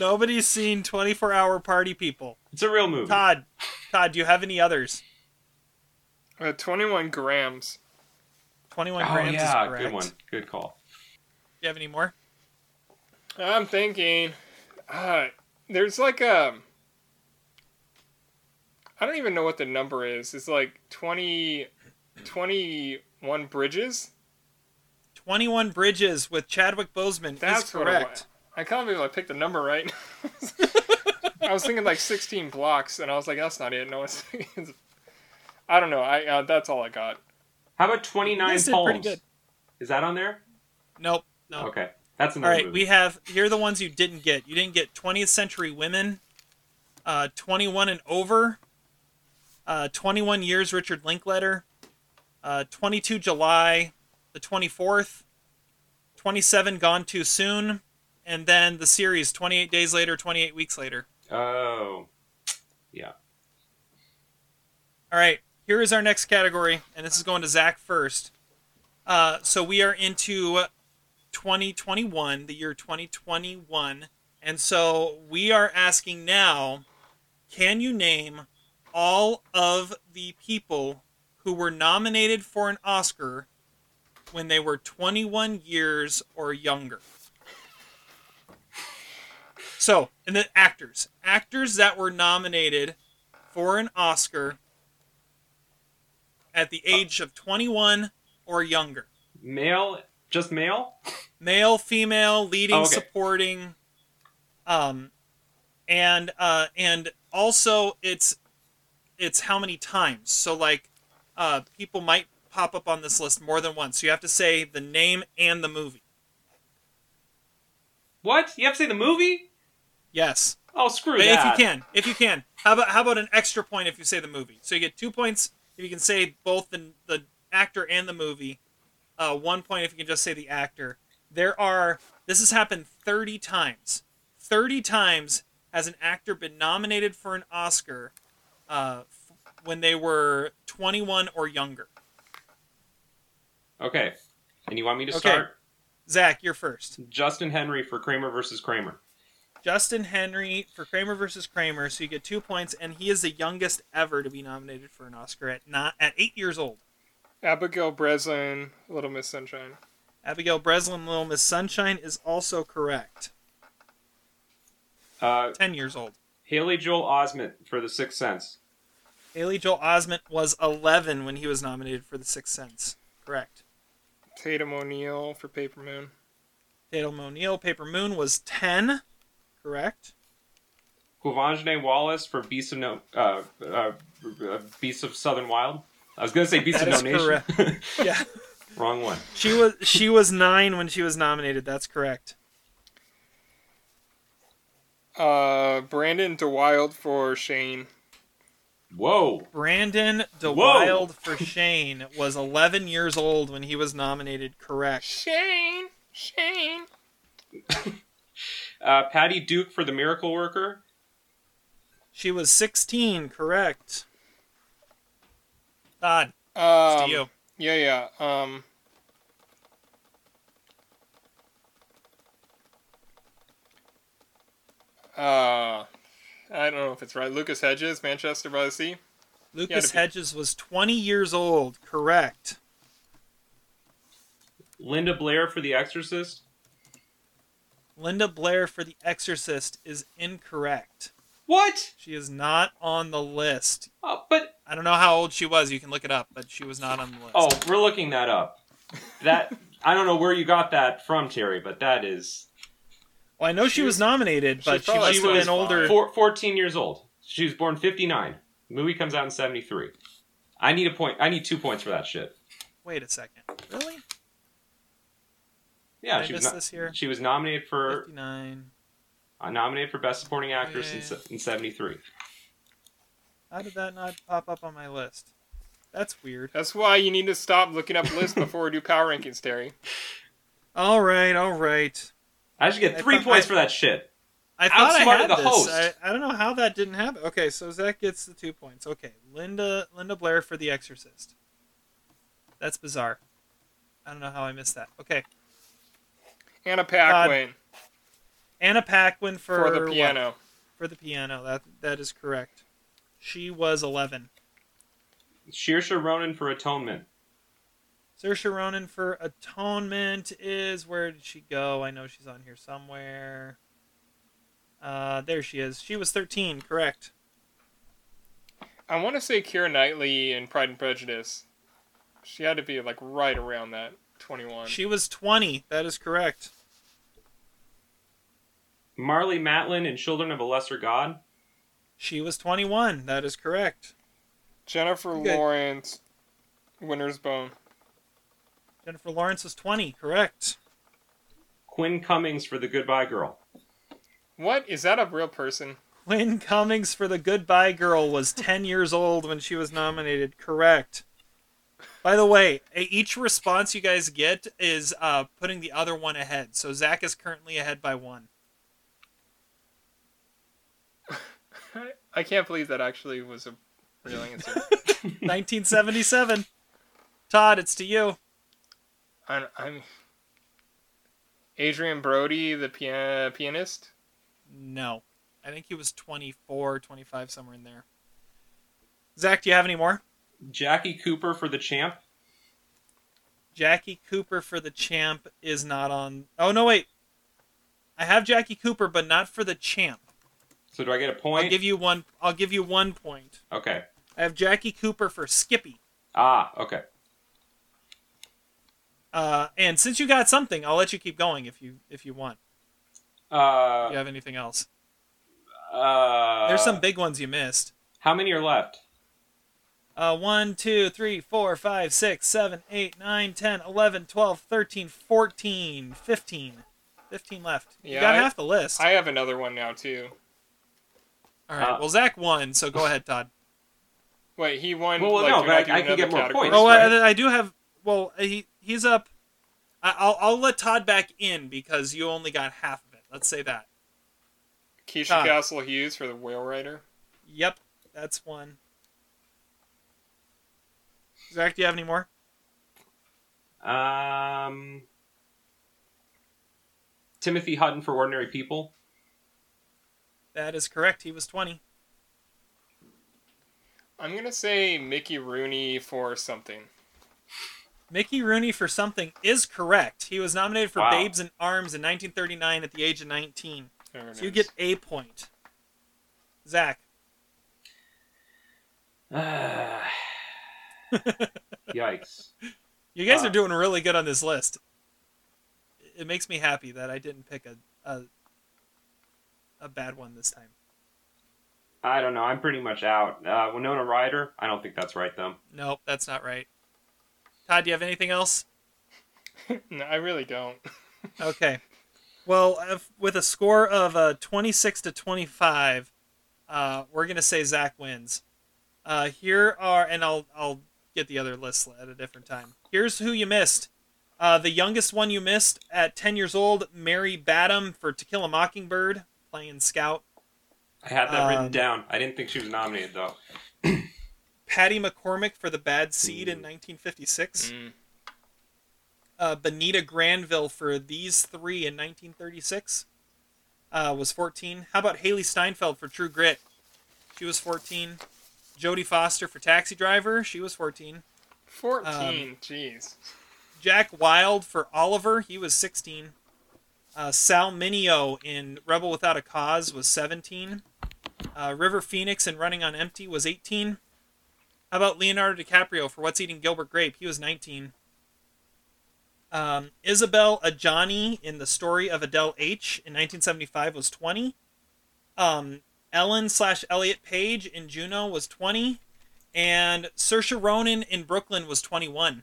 Nobody's seen 24 Hour Party People. It's a real movie. Todd, Todd, do you have any others? Uh, 21 grams. 21 oh grams yeah, is correct. good one. Good call. Do you have any more? I'm thinking, uh, there's like a. I don't even know what the number is. It's like 20, 21 bridges. 21 Bridges with Chadwick Boseman That's is correct. was. I can't believe I picked the number right. I was thinking like 16 blocks, and I was like, that's not it. No, it's. it's I don't know. I uh, that's all I got. How about Twenty Nine This did pretty Poems? good. Is that on there? Nope. No. Okay, that's another right, movie. we have here are the ones you didn't get. You didn't get 20th Century Women, uh, 21 and Over, uh, 21 Years Richard Linklater, uh, 22 July, the 24th, 27 Gone Too Soon, and then the series 28 Days Later, 28 Weeks Later. Oh, yeah. All right, here is our next category, and this is going to Zach first. Uh, so we are into 2021, the year 2021, and so we are asking now: Can you name all of the people who were nominated for an Oscar when they were 21 years or younger? So, and the actors, actors that were nominated for an Oscar at the age of 21 or younger. male, just male. Male, female, leading, Oh, okay. supporting, um, and uh, and also it's it's how many times. So like, uh, people might pop up on this list more than once. So you have to say the name and the movie. What? You have to say the movie? Yes, Oh, screw but that. if you can, if you can, how about how about an extra point if you say the movie? So you get two points if you can say both the the actor and the movie. Uh, one point if you can just say the actor. There are this has happened thirty times. Thirty times has an actor been nominated for an Oscar uh, f- when they were twenty one or younger. Okay, and you want me to Okay. start? Zach, you're first. Justin Henry for Kramer versus Kramer. Justin Henry for Kramer versus Kramer, so you get two points, and he is the youngest ever to be nominated for an Oscar at not at eight years old. Abigail Breslin, Little Miss Sunshine. Abigail Breslin, Little Miss Sunshine is also correct. Uh, Ten years old. Haley Joel Osment for The Sixth Sense. Haley Joel Osment was 11 when he was nominated for The Sixth Sense. Correct. Tatum O'Neal for Paper Moon. Tatum O'Neal, Paper Moon was 10. Correct. Quvenzhané Wallace for Beasts of No uh, uh, uh, Beasts of Southern Wild. I was gonna say Beasts That of No Nation. correct. Yeah. Wrong one. She was she was 9 when she was nominated. That's correct. Uh, Brandon deWilde for Shane. Whoa. Brandon deWilde for Shane was 11 years old when he was nominated. Correct. Shane! Shane! Uh, Patty Duke for The Miracle Worker. She was 16. Correct. Todd, Um, to you. Yeah, yeah. Um, uh, I don't know if it's right. Lucas Hedges, Manchester by the Sea. Lucas to be- Hedges was 20 years old. Correct. Linda Blair for The Exorcist. Linda Blair for The Exorcist is incorrect. What? She is not on the list. Oh, but I don't know how old she was. You can look it up, but she was not on the list. oh, we're looking that up. That I don't know where you got that from, Terry, but that is well, I know she, she was was- nominated, but she probably must have was been older. four, 14 years old. She was born 59. The movie comes out in 73. I need a point. I need two points for that shit. Wait a second. Really? Yeah, Did I she was miss no- this here? she was nominated for 59. Uh, nominated for best supporting actress in Yeah. se- in 73. How did that not pop up on my list? That's weird. That's why you need to stop looking up lists before we do power rankings, Terry. All right, all right. I should get three points I- for that shit. I thought I outsmarted had the this. host. I, I don't know how that didn't happen. Okay, so Zach gets the two points. Okay, Linda Linda Blair for The Exorcist. That's bizarre. I don't know how I missed that. Okay, Anna Paquin Anna Paquin for, for the what? piano. For the piano. That that is correct. She was eleven. Saoirse Ronan for Atonement. Saoirse Ronan for Atonement is where did she go? I know she's on here somewhere. Uh, there she is. She was thirteen. Correct. I want to say Keira Knightley in Pride and Prejudice. She had to be like right around that 21. She was twenty. That is correct. Marlee Matlin in Children of a Lesser God. She was 21. That is correct. Jennifer Okay. Lawrence, Winter's Bone. Jennifer Lawrence is 20. Correct. Quinn Cummings for The Goodbye Girl. What is that a real person? Quinn Cummings for The Goodbye Girl was 10 years old when she was nominated. Correct. By the way, each response you guys get is uh, putting the other one ahead. So Zach is currently ahead by one. I can't believe that actually was a real answer. 1977. Todd, it's to you. I'm, I'm Adrien Brody, the pia- pianist. No. I think he was 24, 25, somewhere in there. Zach, do you have any more? Jackie Cooper for The Champ. Jackie Cooper for the champ is not on. Oh no, wait. I have Jackie Cooper, but not for the champ. So do I get a I'll point? give you one. I'll give you one point. Okay. I have Jackie Cooper for Skippy. Ah, okay. Uh, and since you got something, I'll let you keep going if you if you want. Uh, If you have anything else? uh, There's some big ones you missed. How many are left? Uh, 1, 2, 3, 4, 5, 6, 7, 8, 9, 10, 11, 12, 13, 14, 15. 15 left. you got I- half the list. I have another one now too. All right. Uh, well, Zach won, so go ahead, Todd. Wait, he won. Well, like, no, but I- I can get more points. Oh, right? I, I do have. Well, he he's up. I, I'll I'll let Todd back in because you only got half of it. Let's say that. Keisha Todd. Castle Hughes for the Whale Rider. Yep, that's one. Zach, do you have any more? Um, Timothy Hutton for Ordinary People. That is correct. He was twenty. I'm gonna say Mickey Rooney for something. Mickey Rooney for something is correct. He was nominated for Wow. Babes in Arms in 1939 at the age of 19. There So you get a point. Zach, Yikes. you guys Uh, are doing really good on this list. It makes me happy that I didn't pick a a, a bad one this time. I don't know. I'm pretty much out. Uh, Winona Ryder. I don't think that's right though. Nope, that's not right. Todd, do you have anything else? No, I really don't. Okay. Well, if, with a score of uh, 26 to 25, uh, we're going to say Zach wins. Uh, here are, and I'll, I'll get the other list at a different time. Here's who you missed. Uh, the youngest one you missed at 10 years old, Mary Badham for To Kill a Mockingbird, playing Scout. I had that written Um, down. I didn't think she was nominated though. Patty McCormack for The Bad Seed in 1956. Mm. uh, Bonita Granville for these three in 1936 uh, was 14. How about Hailee Steinfeld for True Grit? She was 14. Jodie Foster for Taxi Driver. She was 14. 14. Jeez. Jack Wilde for Oliver. He was 16. Uh, Sal Mineo in Rebel Without a Cause was 17. Uh, River Phoenix in Running on Empty was 18. How about Leonardo DiCaprio for What's Eating Gilbert Grape? He was 19. Um, Isabelle Adjani in The Story of Adele H in 1975 was 20. Um, Ellen slash Elliot Page in Juno was 20. And Saoirse Ronan in Brooklyn was 21.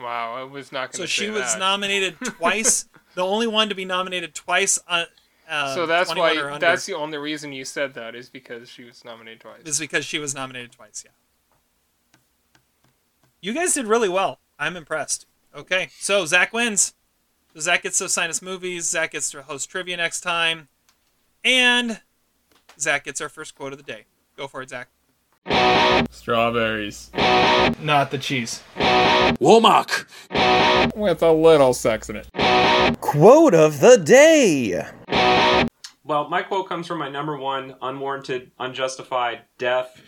Wow, I was not So gonna. So she was that. nominated twice. the only one to be nominated twice on. Uh, So that's 21 or why. That's the only reason you said that is because she was nominated twice. is because she was nominated twice. Yeah. You guys did really well. I'm impressed. Okay, so Zach wins. So Zach gets to sign us movies. Zach gets to host trivia next time, and Zach gets our first quote of the day. Go for it, Zach. Strawberries. Not the cheese. Womack. With a little sex in it. Quote of the day. Well, my quote comes from my number one unwarranted, unjustified death,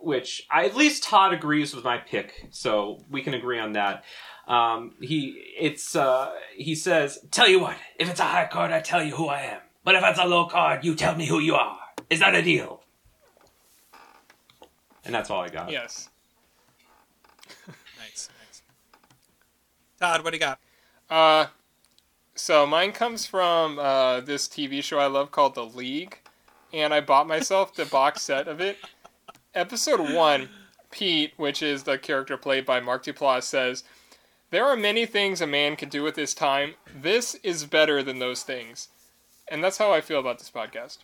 which I, at least Todd agrees with my pick, so we can agree on that. Um, he it's uh, he says, Tell you what, if it's a high card, I tell you who I am. But if it's a low card, you tell me who you are. Is that a deal? And that's all I got. Yes. Nice, nice. Todd, what do you got? Uh, so mine comes from uh, this TV show I love called The League, and I bought myself the box set of it. Episode one, Pete, which is the character played by Mark Duplass, says, "There are many things a man can do with his time. This is better than those things," and that's how I feel about this podcast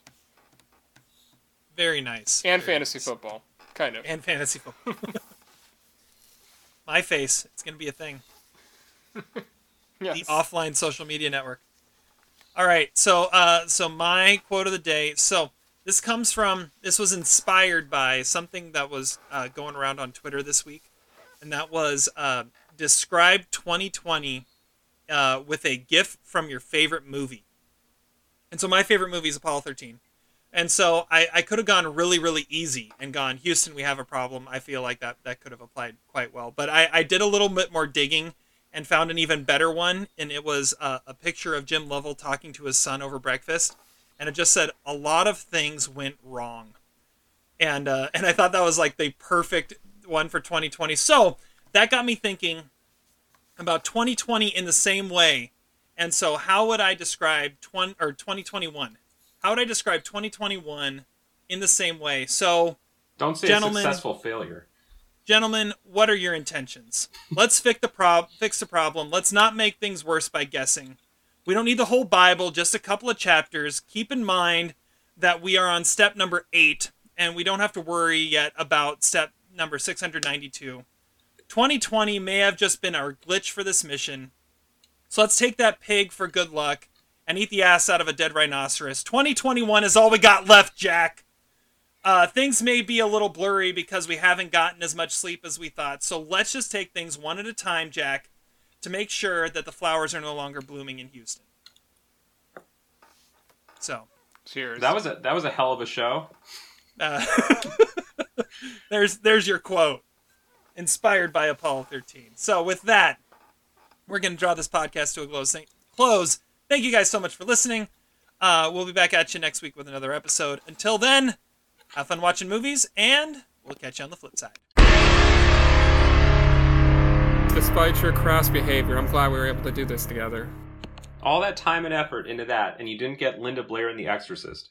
Very nice. and Very fantasy nice. football, kind of. And fantasy football. My face. It's gonna be a thing. Yes. the offline social media network. All right, so uh, so my quote of the day. So this comes from this was inspired by something that was uh, going around on Twitter this week, and that was uh, describe 2020 uh, with a GIF from your favorite movie. And so my favorite movie is Apollo 13. And so I, I could have gone really, really easy and gone, Houston, we have a problem. I feel like that, that could have applied quite well. But I, I did a little bit more digging and found an even better one. And it was a, a picture of Jim Lovell talking to his son over breakfast. And it just said, a lot of things went wrong. And, uh, and I thought that was like the perfect one for 2020. So that got me thinking about 2020 in the same way. And so how would I describe 20 or 2021? How would I describe 2021 in the same way? So, Don't say Gentlemen- successful failure. gentlemen, what are your intentions? Let's fix the prob fix the problem. Let's not make things worse by guessing. We don't need the whole Bible, just a couple of chapters. Keep in mind that we are on step number 8 and we don't have to worry yet about step number 692. 2020 may have just been our glitch for this mission. So let's take that pig for good luck and eat the ass out of a dead rhinoceros. 2021 is all we got left, Jack. Uh, things may be a little blurry because we haven't gotten as much sleep as we thought. So let's just take things one at a time, Jack, to make sure that the flowers are no longer blooming in Houston. So, Cheers. That was a that was a hell of a show. uh, there's there's your quote, inspired by Apollo 13. So with that, we're gonna draw this podcast to a close. Close. Thank you guys so much for listening. Uh, we'll be back at you next week with another episode. Until then, have fun watching movies, and we'll catch you on the flip side. Despite your crass behavior, I'm glad we were able to do this together. All that time and effort into that, and you didn't get Linda Blair in The Exorcist.